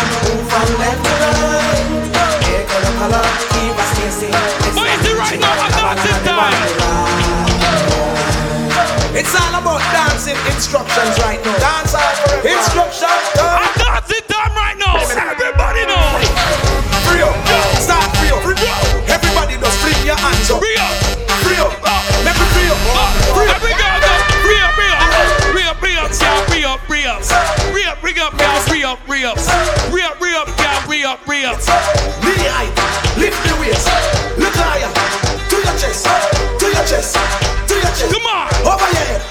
is it right now? It's all about dancing instructions right now. Dance instructions. Free up, free up. Free up, girl, free up, free up. Knee high, lift the waist. Look higher, to your chest, to your chest, to your chest. Come on. Over your head.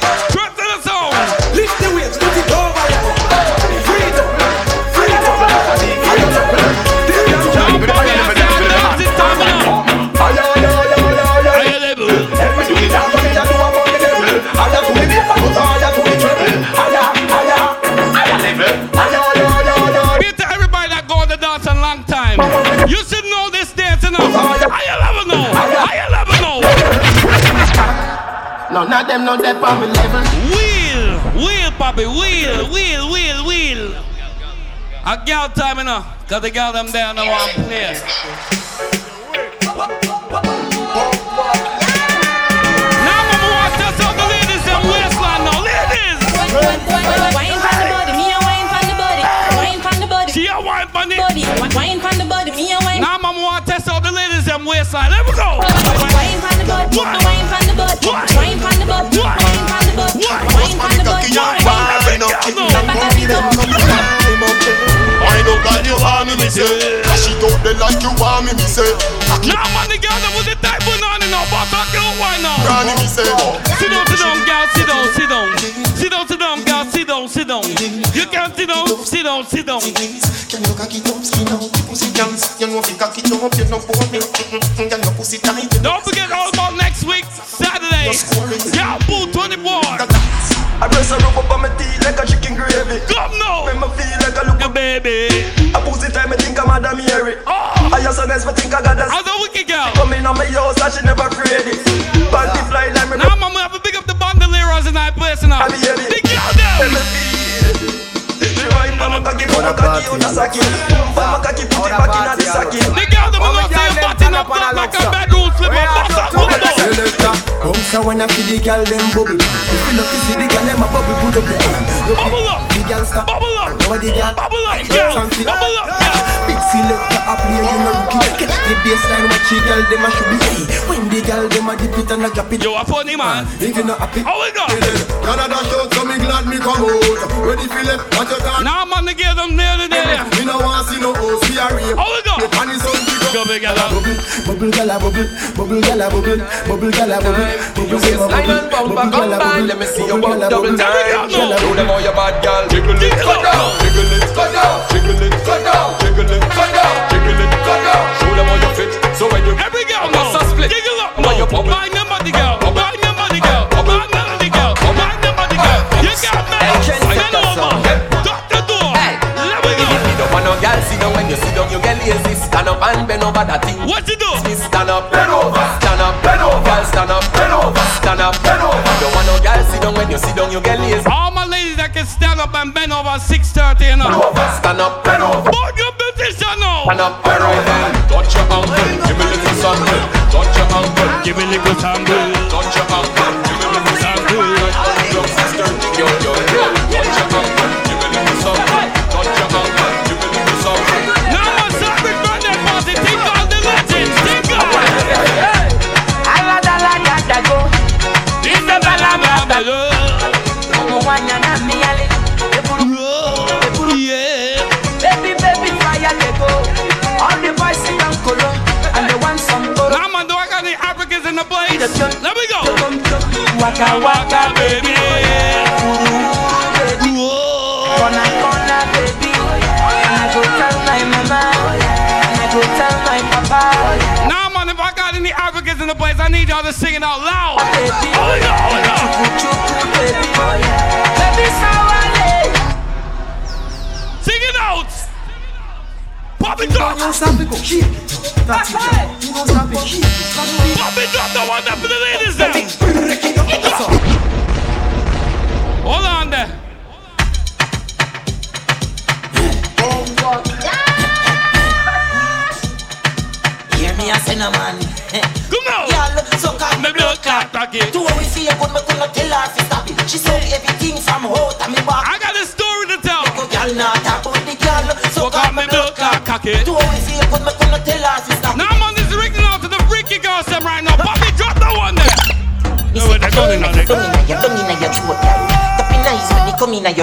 None of them know that on my level. Wheel, wheel, Poppy, wheel, wheel, wheel, wheel. A girl time enough, cause the girl them there no one play. Now mama want to tell the ladies them waistline now, ladies. Wine from the body, me a wine from the body. Wine from the body. She a wine from the body. Wine from the body, say Cash it out there like you want me, me say Now man, the girl them with the type of on and now, but I can't wine now. Granny, me say Sit down, sit down, girl, sit down, sit down. Sit down, sit down, girl, sit down, sit down. You can't sit down, sit down, sit down. Can you cock it up, skin out pussy dance You know if you cock it up, you know for me Can your pussy tight Don't forget all about next week, Saturday. Yeah, Boo 24. I press a rub girl? Come in on my house and she never afraid it. Panty fly like me. Now, mama, have to pick up the bandoliers in that place now. I'm here. The girl them. She wine on my cocky, put my cocky on the saki. Put my cocky, put it back in the saki. The girl them will say you're up flat like a bedroom slipper. Bust up, bust up. Come so when I feel the girl them bubble If you look to see the girl them a bubble Put up the hand Bubble up The girl stop Bubble up Now girl Bubble up, girl Bubble up, girl Big selector a play you no rookie. Get the baseline when she girl them a should be ready. When the girl them a dip it and a drop it. Yo, a funny man. If you not happy, how we go? Canada show, so me glad me come out. Ready for them, what you talk? Now man, to get them nearly there. Me no want see no OC or rape. How we go? The pan is on the Go big gala. Bubble, bubble gala, bubble, bubble gala, bubble, bubble gala, bubble, bubble gala, Line and bubble, bumper, bubble come gala, bubble, Let me see you bubble walk gala, double bubble, time. gala, Show them how you bad girl. Jiggle it, go down, jiggle it, go down, jiggle Stand up,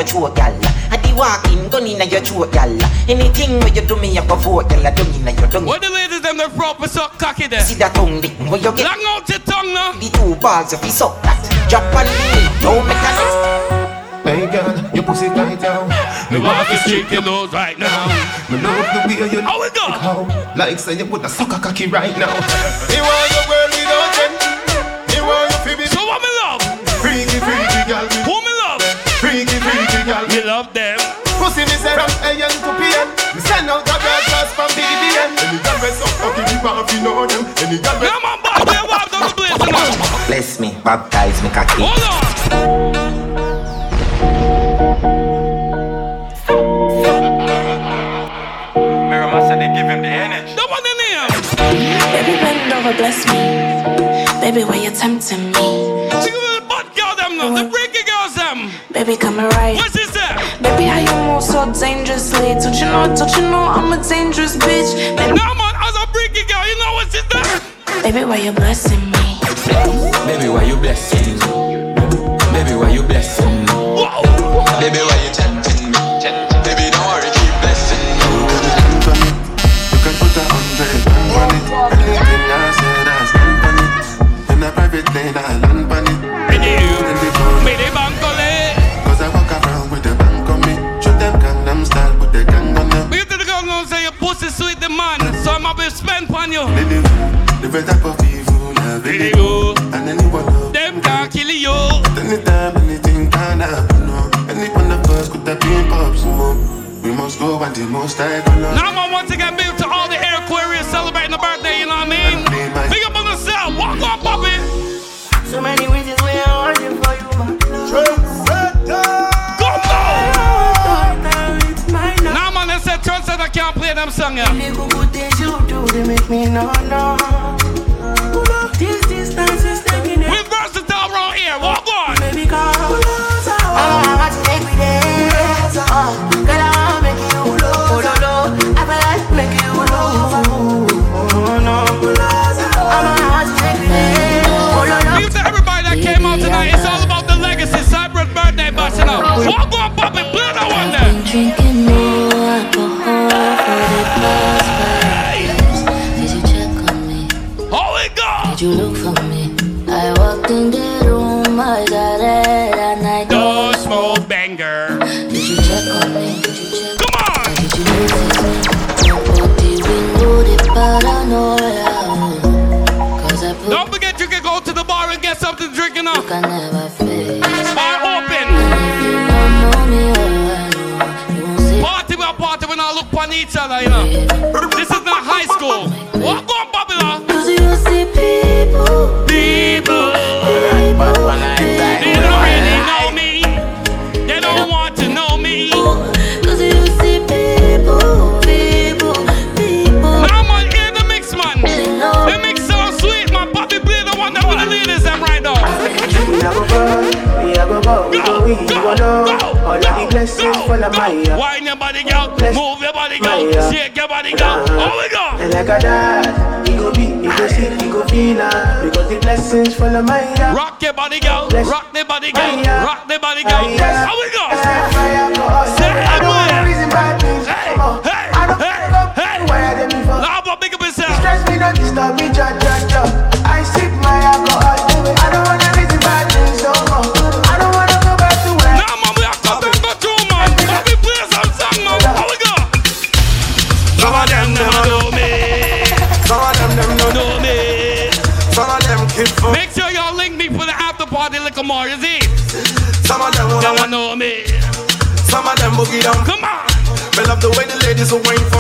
your throat, girl. I the walking, gun in your throat, girl. Anything where you do me, I go vote, girl. I don't in your tongue. What the ladies them the proper suck cocky there? See that tongue, dick. Where you get Long out your tongue now. the two balls if you suck that. Drop on me, don't make a noise. Hey girl, your pussy tight down. Me want to shake your nose right now. Me love the way you How we go? how Like say you put a sucker cocky right now Me want your freaky girl. Me love them. Pussy me say from AM to PM. Me send out a broadcast from BBM. Any girl we suck cocky, me want to know them. Any girl we Now man, boy, they walk down the place now. Bless me, baptize me, cocky. Hold on. Mira said they give him the energy. The one in here. Baby, bend over, bless me. Baby, why you tempting me? Sing with the butt girl them now. The freaky girls them. Baby, come right. What's you move so dangerously? Don't you know, don't you know I'm a dangerous bitch? Baby, Now man, as a freaky girl, you know what's this there? baby why you blessing me? Baby, why you blessing me? Most I go Now man, once again, big to all the Air Aquarius celebrating the birthday, you know what I mean? Big up on the yourself, walk on, Bobby. So many reasons we are waiting for you, my Go now. Now man, they said Trendset I can't play them song, yeah. Check it, go we go go. All of the blessings full of my uh, Wine your body, girl. Move your body, girl. Uh, Shake your body, girl. Oh, we go. And like a dad, he go be, he go see, he go feel uh, Because the blessings full of my uh, Rock your body, girl. Rock the body, girl. Rock the body, girl. How we go? Down Come on. Me love the way the ladies are waiting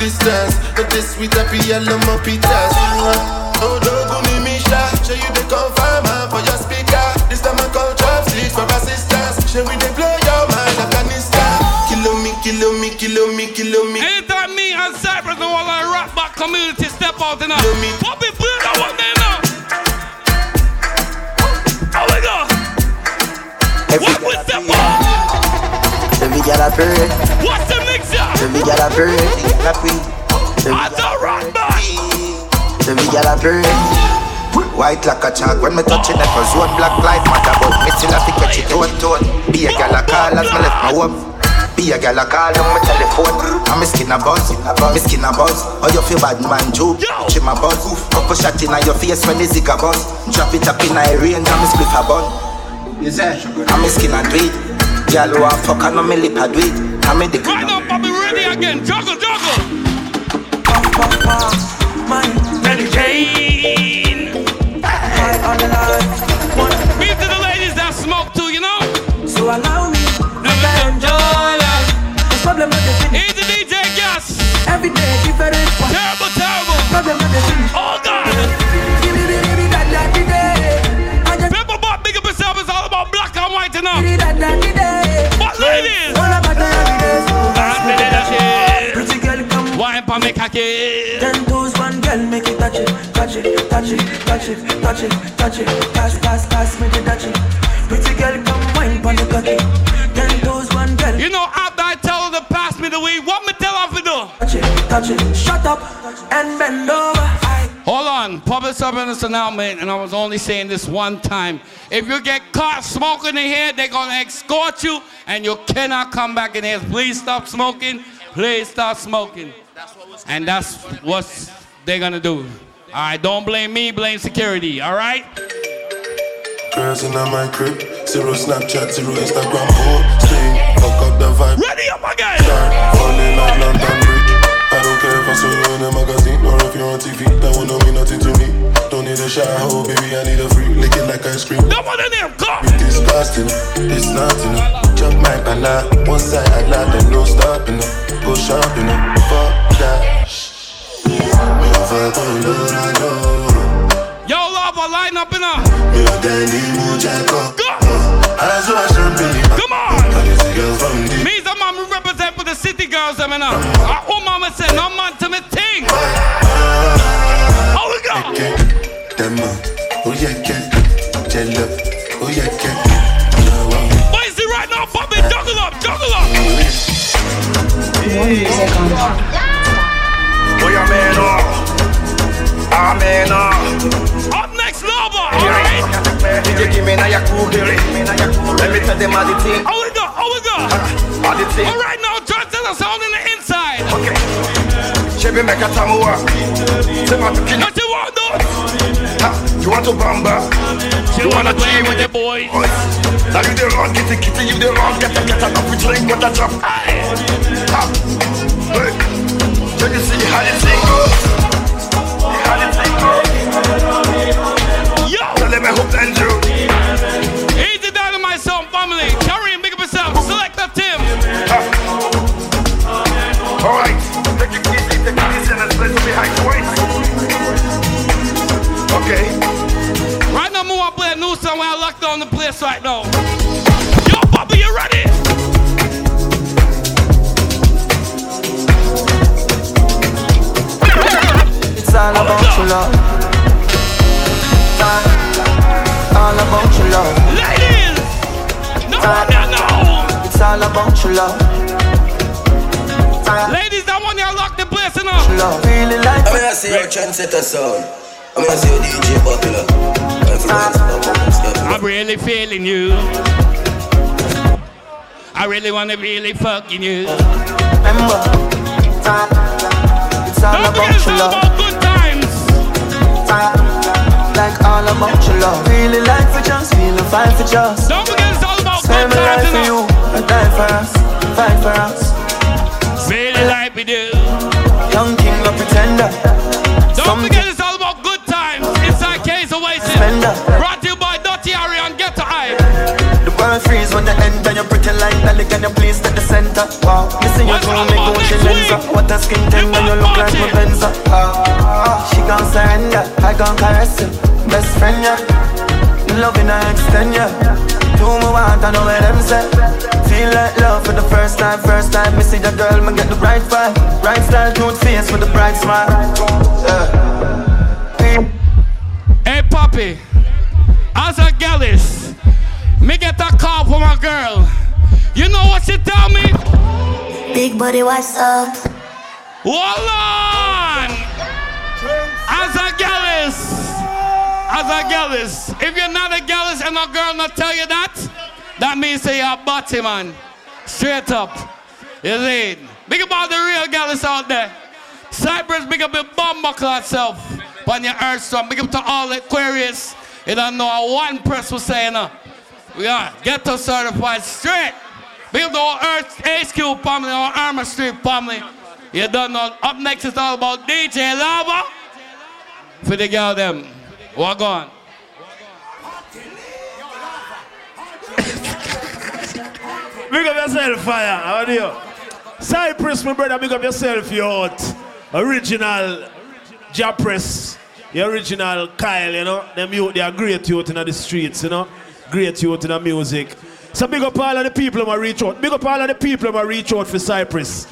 distance. But this sweet happy yellow my pitas. Uh, oh, don't go me shot. Show you the confirm uh, for your speaker. This time I call sleep for assistance. Show we they blow your mind Afghanistan. Kilo me, kilo me, kilo me, kilo me. Anytime me and Cypress and all our rap back community step out, you know. White like a chalk when me touching it that was one black life matter but me still have to catch it tone tone. Be a girl a call as me left my home. Be a girl a call on my telephone. And me skin a buzz, me skin a buzz. Oh you feel bad man Joe, chim a buzz. Couple shot in your face when the zig a buzz. Drop it up in a range and me split a bun. You say? And me skin a do it. Girl who a fuck and no me lip a do it. And me dick Right now, Bobby, ready again. Juggle, allow me to enjoy life. This problem not the the DJ Gas. Every day different one Terrible, terrible. Problem not the finish Oh, God. Give me, give me, that, that, day I just People bought big up yourself. It's all about black and white, you know? give me that, that, the day What ladies? All about the every day so I'm ready to shit. Pretty girl come Wine for me cocky. Ten toes, one girl, make it touch it, touch it, touch it, touch it, touch it, touch it, pass, pass, pass, touch it, touch it, shut up and bend over. Hold on, public service announcement, and I was only saying this one time. If you get caught smoking in here, they're gonna escort you, and you cannot come back in here. Please stop smoking. Please stop smoking. And that's what they're gonna do. All right, don't blame me, blame security. All right. Girls in my crib, zero Snapchat, zero Instagram posting. Fuck up the vibe. Ready up again. Start falling like London I saw you in a magazine or if you're on TV. That will not mean nothing to me. Don't need a shower, oh, baby. I need a free. Lick it like ice cream. That one in there, come. Be disgusting, it's nothing. Chop my banana, one side I lie, then no stopping. Go shopping, fuck that. Me over, go, I know. Yo, lava line up in a. Uh, come on. The city girls, I mean, uh. Oh, mama said, no man to me thing. How we go? Oh yeah, yeah, jello. Oh yeah, yeah. What is it right now, Bobby? Juggle up, juggle up. Oh yeah, man, oh. Ah, man, oh. Up next, lava. Alright. You give me now your cool girl. Let me tell them all the thing. How we go? How we go? All the thing. All just there's a sound in the inside. Okay. Shebi meka tamua. Sema tukini. What you want though? Ha, you want to bamba? You, you wanna play with the boy? Now you the wrong kitty kitty, you the wrong get a get a up with drink with a drop. Ha, hey. Can you see how it's single? Place right now. Yo, Bobby, you ready? It's all about your love. All about your love. Ladies! No, no, no! It's all about your love. Ladies, I want you to lock the place in up. Love. Really like I'm gonna see your trendsetter sound. I'm gonna see your DJ popular. Influence the moments, yeah. I'm really feeling you. I really wanna really fucking you. Remember, it's all Don't forget about it's your all love. about good times. Like all about your love. Really like for just, feeling fine for just. Don't forget it's all about Spend good my life for you you, know. I die for us, fight for us. Really like we do. Young king, no pretender. Don't forget it's Brought to you by Dirty Harry and Get to Eye. The world freeze when you enter your pretty like that. Can you please at the center? Wow, missing your room, me go Lenza. week? What a skin tender, you look like my Benza. Ah, she gon' surrender, I gon' caress you. Best friend, yeah. Loving I extend, yeah. Do me want, I know where them say. Feel like love for the first time, first time. Me see the girl, me get the right vibe. Right style, cute face with the bright smile. Yeah. Hey, Poppy. As a gallus, me get a call from a girl. You know what she tell me? Big body, what's up? Hold on! As a gallus, as a gallus, if you're not a gallus and a girl not tell you that, that means that you're a body man. Straight up. You see? Big up all the real gallus out there. Cypress, big up your bomber class self. On your earthstrong. Big up to all Aquarius. You don't know how one person was saying, uh, we are ghetto certified straight. The whole Earth HQ family, our Armor Street family. You don't know. Up next is all about DJ Lava. For the girl them. Walk on. Big up yourself, fire. How are you? Cypress, my brother, big up yourself, you out. Original Japress. The original Kyle, you know. Them youth, they are great youth in the streets, you know. Great youth in the music. So big up all of the people who reach out. Big up all of the people who reach out for Cypress.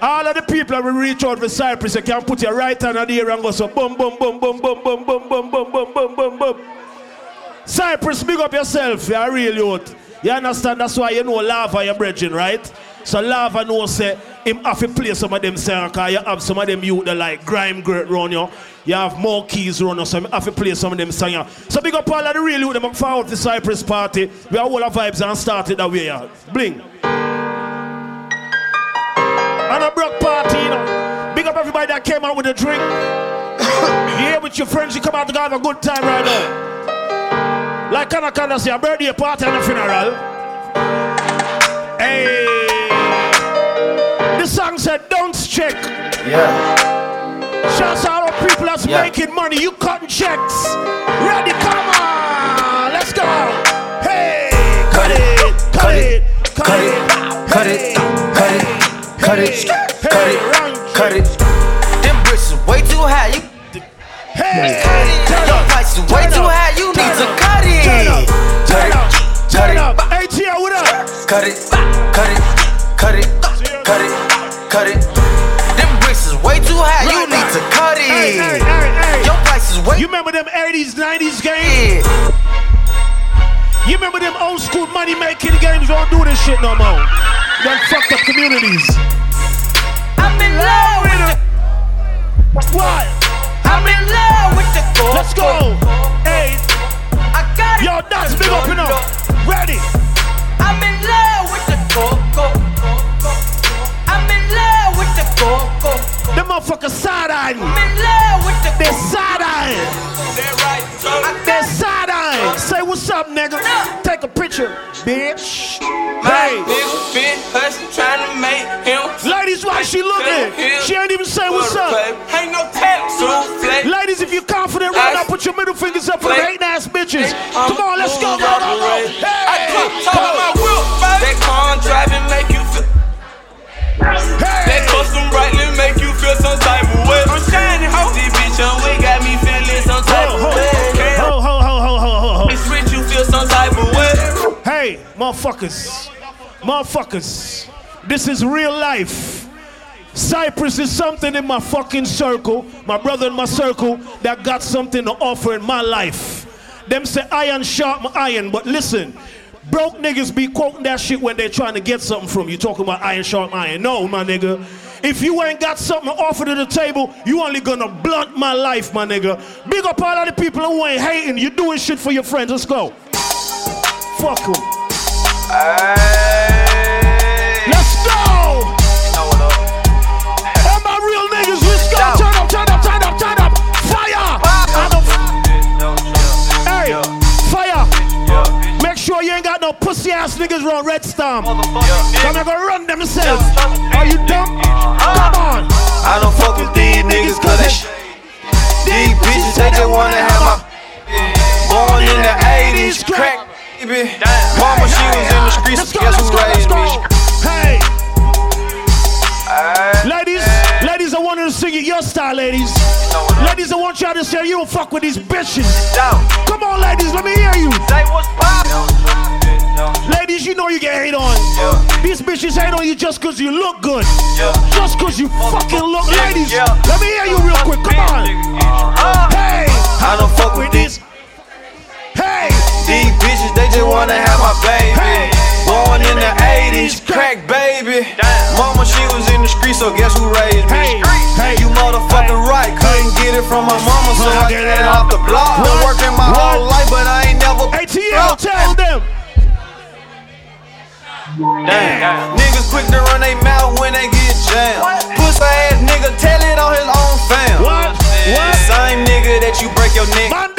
All of the people who reach out for Cypress, you can put your right hand on the air and go so boom, boom, boom, boom, boom, boom, boom, boom, boom, boom, boom, boom, boom. Cypress, big up yourself. You're a real youth. You understand? That's why you know Lava, your brethren, right? So Lava knows say him have to play some of them songs because you have some of them youth that like grime great run you. You have more keys run you, so him have to play some of them songs. So big up all of the real youth them forward the Cypress party. We are all our vibes and started that way. Yeah. Bling. And a broke party, you know. Big up everybody that came out with a drink. here with your friends, you come out to have a good time right now. Like Kanakana say, a birthday party and a funeral. Hey. The song said, don't check. Yeah. Shouts out people that's yeah. making money, you cutting checks. Ready, come on, let's go. Hey, cut it, cut it, cut it, cut it, cut it, cut it, cut it, cut it. Them bricks is way too high. You Hey, cut it. Your price is way too high. You need to cut it. Cut it, cut it. ATL, what up? Cut it, cut it, cut it, cut it, cut it. Your price is way. You remember them 80s, 90s games? Yeah. You remember them old school money making games? Don't do this shit no more. Done fucked up communities. I'm in love with the. What? I'm in love with the girl. Let's go. Hey. I got it. Yo, that's big up and up. Ready. I'm in love with the go, go, go, go. I'm in the go go. The motherfucker side eyeing. I'm in love with the They side eyeing. They're side eyeing. Say what's up, nigga. Take a picture, bitch. My Hey. been hustling, trying to make him. Ladies, why she looking? She ain't even say what's up. Ain't no tattoo Ladies, if you're confident right now, put your middle fingers up for the hating ass bitches. Come on, let's go, go. I motherfuckers. Motherfuckers. This is real life. Cypress is something in my fucking circle, my brother in my circle, that got something to offer in my life. Them say iron sharp iron, but listen, broke niggas be quoting that shit when they're trying to get something from you, talking about iron sharp iron. No, my nigga. If you ain't got something to offer to the table, you only gonna blunt my life, my nigga. Big up all of the people who ain't hating. You doing shit for your friends. Let's go. Fuck them. Let's go! All my real niggas, let's go! Turn up, turn up, turn up, turn up! Fire! I don't- Hey, fire! Make sure you ain't got no pussy ass niggas run Red Storm. Come here, go run themselves. Are you dumb? Uh-huh. Come on! I don't fuck with these niggas cause they sh- These bitches, they just wanna have my Born in the 80s, crack baby Mama, she was in the streets, who raised me? Hey! Ladies, ladies, I want you to sing it your style, ladies. Ladies, I want y'all to say you don't fuck with these bitches. Come on, ladies, let me hear you. Ladies, you know you get hate on. These bitches hate on you just cause you look good. Just cause you fucking look. Ladies, let me hear you real quick. Come on. Hey! I don't fuck with these Hey! These bitches, they just wanna have my baby Born in the 80s, crack baby Mama, she was in the street, so guess who raised me? Hey, you motherfucking right, couldn't get it from my mama, so I get it off the block. Been working my whole life, but I ain't never ATL, tell them. Damn. Niggas quick to run they mouth when they get jammed. Pussy ass nigga, tell it on his own fam. What? What? Same nigga that you break your neck.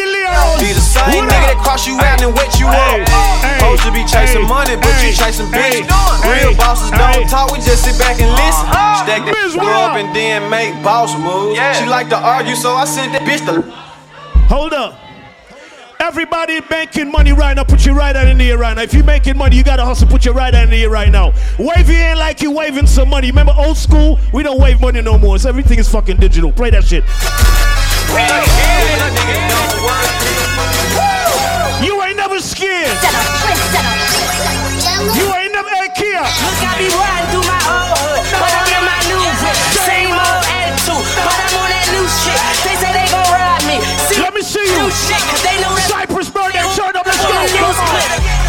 Be the same nigga that cross you out and wet you up. Supposed to be chasing money, but you chasing bitch. Real bosses don't talk, we just sit back and listen. Uh-huh. Stack that grow up and then make boss moves. She like to argue, so I sent that bitch to. Hold up. Everybody making money right now, put your right hand in the air right now. If you're making money, you gotta hustle, put your right hand in the air right now. Wave your hand like you waving some money. Remember old school? We don't wave money no more. So everything is fucking digital. Play that shit. You ain't never scared. You ain't never Kia. Look, I be riding through my old hood, but I'm in my new whip. Same old attitude, but I'm on that new shit. They say they gon' ride me. See, Let me see you. New shit, cause they know that. Cypress up, let's go. On the.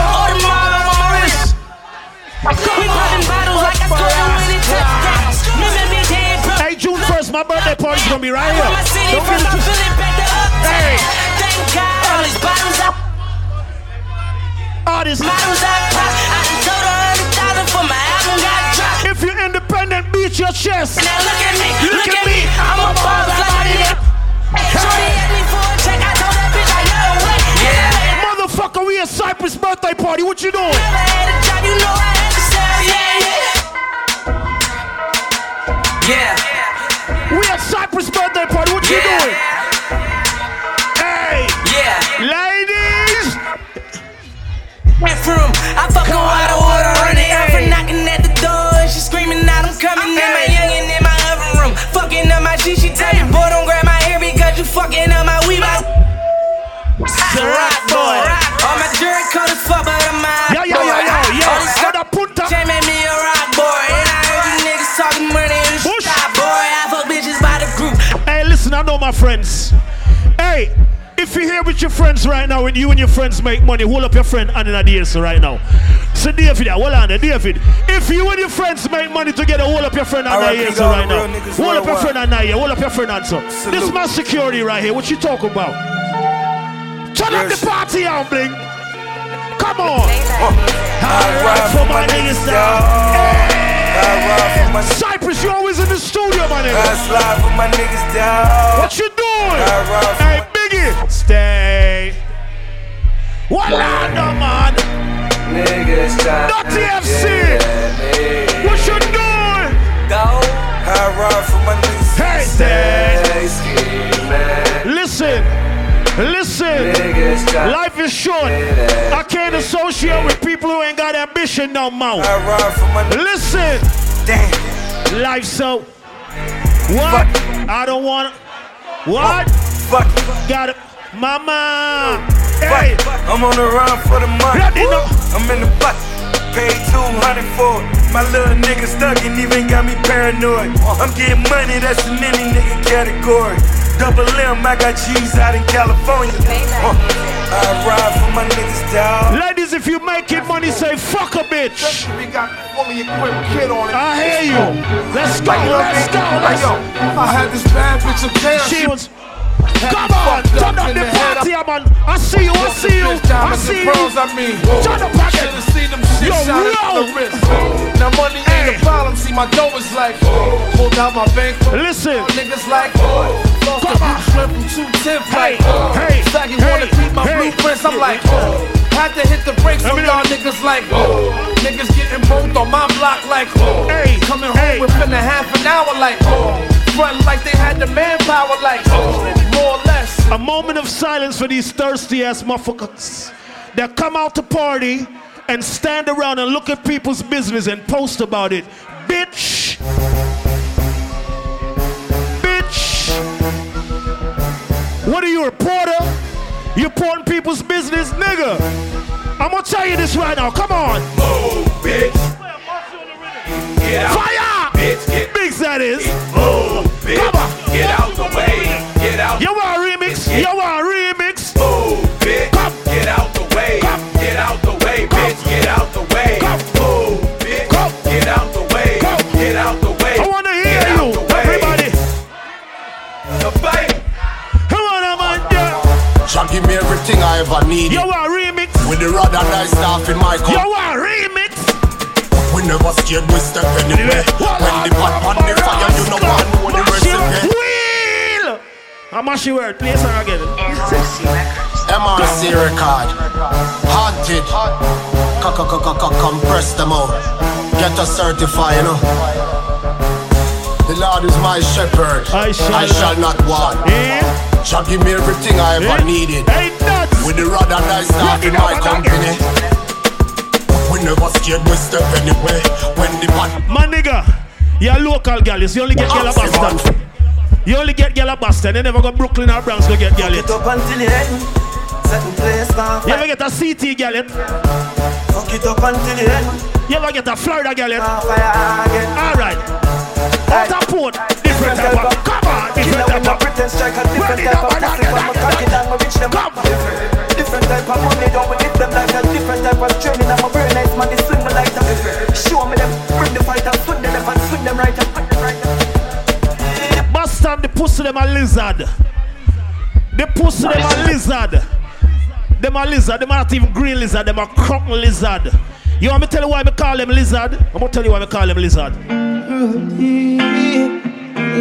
All the mom on my wrist. We popping bottles like I scored a winning touchdown. Remember me dead, bro. Hey, June 1st, my birthday gonna be right here. run my city Don't get it to. Hey. Thank God all these bottles I Artists. Models I pop. I done told a hundred thousand for my album got dropped. If you're independent, beat your chest. Now look at me, Look look, at at me. me. I'm a boss like it. Shorty asked me for a check. I told that bitch I know what. Yeah. Motherfucker, we at Cypress birthday party. What you doing? Never had a job, you know I had to sell. Yeah, yeah. We at Cypress birthday party. What you doing? Hey, Yeah. ladies. Went from I fucking water, water, running out for knocking at the door. And she screaming out, I'm coming. And my youngin' in my oven room, fucking up my shit. She tell me, boy, don't grab my hair because you fucking up my weave. I- It's a I know my friends. Hey, if you're here with your friends right now, and you and your friends make money, hold up your friend and in right now. So David, hold on there, David. If you and your friends make money together, hold up your friend and so right now. Hold up your friend and hold up your friend so. This is my security right here. What you talking about? Turn up the party on, bling. Come on. I ride for my niggas down. Cypress, you always in the studio, my nigga. I slide for my niggas down. What you doing? I Hey, Biggie, stay. What no man? Niggas try Not TFC. What you doing? Go. I ride for my niggas. Hey, stay. Listen, listen. Life is short. I can't associate with people who ain't got ambition no more. I ride for my Listen. Damn. Life so. What? I don't want. What? Fuck. Got it. Mama. Hey. I'm on the run for the money. I'm in the butt. Paid 200 for it. My little nigga stuck and even got me paranoid. I'm getting money, that's in any nigga category. Double M, I got G's out in California. Uh, I ride for my niggas down. Ladies, if you making money, say fuck a bitch. We got fully equipped kid on it. I hear you. Let's go, let's go, let's go. I had this bad bitch of chaos. She was. Come on, turn up the party, man. I see you, I see you, I see you. I mean, Turn up again. Should've seen them shit Yo, shot at the wrist. Now money ain't a problem. See my dough is like, pulled out my bank. Listen, niggas like, lost the blue shrimp from two tenth like, hey, Saggy wanna hey, beat my blueprints. I'm like, had to hit the brakes on y'all niggas like, niggas getting both on my block like, coming home within a half an hour like, front like they had the manpower like, less. A moment of silence for these thirsty ass motherfuckers that come out to party and stand around and look at people's business and post about it. Bitch. Bitch. What are you, a reporter? You're reporting people's business? Nigga. I'm gonna tell you this right now. Come on. Move, bitch. Get out. Fire! Bitch, get Big that is. Move, bitch. Come on. Get out the way. Get out. You want a remix? You want a remix? Move, bitch. Get out the way. Get out the way, bitch. Get out the way. Move, bitch. Get out the way. Get out the way. I wanna hear Get you, the everybody. The fight. Come on, man. Yeah. Shall give me everything I ever needed. You want a remix? With the rod and I staff in my You cup. want a remix? We never scared, we step anywhere. When the pot on the fire, you know one know the recipe. How much word? Play a song again. MRC record. Haunted. Compress them out. Get us certified, you know. The Lord is my shepherd. I shall, not want. Shall give me everything I ever Eh? needed. Hey! With the rod and I staff in my company. We never scared, we step anywhere. When the pot My nigga, you're a local gal. You only get gal a Boston. You only get gal a Boston. You never go Brooklyn or Bronx to get gal it. Up until the end. Certain place You ever get a CT gal it? Fuck it up until the end. You ever get a Florida gal it? Alright. Out of port, different type of. Come on, different type of. Pretend strike a different type of pussy When my cocky down, I reach them Different type of money, don't we hit them like a different type of training I'm a very nice man, they swing me like that Show me them, bring the fight and swing them and swing them right up Boston, the pussy them a lizard. The pussy them a lizard. Them a lizard. Them not even green lizard. Them a crook lizard. You want me to tell you why me call them lizard? I'm gonna tell you why me call them lizard. If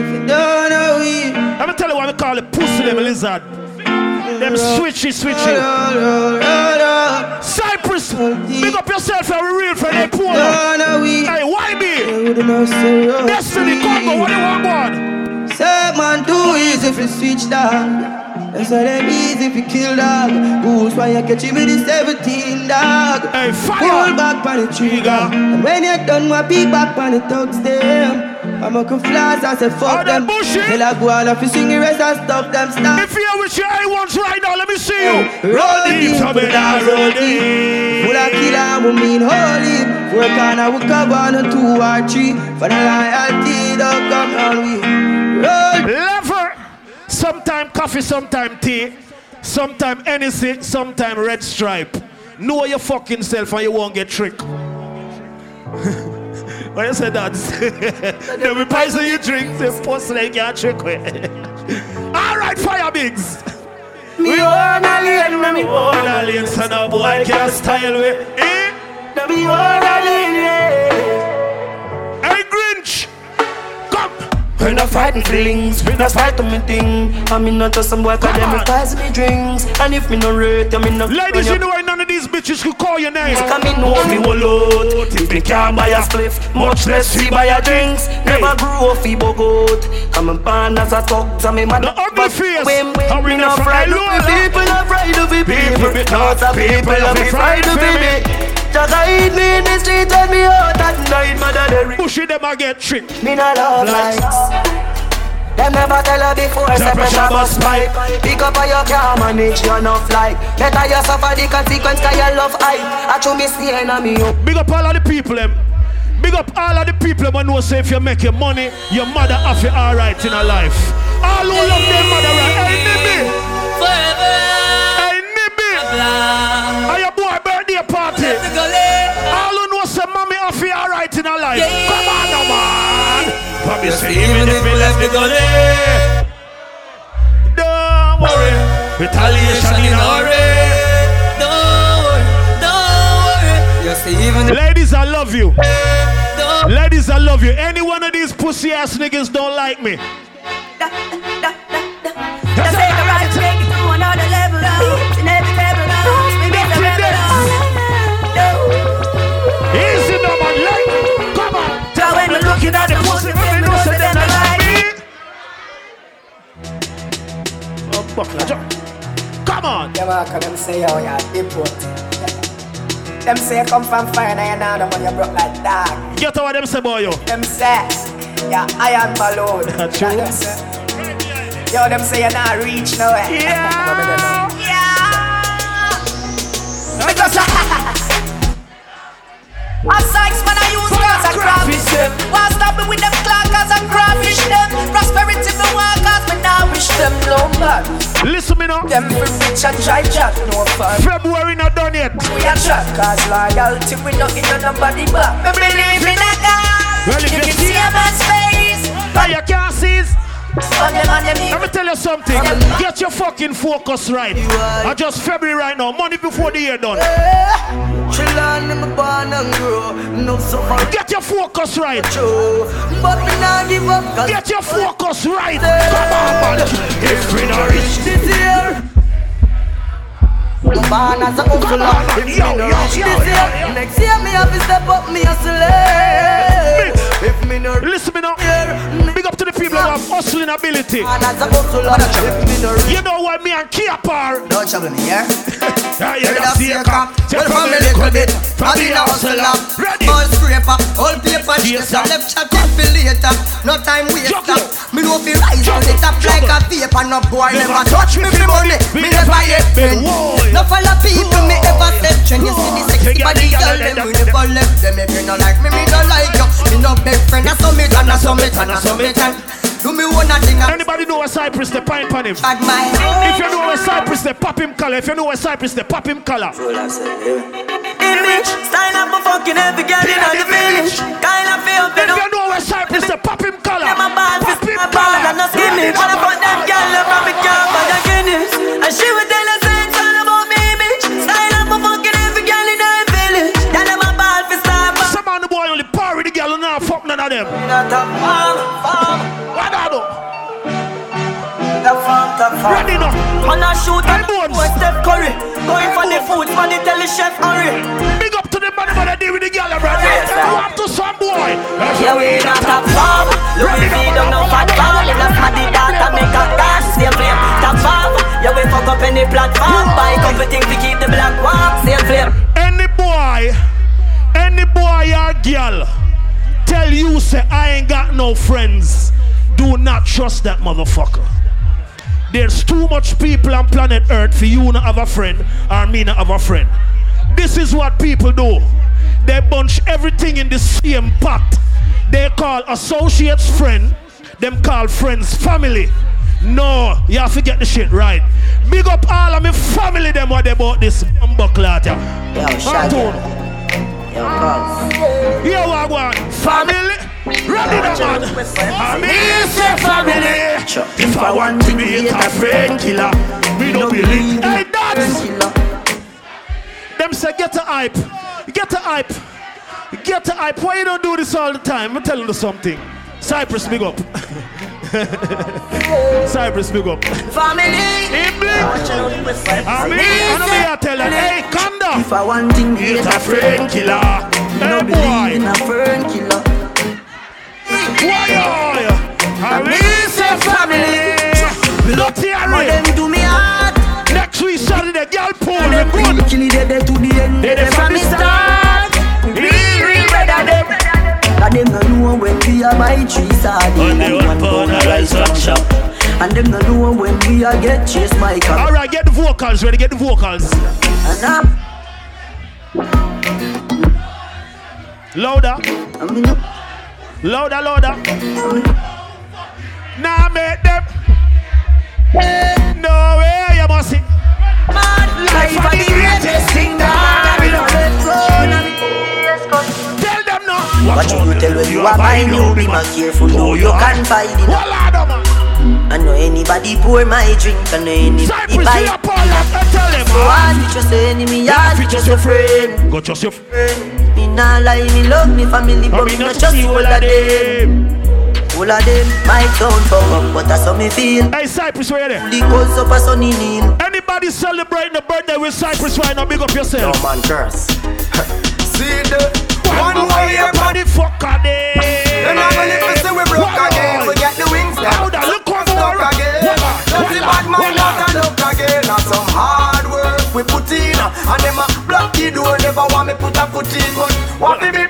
you don't know it I'm gonna tell you why me call the pussy them lizard. Them switchy switchy. Cypress, big up yourself and we real friend. Hey, poor. Hey, why me? Destiny, Congo, what do you want, God? Say man too easy if you switch dog. That's why them easy if you kill dog. Who's why you catch him with the 17 dog? Hey, fire! Pull back on the trigger. And when you're done, my peek back on the thugs them. I'm a flash, I say fuck them. Tell I go on if you sing the rest and stop them stop. If you're with your A1s right now, let me see you. Roll deep, so me nah roll deep. Full of killer, we mean holy. Four corner, we cover on a two or three. For the loyalty, don't oh, come on we Lever. Sometime coffee, sometime tea. Sometime anything, sometime red stripe. Know your fucking self and you won't get tricked. when you say that? Then we poison you drink, say pussy like you trick me. All right, fire bigs. Me own alien, me Me own alien, son of boy can't style me. Eh? No me own alien, yeah. Hey Grinch. We not fighting feelings, we not fight on me thing. I mean not just some boy cause them me poison me drinks. And if me no rate, you me no Ladies, you know why none of these bitches could call your name. Come me know me will out If me can't buy a spliff Much less we buy a drinks. Never grew up fi bogot. Come and born as a thug So me mad. The ugly face. When when we me not no fried no? People? are fried with People, people. not Not a people people, are be fried fried up for with me. me me in the street Let me out at night Mother they Pushing them I get tricked. Me not love lights them never tell her before, The say pressure pressure bust bust pipe Pick up how you can manage your enough like Better you suffer the consequence cause your love hype I show me staying on me up Big up all of the people them. Big up all of the people them who know say if you make your money, your mother have it alright in her life. All who love their mother right. Hey Nibby. Forever Hey Nibby. Are your boy birthday party? All who know say mommy have it alright in her life. Come on now man. Mommy say even if we left the gully. Don't worry. Retaliation in a hurry. Don't worry, don't worry You see even Ladies, I love you. Ladies, I love you. Any one of these pussy ass niggas don't like me. Just take a buckler, jump. Come on. Yeah, man, 'cause them say, yo, yeah, deport. Them say you come from fire, now you know the money you broke like dog. Get over them say boy yo. Them say, yeah, iron balloon. True. Them say, yo, them say you not reach nowhere. Yeah. yeah. Because I sex when I use cause I crayfish them. Why stop me with them clackers and crayfish them? Prosperity want cause me now wish them no bad. Listen me now. Them for rich and try chat, no fun. February not done yet. We a chat cause loyalty we not in nobody back. Me believe in a God. Well, you can see a man's face. Now you can't see. it. On them on them Let me tell you something. Get your fucking focus right. I just February right now. Money before the year done. Chill on, them born and grow. No. Get your focus right. But me not give up. Get your focus right. Come on, man. If we not reach this year. Born as a hustler. If me no reach this year, next year me have to step up me. If me no Listen me now. Big up people who have hustling ability. born as a hustler. If me no You know what me and Kia par. Don't trouble me, yeah? Yeah, yeah, of see cop. Well, from a little bit, I been a hustler. Ready. All scraper, all paper Yes, chase. I sir. left chat for later. No time waster. Me know fi rise on the top like a vapor. No boy Never touch me for money. Me never yet. Whoa. No follow people me ever step. When you see the sexy body girl, them we never left them. If you no like me, me no like you. Me no best friend. I summit and I summit and I summit and do me one a thing. Anybody know where Cypress the pine pan him? bad If you know where Cypress the pop him color. If you know where Cypress the pop him color. image. Style up a fucking every girl in the village. Kind of feel If you know where Cypress the pop him color. A Pop him my ball and no color. skinny. All about them girl, from me car by the Guinness. And she would tell us it's all about me image. Style up a fucking every girl in the village. Tell them a star ball. Some the boy only par with the girl and not fuck none of them. Ready now. Man a shoot bones. boy Steph Curry. Going for the food, man, they tell the chef hurry. Big up to the man who deal with the girl, bro. Yes, up to some boy. Yeah, we not a farm. Louis V don't know fat. If that's my data, make a dance. Same flame, top farm. Yeah, we fuck up any platform. Buy couple things to keep the black warm. Same flame. Any boy, any boy or girl tell you say I ain't got no friends, do not trust that motherfucker. There's too much people on planet Earth for you not have a friend or me not have a friend. This is what people do. They bunch everything in the same pot. They call associates friend, them call friends family. No, you have to get the shit right. Big up all of my family, them what they bought this. Yeah. Yo, Shaggy. Yo, cuz. Yo, Wagwan. Family. Ready now, man. Mean, say family. If I want to be a friend killer, me no believe. Hey, that's. Them say get a hype. Get a hype. Get a hype. Why you don't do this all the time? I'm telling you something. Cypress, big up. Cypress, big up. Family. I mean, I know me I tell her, hey, calm down. If I want thing, It's a friend killer. Hey, boy. A. Why, oh, I say family. Not here, What them do me hard? Next week, Saturday, girl pool. And them we good. kill it dead to the end. They They from the start. Real, real better them. And them no know when we are buy three sardines and one pound of rice from shop. And them no know when we are get chased by cop. All right, get the vocals ready. Get the vocals. And I'm Louder. Louder, louder. Now make them. No way, you must see. life for of the greatest thing that we don't let Tell them no. What you tell when you are buying oh, you be more careful who you can find it. I know anybody pour my drink, I know anybody Cypress, buy we are Paul, I tell them. So hard with your enemy, hard with just your friend Go just your Me nah lie, me love me family, but me not just all of them All of them might sound power, but that's how me feel Hey, Cypress, where you there? The cause up a sunny kneel Anybody celebrating the birthday with Cypress right now? Big up yourself. man, curse See the one way your body fuck a day. Then I'm gonna live say we broke again. We get the wings now. Louder, look over. Stuck again. Dirty bad mind not a look again. That's some hard work we put in. And them a block the door. Never want me put a foot in. But what be me?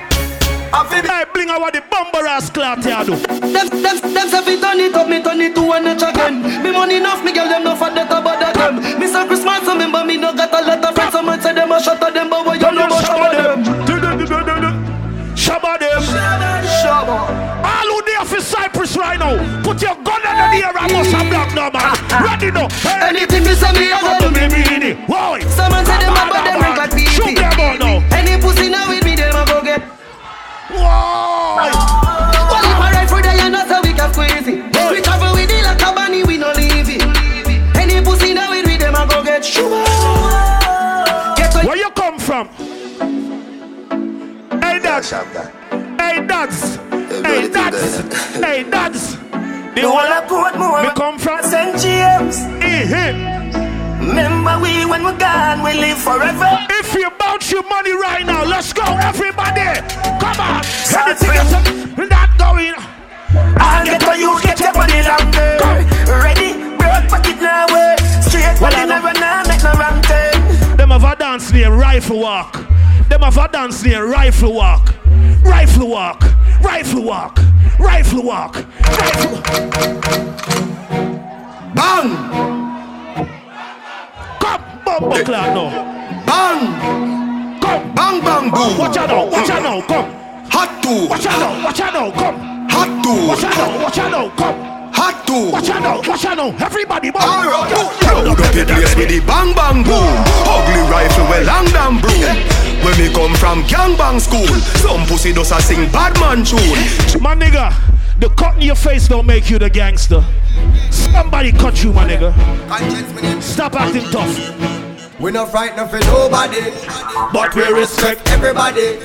Hey, bling out what the bumper ass clout here do. Them, them, them say fi turn it up, me turn it to one notch again. Me money enough, me girl them no for that about that them. Me say Christmas, so remember me no got a lot of friends. Some man say them a shot at them, but what you know about shabba them? Shabba them. Shabba. All who there for Cypress right now, put your gun under the air and bust a block now, man. Ah, ah. Ready now. Hey. Anything me say me a go do me mean it. Why? Some man say them a but them rank like pee Shoot them out now. Any pussy now with me, them a go get. Why? Well, if I ride for the end, that's how we can squeeze it. We travel with it like a bunny, we no leave it. Any pussy now with me, them a go get. Shuba. Get Where you come from? Hey, Dads. Hey, Dads. Hey, Dads. Hey, Dads. The whole of Portmore, we come from St. James. Remember we when we're gone, we live forever. If you bounce your money right now, let's go, everybody. Come on. Ready to get some? We're not going. I'll get for you, get your money longer. Ready, broke pocket now. Straight Well, money I never now, make no wrong turn. Them have a dance name, rifle walk. Them have a dance name, rifle walk. Rifle walk. Rifle walk. Rifle walk. Rifle Bang! Come, bumbo clock now. Bang! Come. Bang, bang, boom! Watch out now. Watch out now. Come. Hot two! Watch out now. Watch out now. Come. Hot two! Watch out now. Watch out now. Come. Hot two! Watch out now. Watch out now. Everybody, boy. Alright, load up the place with the bang bang boom Ugly rifle with long damn broom When me come from gangbang school Some pussy does a sing bad man tune My nigga, the cut in your face don't make you the gangster. Somebody cut you, my nigga. Stop acting tough. We not frightened for nobody But we respect everybody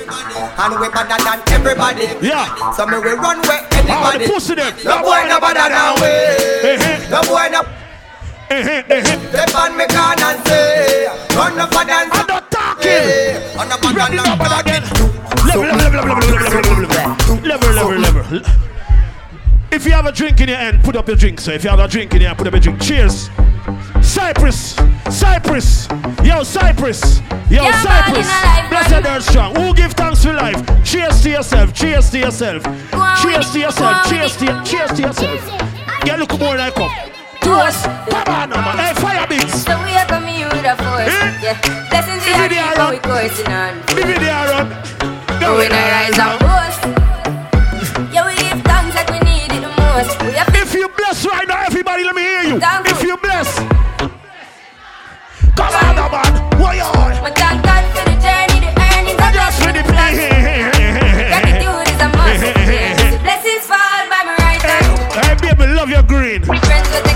And we better than everybody Yeah. So me we run where All anybody the pussy them. No boy no better than Hey, we hey. No boy no. Step on me can and say Run up and dance I'm not talking. Hey, On up and Ready dance up and again. Level, level, level, level, level, level, level, level, level, level. If you have a drink in your hand, put up your drink. So if you have a drink in your hand, put up your drink. Cheers. Cypress, Cypress, yo Cypress, yo Yeah, man, Cypress. in a life, Blessed man. earthstrong. Who give thanks for life? Cheers to yourself. Cheers to yourself. Cheers to yourself. Cheers to your, cheers to yourself. Yeah, look more like up. Toast. Come on, now, man. Hey, fire beats. So we are coming here with a force. Eh? Yeah see how we courting on. The video run. Now we not rise up. Yeah, we give thanks like we need it the most. If you bless right now, everybody, let me hear you. If you bless. Come on, come on. Why you thank God for the journey, the earnings. I just for the Gratitude is a must. Blessings fall by my right hand. Hey, baby, love your green. Friends with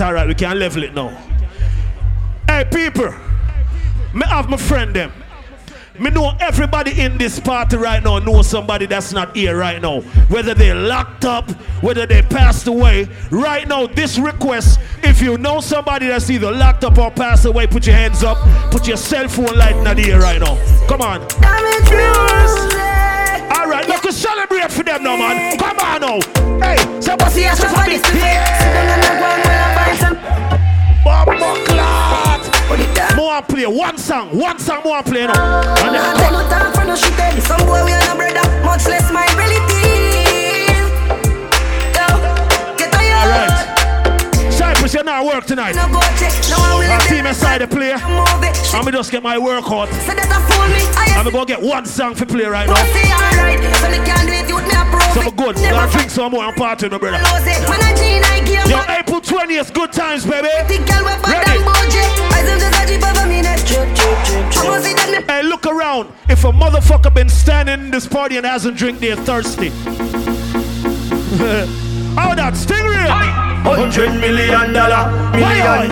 all right, we can level it now. Hey, people, me have my friend them. Me know everybody in this party right now know somebody that's not here right now. Whether they locked up, whether they passed away. Right now, this request, if you know somebody that's either locked up or passed away, put your hands up. Put your cell phone light in the air right now. Come on. All right, look, celebrate for them now, man. Come on now. Hey, somebody has to Bomba More play one song, one song more play now. Ah, and then Take no time for no shit. Some boy we are no brother, much less my relative. Yo, get tired. All right. Cypress, you're not work tonight. No go check, no one will Our team inside the play. I'm gonna just get my work out. So that a fool me. I I'm gonna go get one song for play right now. alright. So me can't do it, you with me approve So. I'm good. Never Gonna drink some more and party, no brother. lose it. Man a gene I give. Yo, April 20th, good times, baby. The girl we bad Ready? and a Hey, look around. If a motherfucker been standing in this party and hasn't drink, they're thirsty. oh, that stingray. Hundred million dollar, million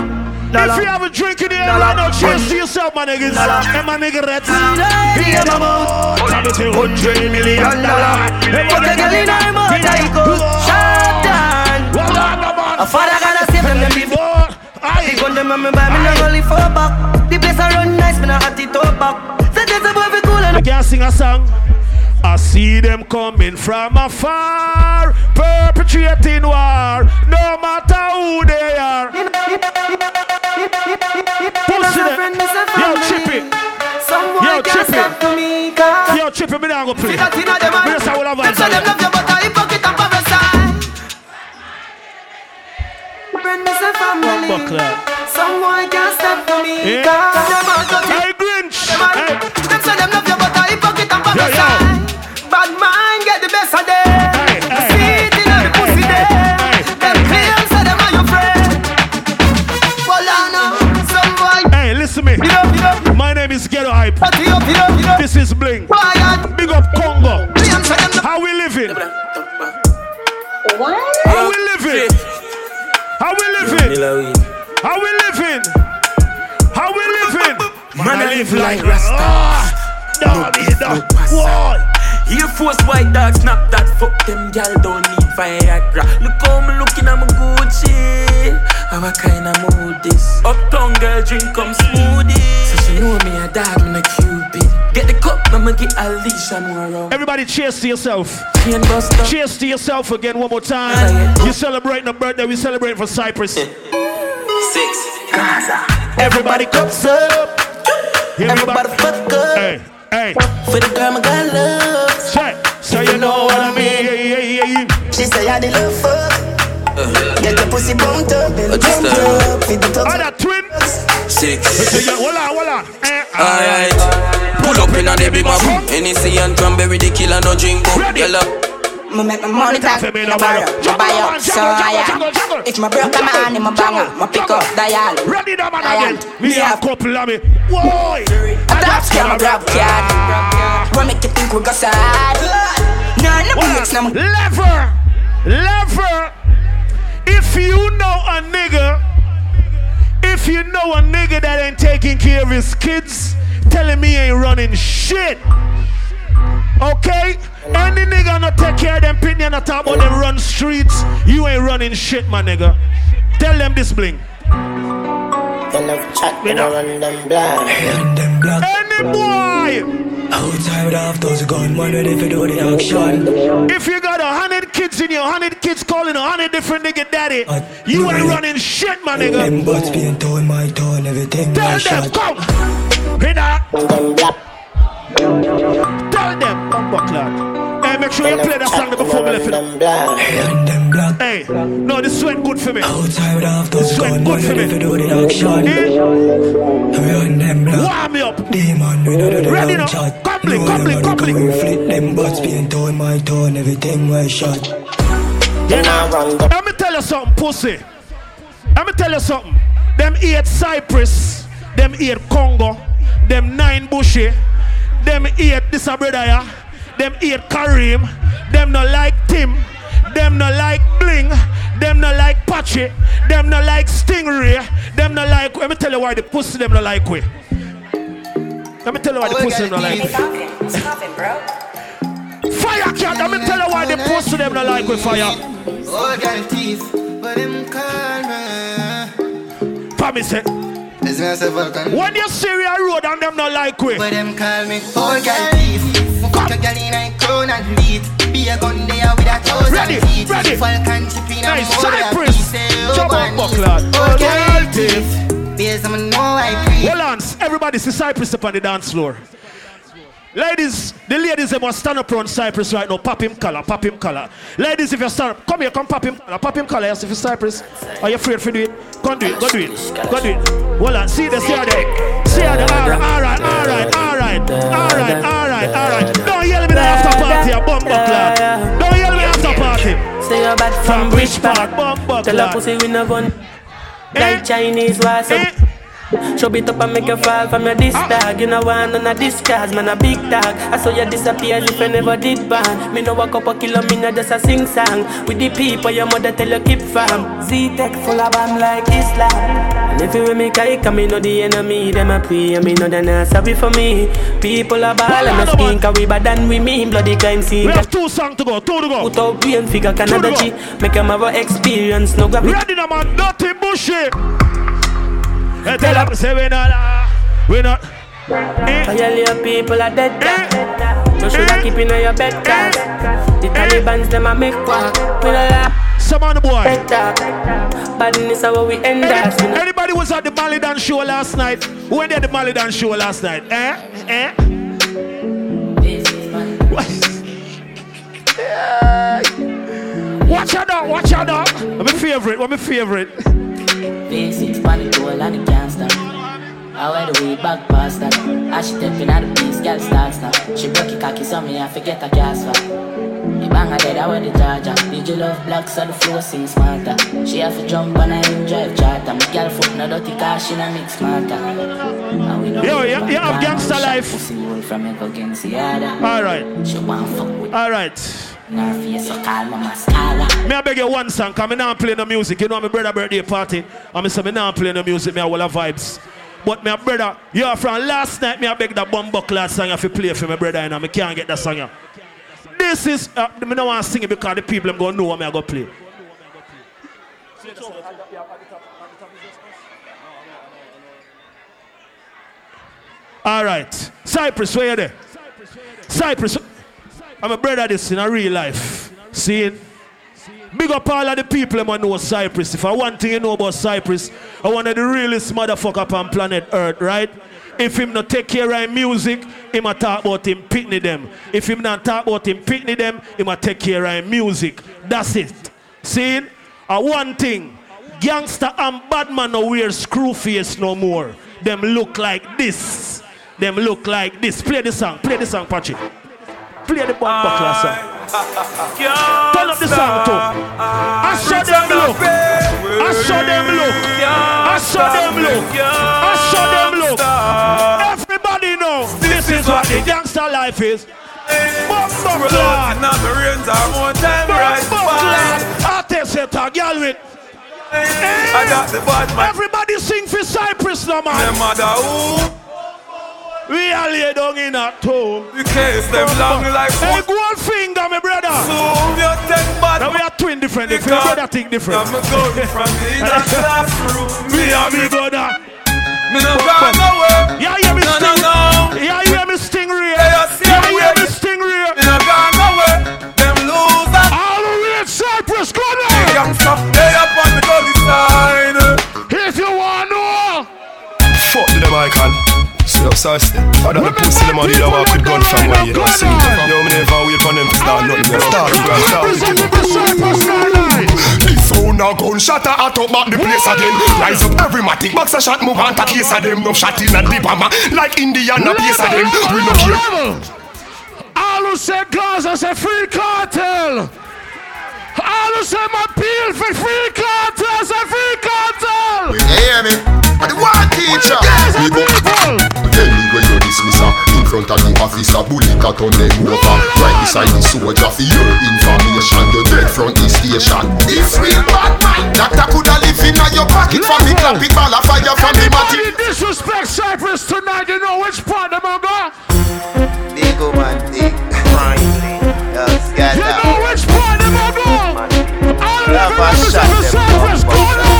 If you have a drink in the air Dollar. right now, cheers to yourself, my niggas. And my nigga Reds. Hear my mouth. Hundred million dollar. Put a girl in her mouth, I go shut down. A father gonna save them, them before. The gun them on me buy me no go live for back. The place a run nice, me no hot it up back. Say this a boy fi cool and I can sing a song. I see them coming from afar, perpetrating war, no matter who they are. Pussy them. Yo, Chippy. Some boy Yo, can't Chippy. stop for me, cause Yo, Chippy, me not go play. See that inna them Me just a love Them say them love you, but I hypocrite and parasite. Friend is a family. Buckler. Some boy can't stop for me, Yeah. cause them out of it. Hey, Grinch. Them a- Hey. Them say them love you, but I hypocrite and Yo, yo. parasite. Bad man get the best of them. Hey, hey, See it inna the pussy them. Them claim say them are your friend. Well, I know some. Hey, listen me. Get up, get up. My name is Ghetto Hype. Get up, get up, get up. This is Bling. Quiet. Big up Congo. Claim say them the- How we living? What? How we living? How we living? How we living? How we living? Man, I live like Rasta. Rasta. No, no, Why? Air Force white dog snap that fuck them gal don't need Viagra. Look how me looking at my Gucci. How a kind of mood this? Uptown girl drink come smoothie. So she know me a dog, me a cupid. Get the cup, I'ma get a leash and. Everybody cheers to yourself. Cheers to yourself again one more time. You celebrating a birthday, we celebrating for Cypress. Six. Gaza. Everybody cups up. Everybody fuck up. Hey, hey. For the girl, my God love. Check. So you know what I mean. Yeah, yeah, yeah, yeah. She say I the love fuck. Get the pussy bumped up and just, bumped uh, up. Feed the top. Oh, twin. Six. So you, hold on, hold on. Eh, Alright. Pull up in a the big map. Hennessy and cranberry, the killer no drink up. Yellow. Me make my money talk, Tell me no no borrow, borrow. no buy up, so juggle, I am. If my broke my hand in my banger, my pick up dial. Ready now, man, Dial. again. Me have couple of me. Why? A top scam, a grab card. What make you think we got sad? None of the bitch, now Lever. Lever. If you know a nigga, if you know a nigga that ain't taking care of his kids, telling me ain't running shit. Okay? Any nigga not take care of them pitney and not talk about them run streets, you ain't running shit, my nigga. Tell them this bling. They love chat, they run them blind. And them black. Any boy! Outside of those gunmen ready for do the action. If you got a hundred kids in your hundred kids calling a hundred different nigga daddy, you ain't running shit, my nigga. Them butts being torn, my tone, everything Tell them, come. Hit that. Tell them, bumper clock. Sure you play that song before we left it. Hey, no, this sweat good for me. Those Sweat good for me. Eh? Warm me up. Ready now? a complete. we flip them butts being torn, my tone, everything well shot. Let me tell you something, pussy. Let me tell you something. Them eight Cypress, them eight Congo, them nine Bushy, them eight this a brother ya, them eight Kareem, them no like Tim, them no like Bling, them no like Patrick. it. Them not like stingray. Them not like. Let me tell you why the pussy them not like we. Let me tell you why the pussy them not like. we. Oh, fire cat. Let me tell you why the pussy them not like we fire. Oh, girl teeth, but them call. Promise it. Is me as a Vulcan? When you see a road and them not like we. But them call me Oh, girl teeth. Fuck girl in a crown and beat. Be a gun there with a thousand Ready, feet. ready. Falcon chipping Nice, and more Cypress. than piece. Jump man, buckler. Oh, girl teeth. Based on know I creep. Hold on, everybody see Cypress up on the dance floor. Ladies, the ladies they must stand up around Cypress right now. Pop him color, pop him color. Ladies, if you stand up, come here, come pop him color, pop him color. Yes, if you Cypress, are you afraid for do it? Come do it, go do it, go do it. On, see the, see her there, see her there. All right, all right, all right, all right, all right, all right, all right. Don't yell me the after party, a bum buckler. Don't yell me after party. Say you're bad from Bridge Park. Bum buckler. Tell her pussy we no gun. Eh? Like Chinese was up. Eh? Show it up and make you fall from your disc uh-uh. dog. You know one on a discard, man a big dog. I saw you disappear as if I never did ban. Me know a couple kilo, me not just a sing song. With the people your mother tell you keep farm. Z-Tech full of bomb like Islam. And if you with me kike, me know the enemy, them a pray, and me know they not sorry for me. People are ball and a skin, cause we bad than we mean bloody crime scene. We have two songs to go, two to go. Put out brain figure, Canada G. Make them have a experience, no grab it. Ready now, man, dirty bushy. Hey, tell them, say we not, we not. Eh? Violate people are dead dog. You shoulda keep in your bed cause The Taliban's them a make walk We no laugh Some on the boy Badness how we end us you know. Anybody was at the Malie Donn show last night? Who went at the Malie Donn show last night? Eh? Eh? What? Watch out now, watch out now. I'm my favorite, what my favorite. Basics, panic tool and it can't stop. I wear the way back past that. As she stepping out the place, girl starts now. She broke it cocky, so me I forget a gas for. The bang I dead, I wear the charger. Did you love black, so the flow sing smarter. She have to jump I him drive charter. My girl foot no dirty car, she no mix smarter. And we know Yo, you, you have gangster life. Pussy roll from against the other. Alright. She want fuck with Alright. Me I beg you one song, cause me not play no music. You know my brother birthday party. Me say me not play no music, me a whole of vibes. But my brother, you are from last night, me I beg that bum buckler song if you play for my brother and me can't get that song. This is, uh, me don't want to sing it because the people them gonna know what me I go play. All right, Cypress, where you there? Cypress, I'm a brother this in a real life. See it? Big up all of the people that know Cypress. If I want thing you know about Cypress, I one of the realest motherfucker on planet Earth, right? If him not take care of music, him a talk about him pitney them. If him not talk about him pitney them, him a take care of music. That's it. See? A one thing, gangster and bad man no wear screw face no more. Them look like this. Them look like this. Play the song. Play the song, Patrick. Play the bomb buckler song. Turn up the song too. I show them look. I show them look. I show them look. I show them look. Everybody know this is what the gangster life is. Bomb buckler. Bomb buckler. Artist set a girl with. I got the bad man. Everybody sing for Cypress now, man. Them mother who We are lay down in a tomb. The case them long like Hey, gold finger, my brother. Zoom your ten bad Now we are twin different. If your brother think different. I'm going from the inner classroom. Me and me brother. Me no gone nowhere. Yeah, yeah, me No, sting. no, no. Yeah, yeah, me stingray. Hey, you see Yeah, me yeah, with me it? stingray. Me no gone nowhere. Them losers. All the way to Cypress, go The there. youngster, they up on the gully side. If you want to know. Fuck to them icon. See up sauce. I don't pussy them on the walk with gun from where you see. Yo, me never wait for them to start nothing. Start, start, start. If phone a gunshot a hot up back the place again Rise up every matic box a shot move on to case of them No shot in a the bomber like Indian a place of them We no care All who say Gaza say free cartel. All who say my peel for free cartel say free cartel. You hear me? I the one teacher. We go. Tell me where you dismiss her In front of the officer Bullet a turn them over Right beside the soldier For your information You're dead from the station This real bad mind Doctor could Clap it for me, clap it, ball of fire from me, Anybody Matty. disrespect Cypress tonight, you know which part them are go? Big man, big. Yes, You know which part them are and!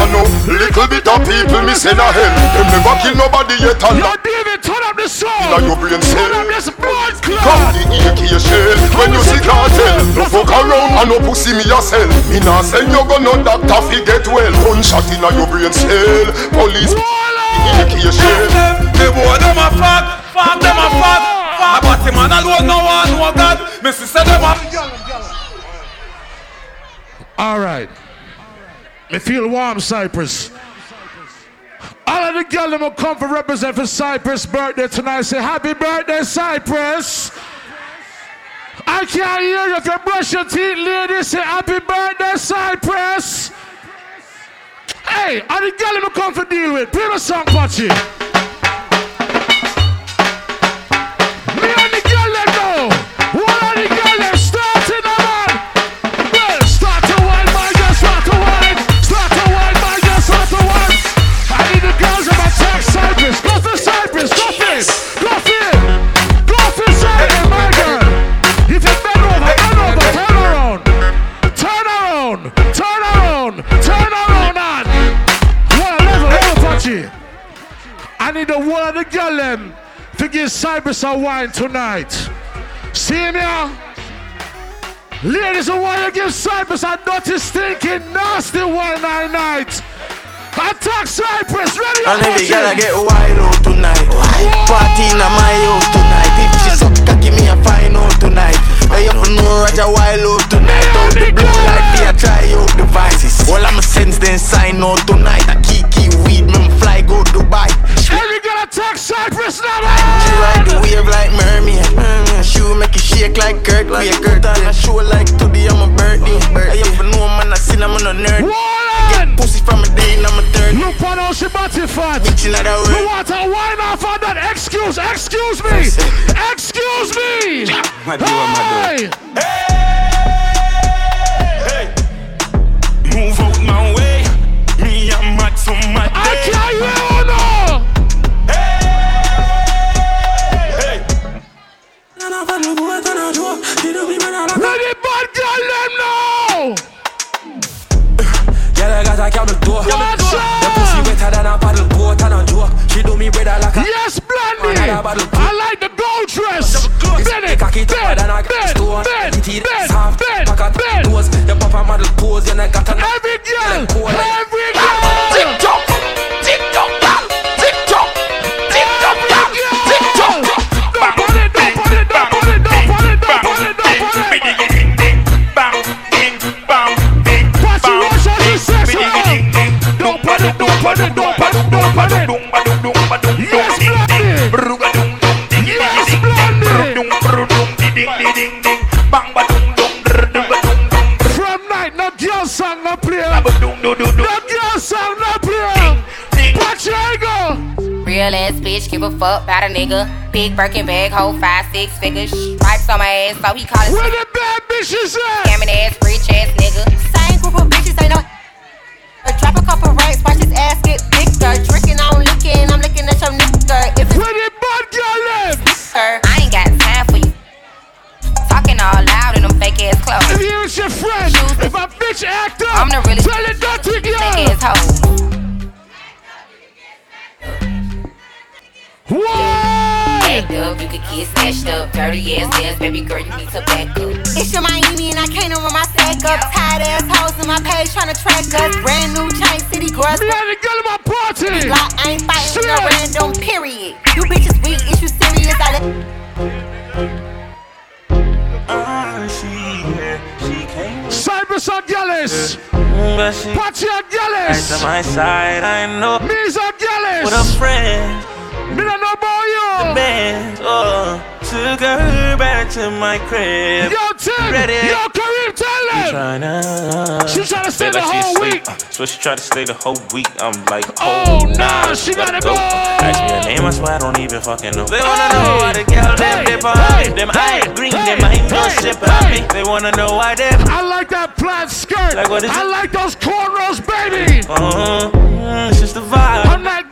I know little bit of people me send a hell. Them never kill nobody yet and Yo, David, turn up the song! Now your brain Turn cell. up this blood Come clot! the AK shell When you see cartel No fuck around and no pussy me yourself Me nah send you go no doctor fi get well Gunshot inna your brain cell Police AK shell The boy them a fuck, fuck them a fuck, fuck. But him man alone no one know God. Me sister them a. All right. Me feel warm, Cypress. All of the girls that will come for represent for Cypress' birthday tonight. Say happy birthday, Cypress. I can't hear you if you brush your teeth, ladies. Say happy birthday, Cypress. Hey, all the girls that will come for deal with. Play the song, Patchy. One of the girl them to give Cypress a wine tonight. See me here? Ladies, I want to give Cypress a dirty, stinking, nasty wine night night. Attack Cypress, ready And every girl I get wild out tonight. Party in my house tonight. If she suck cocky, me a find out tonight. I up know Roger wild out tonight. Out the blue like they a try out devices. All I'm a sense then sign out tonight. Shoe make it shake like Kurt. Like Kurt on a show like today I'm a birthday. I up to know man I seen I'm on a nerd. Get pussy from a day and I'm a third. Look on how she body fat. Bitch in other You want a wine off of that? Excuse, excuse me. Excuse me. Hey. Move out my way. Me and Max on my day. I can't hear She do me brother like a Yes, Blondie. I like the gold dress. Bend it, Cocky tougher bend, than a bend, stone. bend, The teeth bend, soft, bend, pocket bend. nose. The papa model pose, you know, got a Every girl, Cool. every Real ass bitch, give a fuck about a nigga. Big Birkin bag, hold five, six figures. Stripes on my ass, so he call it Where the bad bitches at? Dirty ass ass, baby girl, you need to back up. It's your Miami and I can't over my sack up. Tired ass hoes in my page trying to track us. Brand new chain city girls. Me and the girl in my party. Like I ain't fighting with no random period. You bitches weak, is you serious? I let Ah, she, yeah, she came Cypress are jealous. but she Patchy are right jealous. to my side. I know Me's are jealous. with a friend. Me don't know about you. band. Oh, took her back to my crib. Yo, Tim. Ready? Yo, Kareem, tell them. Tryna, She tryna stay Feel the like whole week. Uh, so she tried to stay the whole week. I'm like, Oh, oh, nah, she gotta go. Ask me her name, I swear I don't even fucking know. They wanna know why the girl them dip on me. Them eye green, them eye no ship on me. They wanna know why them. I like that plaid skirt. Like what is I it? like those cornrows, baby. Oh, Uh, yeah, it's just the vibe. I'm that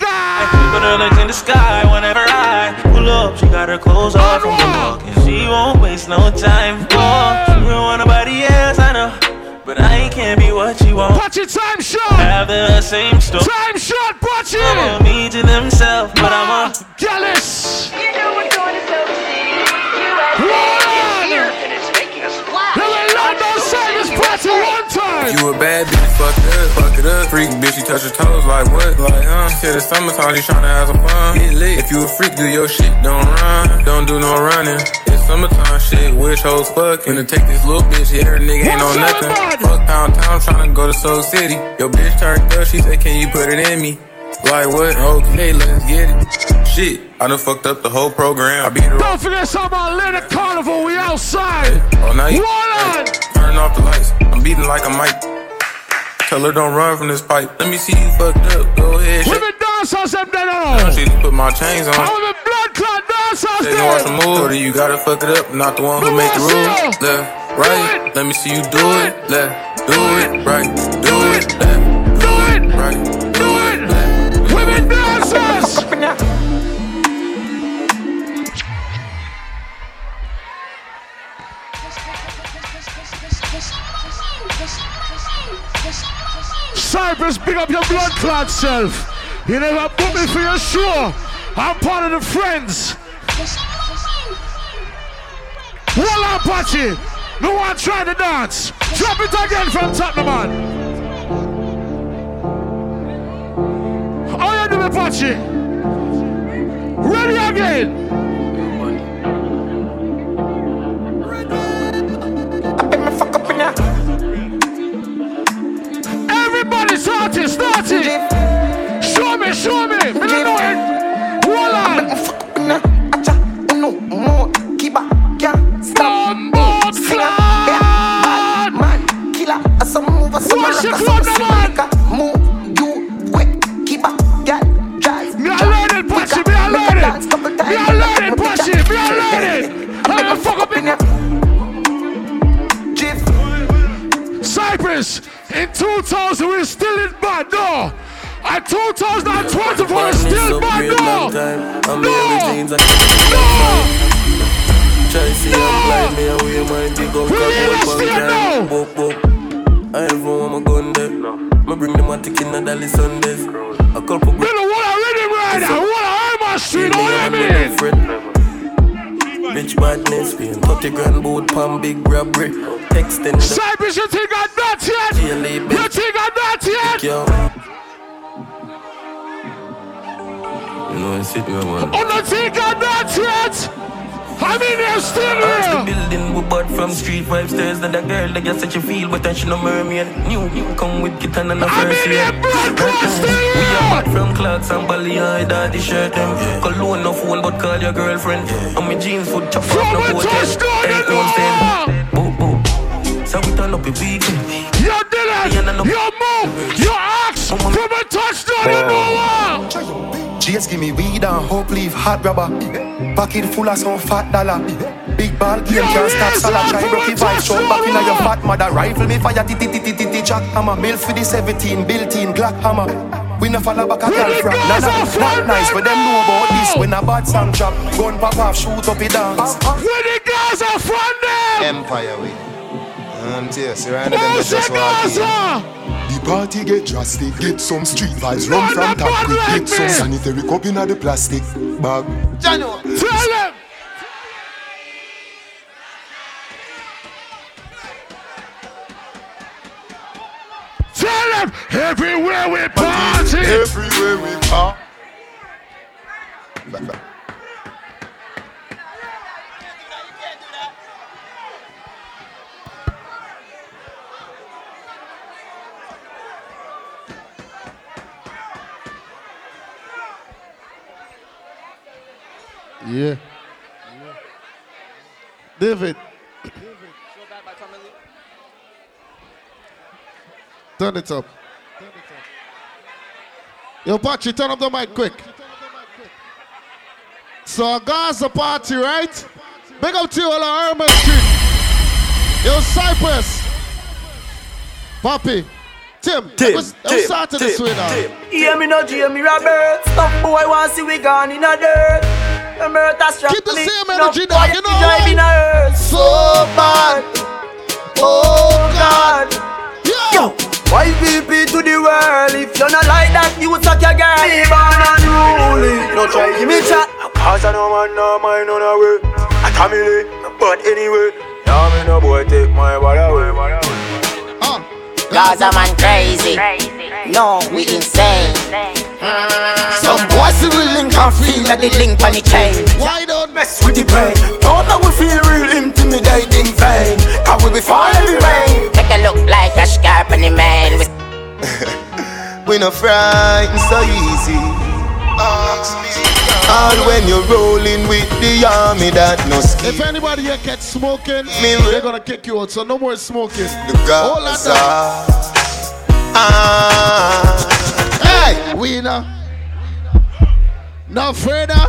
guy. Put her legs in the sky whenever I pull up. She got her clothes off from the walk, and she won't waste no time. Oh, she don't want nobody else, I know. But I can't be what you want. Watch it, time short. Have the same story. Time short, watch it. Some of me to themselves, but I'm a jealous. You know If you a bad bitch, fuck it up, fuck it up. Freak bitch, she touch her toes like what? Like, huh? She said it's summertime, you tryna have some fun. Get lit. If you a freak, do your shit, don't run. Don't do no running. It's summertime shit, wish hoes fucking. Gonna take this little bitch, yeah, her nigga ain't on nothing. Fuck pound town, tryna go to Soul City. Your bitch turned up, she said, can you put it in me? Like what? Okay, let's get it. Shit, I done fucked up the whole program. I beat her Don't forget something about Atlantic Carnival, we outside. Oh, now you Roll on. turn off the lights. I'm beating like a mic. Tell her don't run from this pipe. Let me see you fucked up. Go ahead. Women dancers, them they Now. She put my chains on. All the blood clot dancers, Say you want some them. move, you gotta fuck it up. Not the one who make the rules. Left, right. Let me see you do it. Left, do it. Right, do it. Left, do it. Right, Cypress, big up your blood clot self. You never book me for your show. I'm part of the friends. Walla Apache. No one try to dance. Drop it again from the man. How you doing, Apache? Ready again. Everybody start it, start it. Show me, show me. Me don't know it. Hold on. No more, keep up, can't stop. Bombo Bad man, killer, some move, some Wash rock, your some clothes, Move, you quick, keep up, girl, drive. Me alone it, Patchy, me alone it. Me alone it, Patchy, me alone it. I'm gonna fuck up in Cypress, in 2000 we're still in bad, no. At 2024 we're still bad, no. I'm No. Mary Try see I'm blind, me and we might dig up We that ain't boy still from time. Boop, boop. I ain't from my gun there. Me bring them a tick in the Dali Sundays. A couple Me the one I ready right now. What I am on street, know what I mean? Bitch badness, paying 30 grand boot pan big robbery. Texting Cypress, you think I'm not yet? You think I'm not yet? Know, I sit me one. Oh, no, think I'm not yet? I mean, they're still Arch the building we bought from street five stairs That a girl that just such a feel but then she no mermaid New, new come with kitten and a first year We are bought from Clarks and Bali I daddy shirt them. Cologne no phone but call your girlfriend. And my jeans foot chop up no hotel Ain't wholesale Boop boop So we turn up a weekend Yo, Dylan, yo, move, yo, axe. From a touchdown, what? Give me weed and hope leave hot rubber. Pocket full of some fat dollar. Big ball game can't stop salad. Try rocky vibes, throw back inna your fat mother. Rifle me fire, ti ti ti ti ti ti jack hammer. Mill for the 17, built in Glock hammer. We no follow back a girl from Nah, nah, not nice, but them know about this. When a bad song drop, gun pop off, shoot up, it dance. Where the girls are from them? Empire we. Um, tear, surrounded them they just walk in. The party get drastic, get some street vibes, run from top quick, get some sanitary cup inna the plastic bag. Tell them. Tell them everywhere we party. Everywhere we party. Yeah. David. Turn it up. Yo, Patchy, turn up the mic quick. So, God's a party, right? Big up to all on Herman Street. Yo, Cypress. Papi. Tim. Tim, Let's, Tim, let's start to this Tim, way now. Tim. Hear me no Jamie Roberts. Stop boy want see we gone in a dirt. Remember that strap Keep the same energy, boy dog, you know drive why? in. So bad. Oh, oh God. Yo. YPP to the world. If you're not like that, you suck your girl. Be born unruly. No try give me chat. Cause I know man, no mind on a way. I come in but anyway. Yeah, me no boy take my body away. Gaza man crazy. No, we insane. Some boys we link and feel like the link on the chain. Why don't mess with the brain? Don't make we feel real intimidating vain. Cause we be fall every rain. Make it look like a scarp on the man. We no frightened so easy. All when you're rolling with the army that no ski. If anybody here gets smoking, Me- they're gonna kick you out. So no more smoking. The Gaza. Ah. Hey, winner. Not afraid of.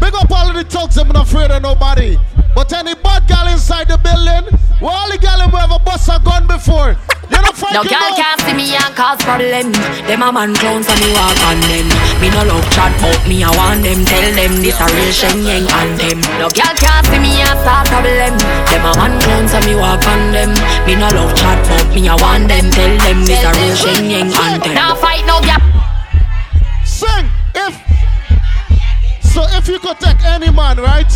Big up all of the thugs, I'm not afraid of nobody. But any bad gal inside the building, well, all the gal who have a bust a gun before. No girl can't see me and cause problem. Them a man clowns and me walk on them. Me no love chat but me I want them. Tell them this a real Shenyeng anthem. No girl can't see me and start problem. Them a man clowns and me walk on them. Me no love chat but me I want them. Tell them this a real Shenyeng anthem. Now fight no gap. Sing if so if you could take any man, right?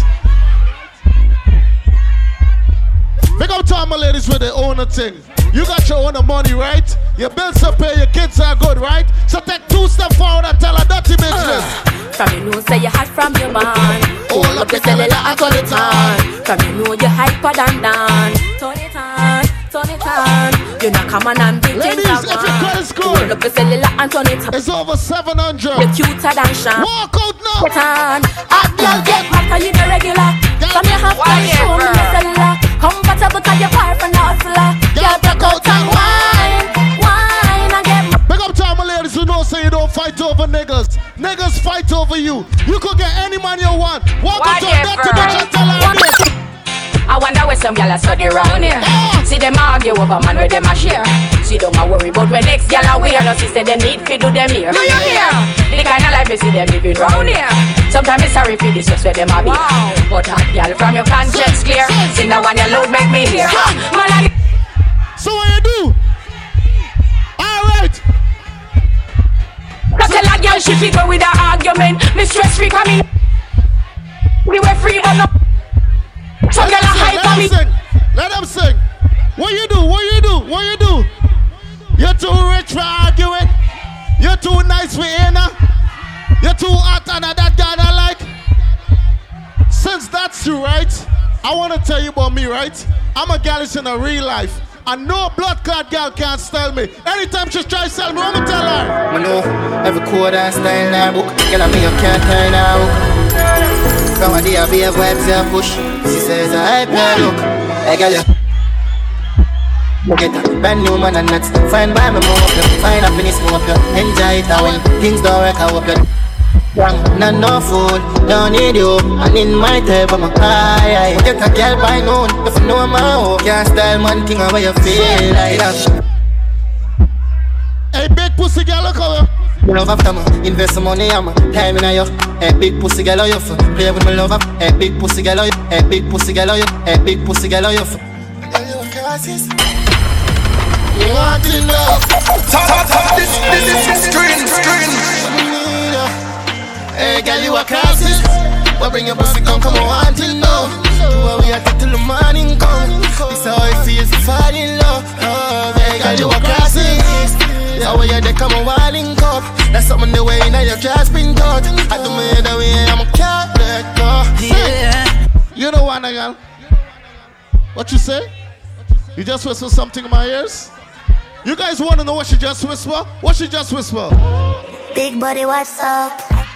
Big up to all my ladies with their own thing. You got your own money, right? Your bills are paid, your kids are good, right? So take two steps forward and tell a dirty business. From you know say you hot from your man. Hold up your cellular and turn it on. From you know you hyper than Dan. Turn it on, turn it on. You not come on and big Ladies, if your credit score Hold up your cellular and turn it on. It's over 700. You're cuter than Sean. Walk out now. Get on. Hot girl get hotter, you the regular. From your half time, show me your cellular. Comfortable cause you're far from the hustler. Girl, broke out and wine, wine and get my. Big up to all my ladies who know say you don't fight over niggas. Niggas fight over you. You could get any man you want. Walk up to a dirty bitch and tell her this. I wonder where some gyal a study round here. See them argue over man where them a share. See them a worry about when next gyal a wear. No, she say they need fi do them here. Do you hear? The kind of life you see them living round here. Sometimes it's sorry for this just where them a be. But hot gyal from your conscience clear. See now when you load make me hear. Man I So what you do? Alright. But tell a girl she fi go with her argument. Me stress free coming. We were free but no. Some gyal a hype Let on me. them sing. Let them sing. What you do? What you do? What you do? You're too rich for arguing. You're too nice for Anna. You're too hot and that guy I like. Since that's true, right? I want to tell you about me, right? I'm a gal in a real life. And no blood clot gal can't style me. Anytime she try to sell me, I'm gonna tell her. I know every code and style in her book. Girl, I me you can't turn her hook. From a day I be a vibes and push. Says I hype her look. Hey girl, you. Get a brand new man and nuts. Find by me more you. Find happiness more you. Enjoy it when things don't work I hope you. Not no food, don't need you And in my type I'm a high Get a girl by noon If you know my hoe Can't style man thing how you feel like that Hey, big pussy girl, look over. Me love after me, invest some money on me, time in you. Hey, big pussy girl, you for play with me love up. Hey, big pussy girl, you. Hey, big pussy girl, you. Hey, big pussy girl, you for. You want it now? Top, top, this, this is screen, screen. Hey, girl, you a crisis. Well, bring your pussy, come, come on, want it now. Do what we to till the morning come. This how it feels to fall in love. Oh, hey, girl, you a crisis. Yeah, when you're there, come on, wilding cup. That's something the way now your dress been cut. I do me the way I'm a cat, let go. Yeah. You know what, girl? What you say? You just whisper something in my ears? You guys want to know what she just whisper? What she just whisper? Big body, what's up?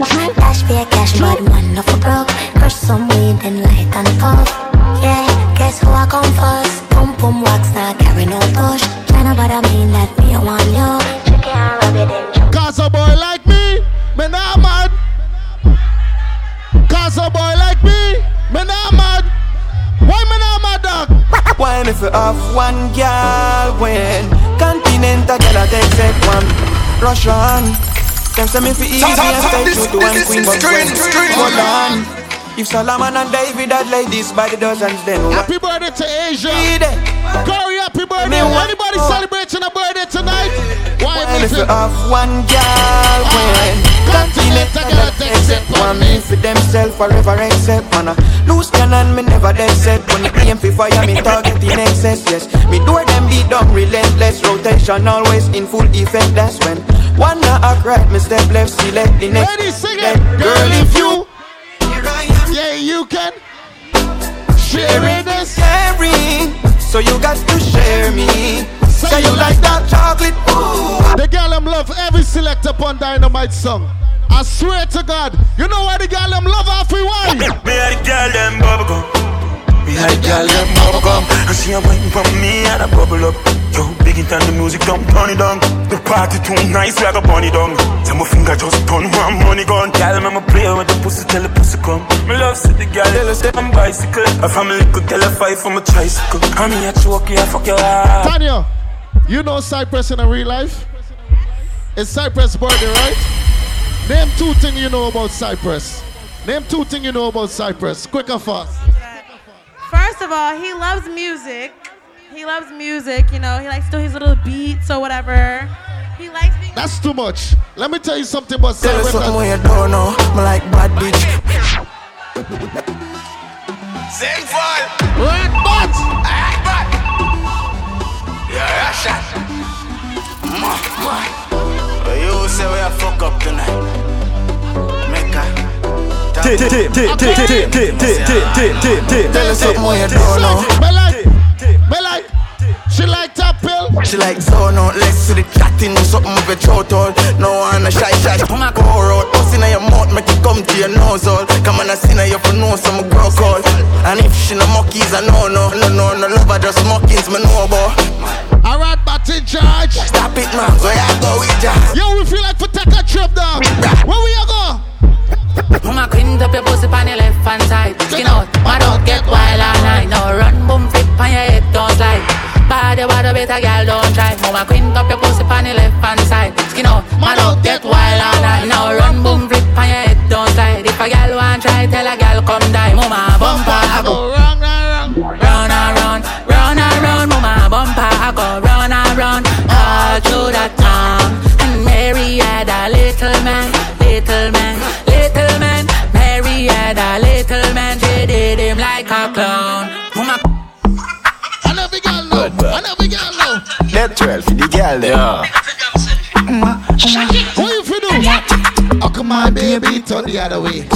Cash flash, cash, but one of a broke. Crush some weed and light and puff Yeah, guess who I come first? Pum pum wax, not carry no push. Tryna I mean, that me I want you Chicken and it in, Cause a boy like me, me not mad. Cause a boy like me, me not mad. Why me not mad dog? Why if you have one girl when Continental girl I take one. Russian. Them say me fi easy and stay true to one queen, but when hold on. If Solomon and David had like this by the dozens, then what? Happy birthday to Asia. Be. Corey, happy birthday. Me want- Anybody celebrating a birthday tonight? Why And if miss you it? have one girl, when Continent, I gotta accept one me for themself forever except man a loose cannon me never dead set when the aim fi fire me target in excess yes me door them beat down relentless rotation always in full effect that's when one not act right me step left select the next Ready, sing it. Then, girl if you Yeah, you can. Share this. sharing so you got to share me say you like that chocolate ooh The girl them love every select upon dynamite song. I swear to God, you know why the girl them love half we why? Me and the girl them bubble gum. Me and the them bubble gum. And she a waiting for me and I bubble up. Yo, big in time the music don't turn it down. The party too nice, we a it down. Say my finger just turn one money gun. Girl, me me play with the pussy till the pussy come. Me love see the girl, tell her say I'm bicycle. A family could tell her fight for my tricycle. I mean a choke, yeah, fuck your heart. Tanya, you know Cypress in a real life? It's Cypress birthday, right? Name two things you know about Cypress. Name two things you know about Cypress. Quick and fast. First of all, he loves music. He loves music, you know. He likes to do his little beats or whatever. He likes being. That's too much. Let me tell you something about Tell her something when you don't know. Oh. Me like bad bitch. Same fall. Red butt. Yeah, yeah, shot. Ma, ma. But you say we a fuck up tonight. Tell her something when you don't know. Me like, me like, she like top pill. She like zone out, let's see the chatting, something with your throat all. No one a shy shy, come on, go out. Bust in your mouth, make it come to your nose all. Come on, I see now you for know some girl call. And if she no monkeys, I know no, no, no, no love her just mockings, me know about. Alright, but in charge. Stop it, man, so I go with ya. Yo, we feel like for take a trip down. Where we a go? Mama quint up your pussy on your left hand side. Skin out, my don't get wild all night. Now run, boom, flip on your head, don't slide. Body, body, better girl, don't try. Mama quint up your pussy on your left hand side. Skin out, my don't get wild all night. Now run, boom, flip on your head, don't slide. If a girl want try, tell a girl come die. Mama bumper, I go know. 12 for the girl there. Yeah. What you fi do? Oh, come on, baby, turn the other way.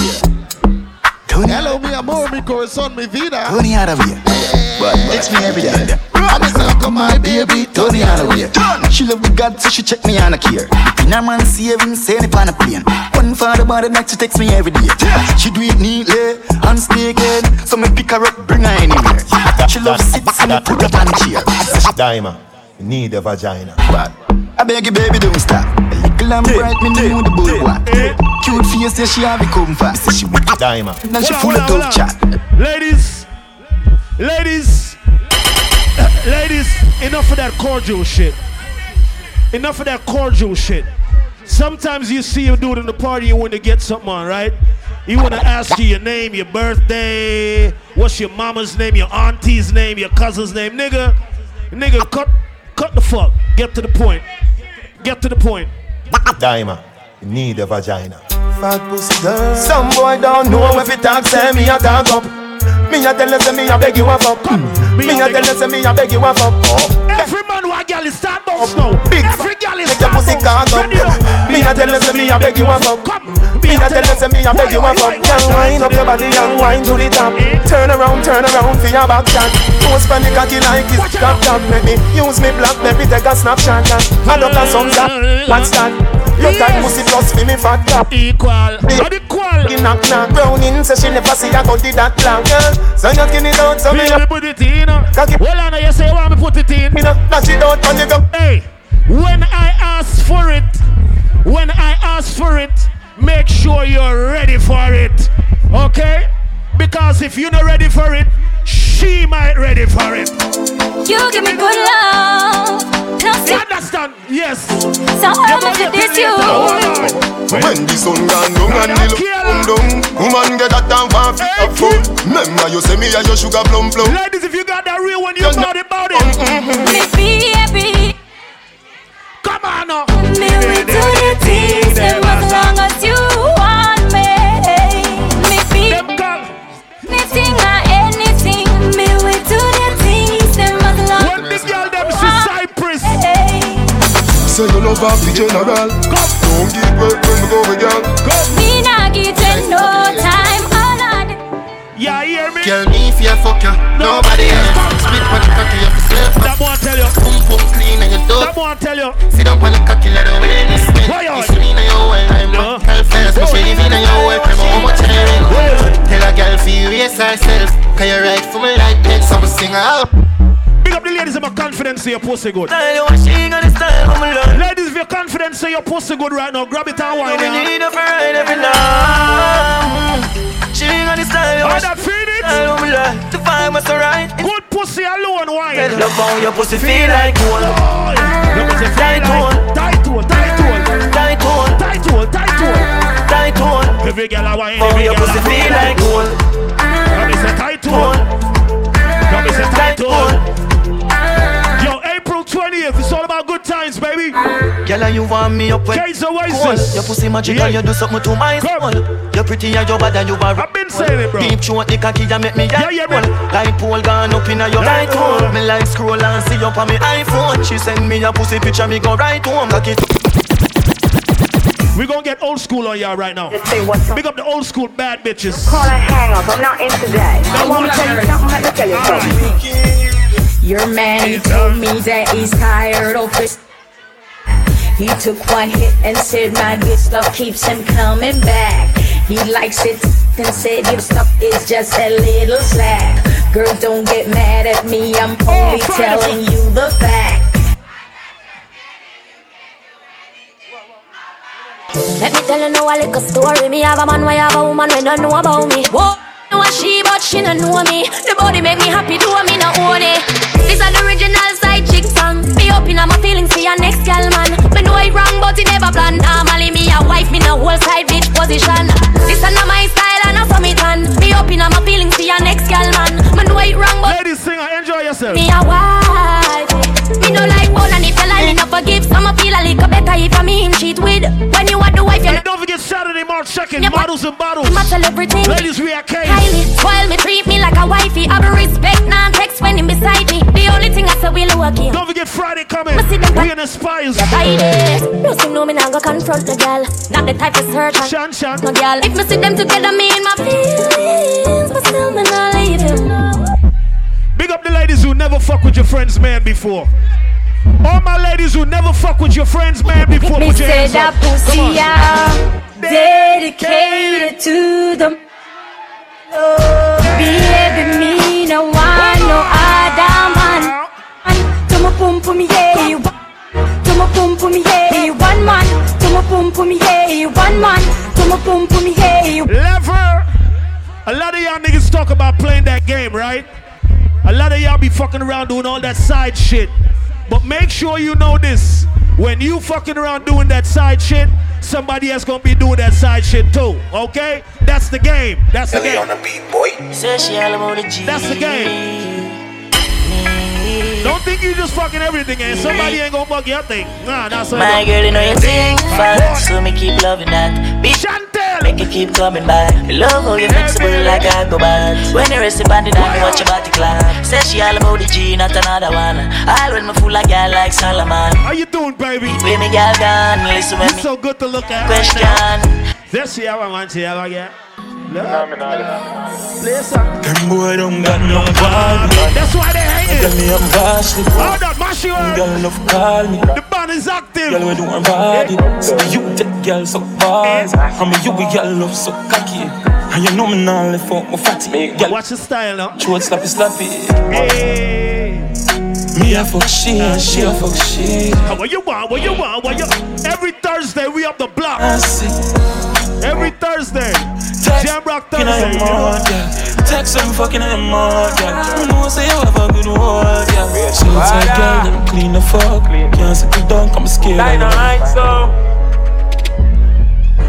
Hello, me amor, mi corazón, mi vida. Turn the other way. But, Text me every day. I'm a say, come on, baby, turn the other way. She love the God, so she check me on a care. In a man saving, send it on a plane. One for the body, next she text me every day. She do it neatly, and sneaking. So me pick her up, bring her anywhere. She love sit, so me put her on a chair. Daima, you need a vagina. But I beg you, baby, don't stop. A little and bright, me know the boy what. Cute face, say she have it come fast. Say she wicked. Daima. Now she full of hold tough chat. Ladies, ladies, ladies, enough of that cordial shit. Enough of that cordial shit. Sometimes you see a dude in the party, you want to get something on, right? You want to ask you your name, your birthday, what's your mama's name, your auntie's name, your cousin's name. Nigga, nigga, cut, cut the fuck. Get to the point. Get to the point. Daima, need a vagina. Fat pussy girl. Some boy don't know if it talk, say me a talk up. Me a tell you say me a beg you a fuck. Me a tell you say me a beg you a fuck. Every man want girl is start bounce now. Big Every girl is Make your pussy cock up. Me a tell you say me a beg you a fuck. Me a tell you say me a beg you a fuck. Young wine up your body, young wine to the top. Eh? Turn around, turn around for your back shot. Post for the cocky like it's top top. Make me use me black, let me take a snapshot. I don't got some that. What's that? Your tight pussy plus for me fat top. Equal. Equal. The Knock knock. Browning say she never see a did that long girl. So you skin it out, so me Me put it in. Uh. Well, I know you say you want me put it in. Me no dash it out when you go. Hey, when I ask for it, when I ask for it, make sure you're ready for it. Okay? Because if you're not ready for it, she might ready for it. You give me good love. Plus you understand? Yes. So how much of this you? When the sun gone down and the love come down Woman get that down for fit up full Remember you say me and your sugar plum plum. Ladies, if you got that real one, you about it, about it Me baby. Come on now. Me we do the things them Say you love her for general Come. Don't give up when we go with girl Me not give them no time. Oh, All on Yeah, hear me? Girl, me if you fuck you, nobody else. Split on the cocky, you. That boy tell you. Pum pum clean and you dope. That boy tell you. Sit up on the cocky, let the witness me. Why you? It's me in your way, I'm no. Girl first, me shave in your way, I'm how much I Tell a girl fi raise herself, can you ride for me like that? So me sing out. Big up the ladies in my confidence, say your pussy good. Style, what she gonna style, I'm alone. Ladies, if your confidence, say your pussy good right now, grab it and wine We need her for ride every night. She gonna style, How what that feel it? style, I'm alone. The vibe was alright. Good pussy alone, wine. Love how your pussy feel like gold. Your ah. pussy feel Tight like- hole. Tight hole, tight hole. Tight hole. Tight hole, tight hole. Ah. Tight hole. Every girl I How every your girl pussy I feel like gold. Come and say tight hole. Ah. Come and say tight hole. Yo, April 20th, it's all about good times, baby. Girl, you want me up when K's cold. Oasis. Your pussy magic and you do something to my soul. You're pretty and you're bad and you are I've been saying it, bro. Deep throat the cocky and make me Yeah, yeah, yeah, yeah, Light pole gone up in your Light light hole. hole. Me like scroll and see up on me iPhone. She send me a pussy picture, me go right home. Cocky We're gonna get old school on y'all right now. Big up the old school bad bitches. Call a hang up, I'm not in today. I want to tell you something, let me tell you ah. something. Your man, he told me that he's tired of it. He took one hit and said my good stuff keeps him coming back. He likes it and said your stuff is just a little slack. Girl, don't get mad at me, I'm only telling you the fact. Let me tell you now a little story. Me have a man, why have a woman when don't know about me. Whoa, know a she, don't know me. The body make me happy, do me no own it. This is the original side chick song. Me open up my feelings for your next gal man. Me know it wrong, but it never plan. Normally me a wife, me no whole side bitch position. This is not my style and not for me tan. Me open up my feelings for your next gal man. Me know it wrong, but Ladies, sing, enjoy yourself. me a wife. Forgive. Some feel a little better if I mean cheat with. When you are the wife, you And don't forget Saturday, March 2nd, Yeah, Models and Bottles. My celebrity. Ladies, we are K's. Highly spoil me, treat me like a wifey. I be respect, non text when him beside me. The only thing I say will work here. Don't forget Friday coming. We in this. No see no me nah go confront the girl. Not the type to search Shan Shan. no girl. If me see them together, me in my feelings, but still me not leave him. Big up the ladies who never fuck with your friend's man before. All my ladies who never fuck with your friend's man before. Me Put your hands up. Come pussy out dedicated to them. Baby, me no want no other man. To my pum pum yeah, you want. To my pum pum yeah, you one man. To my pum pum yeah, you one man. To my pum pum yeah, you. Lever. A lot of y'all niggas talk about playing that game, right? A lot of y'all be fucking around doing all that side shit. But make sure you know this. When you fucking around doing that side shit, somebody else gonna be doing that side shit too. Okay? That's the game. That's the game. Say she all about the G. That's the game. Don't think you just fucking everything and somebody ain't gonna bug your thing. Nah, that's My girl, you know you think fast, so me keep loving that. Bitch, make it keep coming back. Love how you flexible like a go bad. When you rest on the down, watch your body clap. Say she all about the G, not another one. All when me fool a girl like Solomon. How you doing, baby? When me girl gone, listen when You me so good to look at. question. See how I want to have again. Them boy don't got no body. That's why they hate Tell it. me I'm bash it. Hold on, mash you up. Girl love call me. The band is active. Girl we do her body. So you take girl so bad. I mean you be girl love so cocky. And you know me now left out my fatty. Girl Watch the style now. throat slappy slappy. Hey. Me a fuck she and she a fuck she. What you want? What you want? What you? Every Thursday we up the block. Every Thursday. Jam Rock In Thursday. your You know? mouth, yeah. like some fucking in mud, yeah. You know, say you have a good word, yeah. So it's like, girl, them clean the fuck. Can't sit down, come scared. Dynamite, so.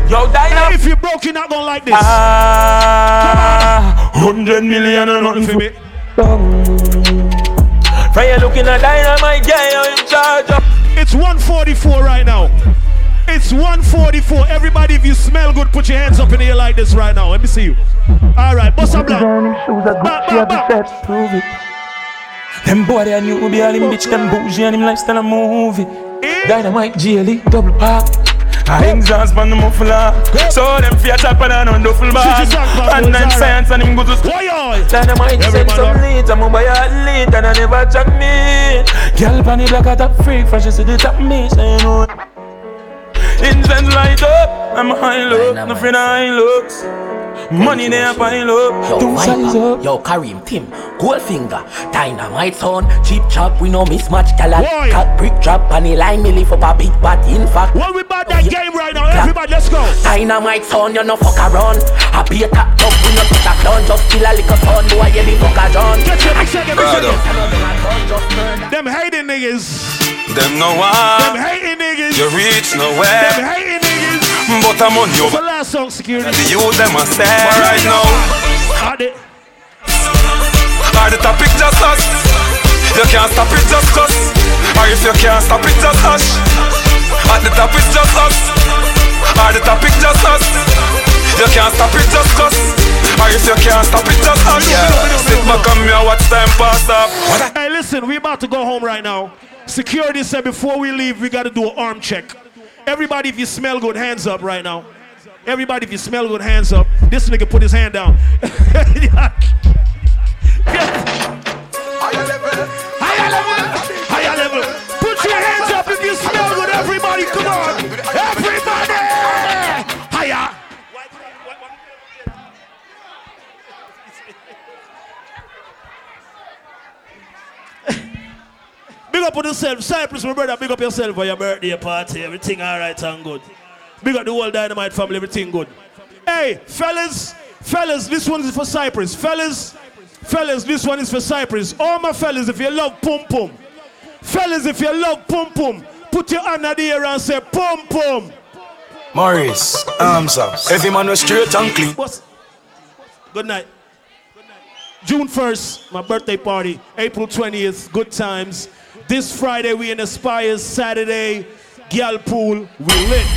Yo, Dynamite. If you broke, you're not gonna like this. Ah, hundred million and nothing for me. From you looking at Dynamite, yeah, you in charge of. It's 144 right now. It's 144. Everybody, if you smell good, put your hands up in the air like this right now. Let me see you. All right, bust a black. Back, back, back. Prove it. Them boy they new be all him bitch, them bougie and him lifestyle a movie. Eh? Dynamite, GLE, double park. I exhaust on the muffler. So them fear chop and on duffel bag. And then science and him go to school. Dynamite send some leads, I'm a buy athlete and I never check me. Girl pan the block at top freak, fresh to the top me, say you Incense light up, I'm high look, nothing high looks. Money there pile up, two sides Yo, Yo, Kareem, Tim, Goldfinger, Dynamite son, cheap chop, we no mismatch, gal cut brick drop, and the line me lift up a big bat, in fact. What we about that game right now? Everybody, let's go. Dynamite son, you no fuck around. Happy a top top, we no put a clown, just kill a little son, boy, you be fuck a John. Get your big second, big second. Them hating niggas. Them no one. Them hating niggas. You reach nowhere. Them hating niggas. But I'm on you. What's the last song, security? The youth them a say right now. Are they? Are the topic just us? You can't stop it just cause. Or if you can't stop it just hush. At the top it's just us. Are the topic just us? You can't stop it just cause. Or if you can't stop it just hush. Sit back and me and watch time pass up. Hey, listen, we about to go home right now. Security said before we leave, we got to do an arm check. Everybody, if you smell good, hands up right now. Everybody, if you smell good, hands up. This nigga put his hand down. Higher level. Higher level. Higher level. Put your hands up if you smell good. Everybody, come on. Up on yourself. Cypress, my brother, big up yourself for your birthday party. Everything all right and good. Big up the whole Dynamite family, everything good. Hey, fellas, fellas, this one is for Cypress. Fellas, fellas, this one is for Cypress. All my fellas, if you love pum pum. Fellas, if you love pum pum, put your hand at the air and say pum pum. Morris, arms up. Every man was straight and clean. What's... Good night. June 1st, my birthday party. April 20th, good times. This Friday, we in Aspires. Saturday, Gal Pool. We lit.